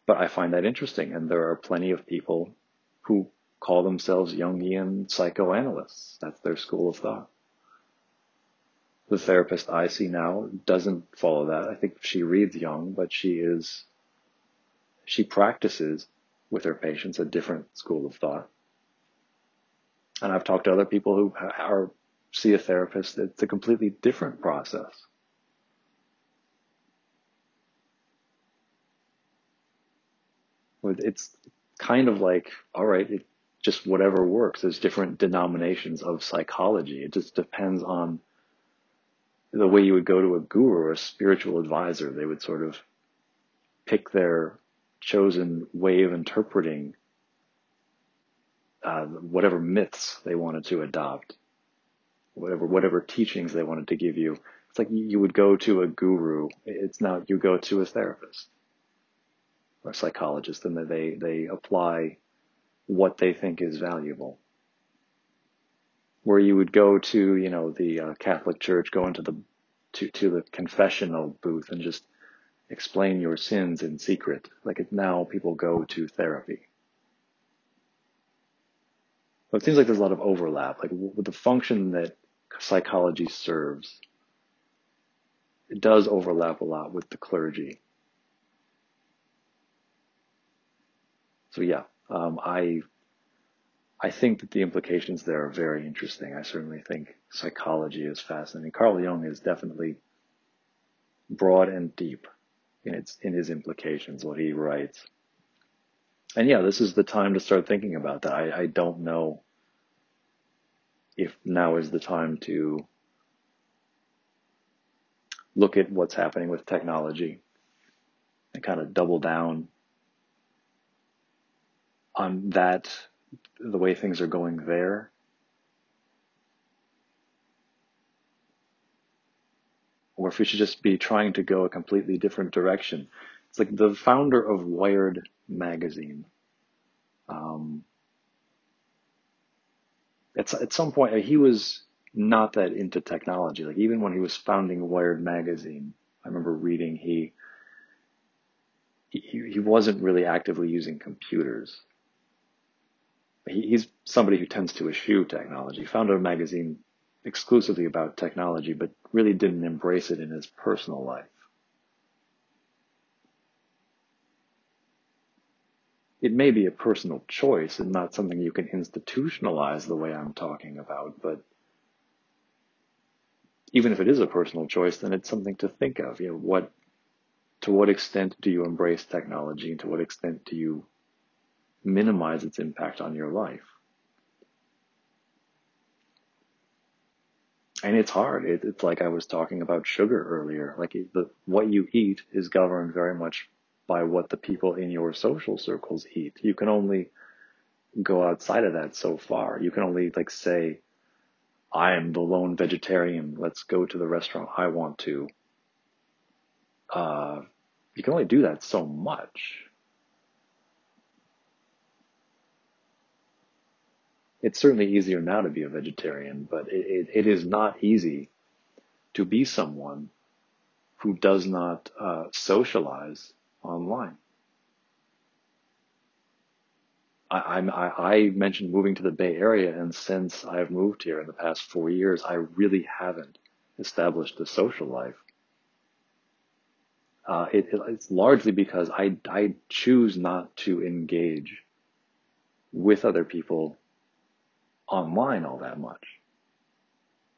But I find that interesting. And there are plenty of people who call themselves Jungian psychoanalysts. That's their school of thought. The therapist I see now doesn't follow that. I think she reads Jung, but she is, she practices with her patients a different school of thought. And I've talked to other people who are, see a therapist. It's a completely different process. It's kind of like, all right, it, just whatever works. There's different denominations of psychology. It just depends on the way you would go to a guru or a spiritual advisor. They would sort of pick their chosen way of interpreting uh, whatever myths they wanted to adopt, whatever whatever teachings they wanted to give you. It's like you would go to a guru. It's now you go to a therapist or a psychologist, and they they apply what they think is valuable. Where you would go to, you know, the uh, Catholic Church, go into the to, to the confessional booth and just explain your sins in secret. Like it, now people go to therapy. But it seems like there's a lot of overlap. Like with the function that psychology serves, it does overlap a lot with the clergy. So yeah, um, I I think that the implications there are very interesting. I certainly think psychology is fascinating. Carl Jung is definitely broad and deep in its in his implications, what he writes. And yeah, this is the time to start thinking about that. I, I don't know if now is the time to look at what's happening with technology and kind of double down on that, the way things are going there. Or if we should just be trying to go a completely different direction. It's like the founder of Wired magazine. Um, at, at some point, he was not that into technology. Like even when he was founding Wired magazine, I remember reading he he, he wasn't really actively using computers. He, he's somebody who tends to eschew technology. He founded a magazine exclusively about technology, but really didn't embrace it in his personal life. It may be a personal choice and not something you can institutionalize the way I'm talking about, but even if it is a personal choice, then it's something to think of. You know, what, to what extent do you embrace technology and to what extent do you minimize its impact on your life? And it's hard. It, it's like I was talking about sugar earlier. Like the, what you eat is governed very much by what the people in your social circles eat. You can only go outside of that so far. You can only like say, I am the lone vegetarian. Let's go to the restaurant I want to. Uh, you can only do that so much. It's certainly easier now to be a vegetarian, but it, it, it is not easy to be someone who does not uh, socialize online. I, I, I mentioned moving to the Bay Area, and since I've moved here in the past four years, I really haven't established a social life. Uh, it, it's largely because I, I choose not to engage with other people online all that much.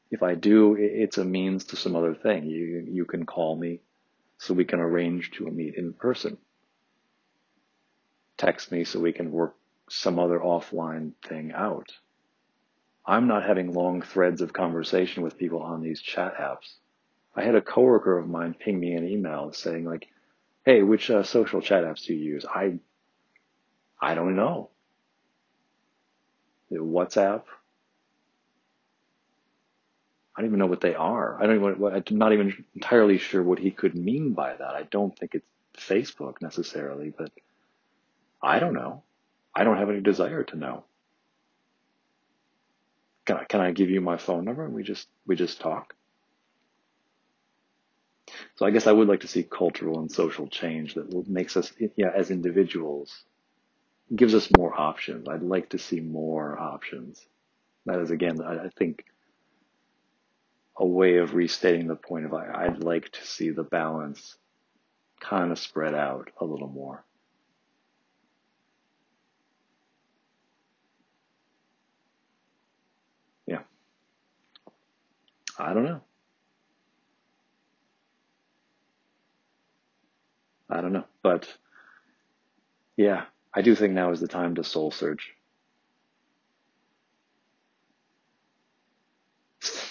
If I do, it's a means to some other thing. You, you can call me so we can arrange to meet in person. Text me so we can work some other offline thing out. I'm not having long threads of conversation with people on these chat apps. I had a coworker of mine ping me an email saying like, "Hey, which uh, social chat apps do you use?" I I don't know. WhatsApp, I don't even know what they are. I don't even, I'm not even entirely sure what he could mean by that. I don't think it's Facebook necessarily, but I don't know. I don't have any desire to know. Can I, can I give you my phone number and we just, we just talk? So I guess I would like to see cultural and social change that makes us, yeah, as individuals, gives us more options. I'd like to see more options. That is again, I think a way of restating the point of I'd like to see the balance kind of spread out a little more. Yeah. I don't know. I don't know. But yeah, I do think now is the time to soul search.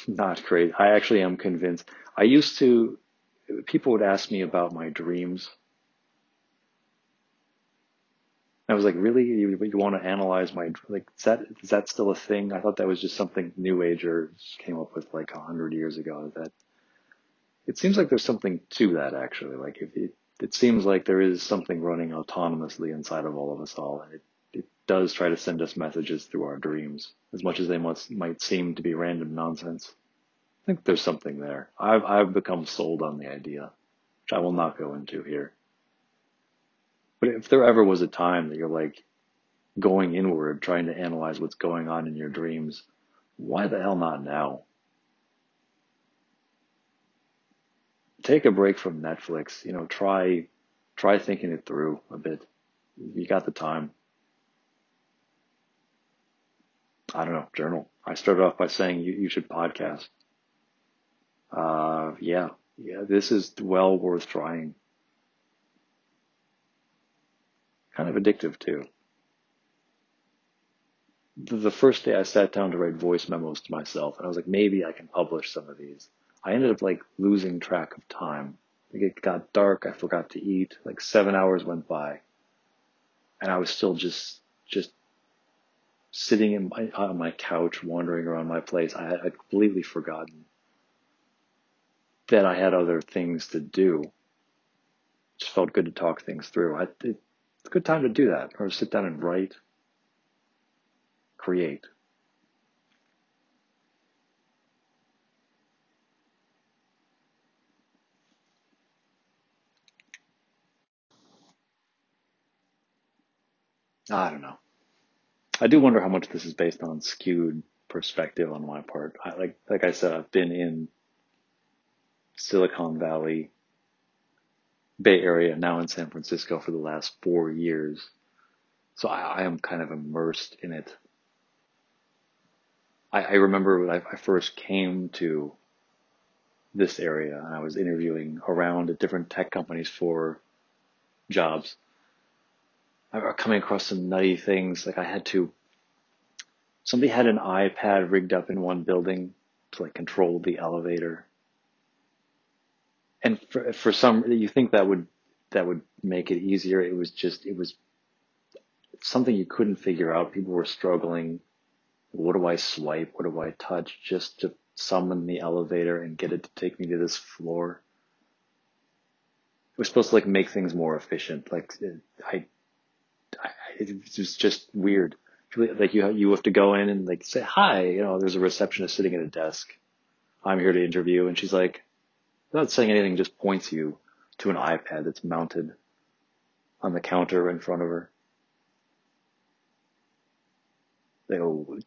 not great. I actually am convinced. I used to, people would ask me about my dreams. I was like, really? You, you want to analyze my, like, is that, is that still a thing? I thought that was just something New Agers came up with like a hundred years ago. That it seems like there's something to that actually. Like if it, it seems like there is something running autonomously inside of all of us all, and it, does try to send us messages through our dreams, as much as they must might seem to be random nonsense. I think there's something there. I've, I've become sold on the idea, which I will not go into here. But if there ever was a time that you're like going inward, trying to analyze what's going on in your dreams, why the hell not now? Take a break from Netflix, you know, try, try thinking it through a bit. You got the time. I don't know, journal. I started off by saying you, you should podcast. Uh, yeah, yeah, this is well worth trying. Kind of addictive too. The, the first day I sat down to write voice memos to myself, and I was like, maybe I can publish some of these. I ended up like losing track of time. Like it got dark. I forgot to eat. Like seven hours went by, and I was still just just sitting in my, on my couch, wandering around my place. I had completely forgotten that I had other things to do. Just felt good to talk things through. I, it, it's a good time to do that, or sit down and write, create. I don't know. I do wonder how much this is based on skewed perspective on my part. I, like like I said, I've been in Silicon Valley, Bay Area, now in San Francisco for the last four years. So I, I am kind of immersed in it. I, I remember when I, I first came to this area and I was interviewing around at different tech companies for jobs. Was coming across some nutty things. Like I had to, somebody had an iPad rigged up in one building to like control the elevator and for, for some, you think that would, that would make it easier. It was just, it was something you couldn't figure out. People were struggling. What do I swipe? What do I touch just to summon the elevator and get it to take me to this floor? It was supposed to like make things more efficient. Like I it was just weird. Like you, you have to go in and like say, hi, you know, there's a receptionist sitting at a desk. I'm here to interview. And she's like, without saying anything, just points you to an iPad that's mounted on the counter in front of her. They go,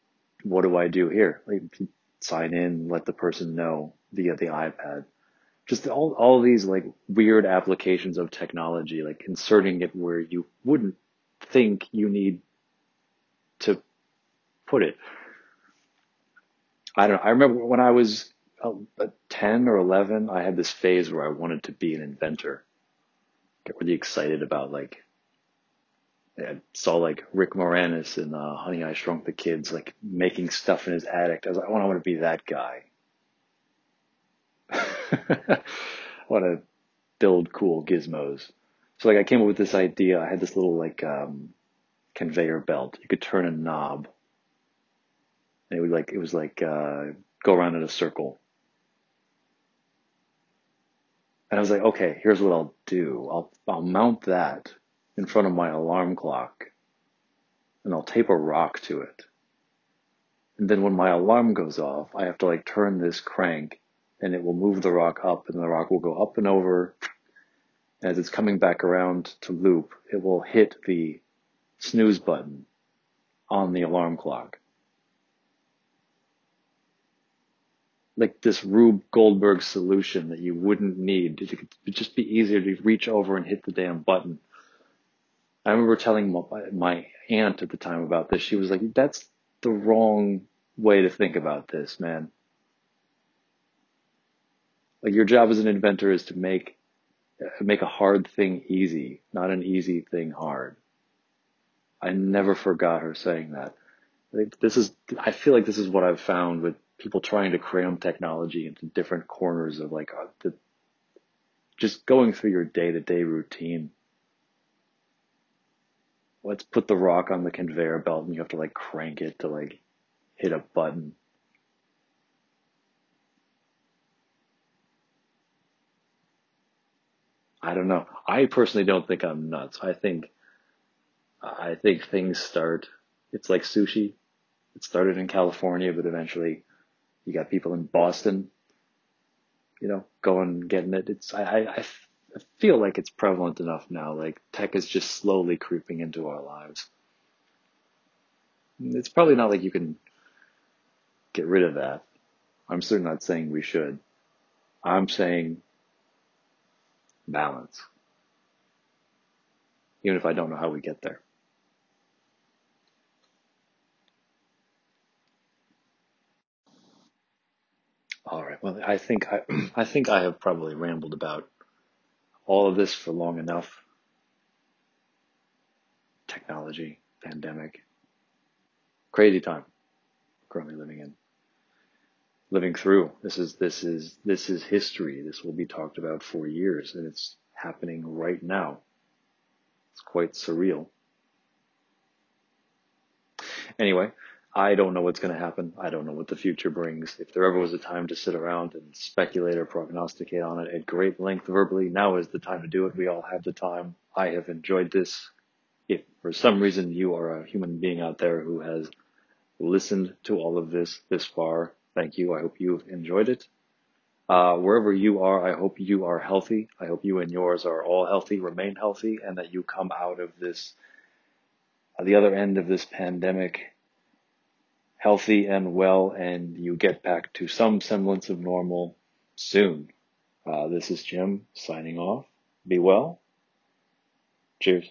what do I do here? Like, sign in, let the person know via the iPad. Just all, all these like weird applications of technology, like inserting it where you wouldn't think you need to put it. I don't know. I remember when I was at 10 or 11, I had this phase where I wanted to be an inventor. Get really excited about like, I saw like Rick Moranis in uh, Honey I Shrunk the Kids, like making stuff in his attic. I was like, I I want to be that guy. I want to build cool gizmos. So like I came up with this idea. I had this little like um, conveyor belt. You could turn a knob. And it would like it was like uh, go around in a circle. And I was like, okay, here's what I'll do. I'll, I'll mount that in front of my alarm clock and I'll tape a rock to it. And then when my alarm goes off, I have to like turn this crank and it will move the rock up and the rock will go up and over. As it's coming back around to loop, it will hit the snooze button on the alarm clock. like this Rube Goldberg solution that you wouldn't need. It would just be easier to reach over and hit the damn button. I remember telling my aunt at the time about this. She was like, that's the wrong way to think about this, man. Like your job as an inventor is to make, make a hard thing easy, not an easy thing hard. I never forgot her saying that. This is, I feel like this is what I've found with people trying to cram technology into different corners of like uh, the, just going through your day to day routine. Let's put the rock on the conveyor belt and you have to like crank it to like hit a button. I don't know. I personally don't think I'm nuts. I think, I think things start, it's like sushi. It started in California, but eventually you got people in Boston you know, going getting it. It's I, I, I feel like it's prevalent enough now. Like tech is just slowly creeping into our lives. It's probably not like you can get rid of that. I'm certainly not saying we should. I'm saying balance. Even if I don't know how we get there. All right. Well, I think I, I think I have probably rambled about all of this for long enough. Technology, pandemic, crazy time currently living in. Living through. This is this is this is history. This will be talked about for years and it's happening right now. It's quite surreal. Anyway, I don't know what's going to happen. I don't know what the future brings. If there ever was a time to sit around and speculate or prognosticate on it at great length verbally, now is the time to do it. We all have the time. I have enjoyed this. If for some reason you are a human being out there who has listened to all of this this far, thank you. I hope you've enjoyed it. Uh, wherever you are, I hope you are healthy. I hope you and yours are all healthy, remain healthy, and that you come out of this, uh, the other end of this pandemic healthy and well and you get back to some semblance of normal soon. Uh, this is Jim signing off. Be well. Cheers.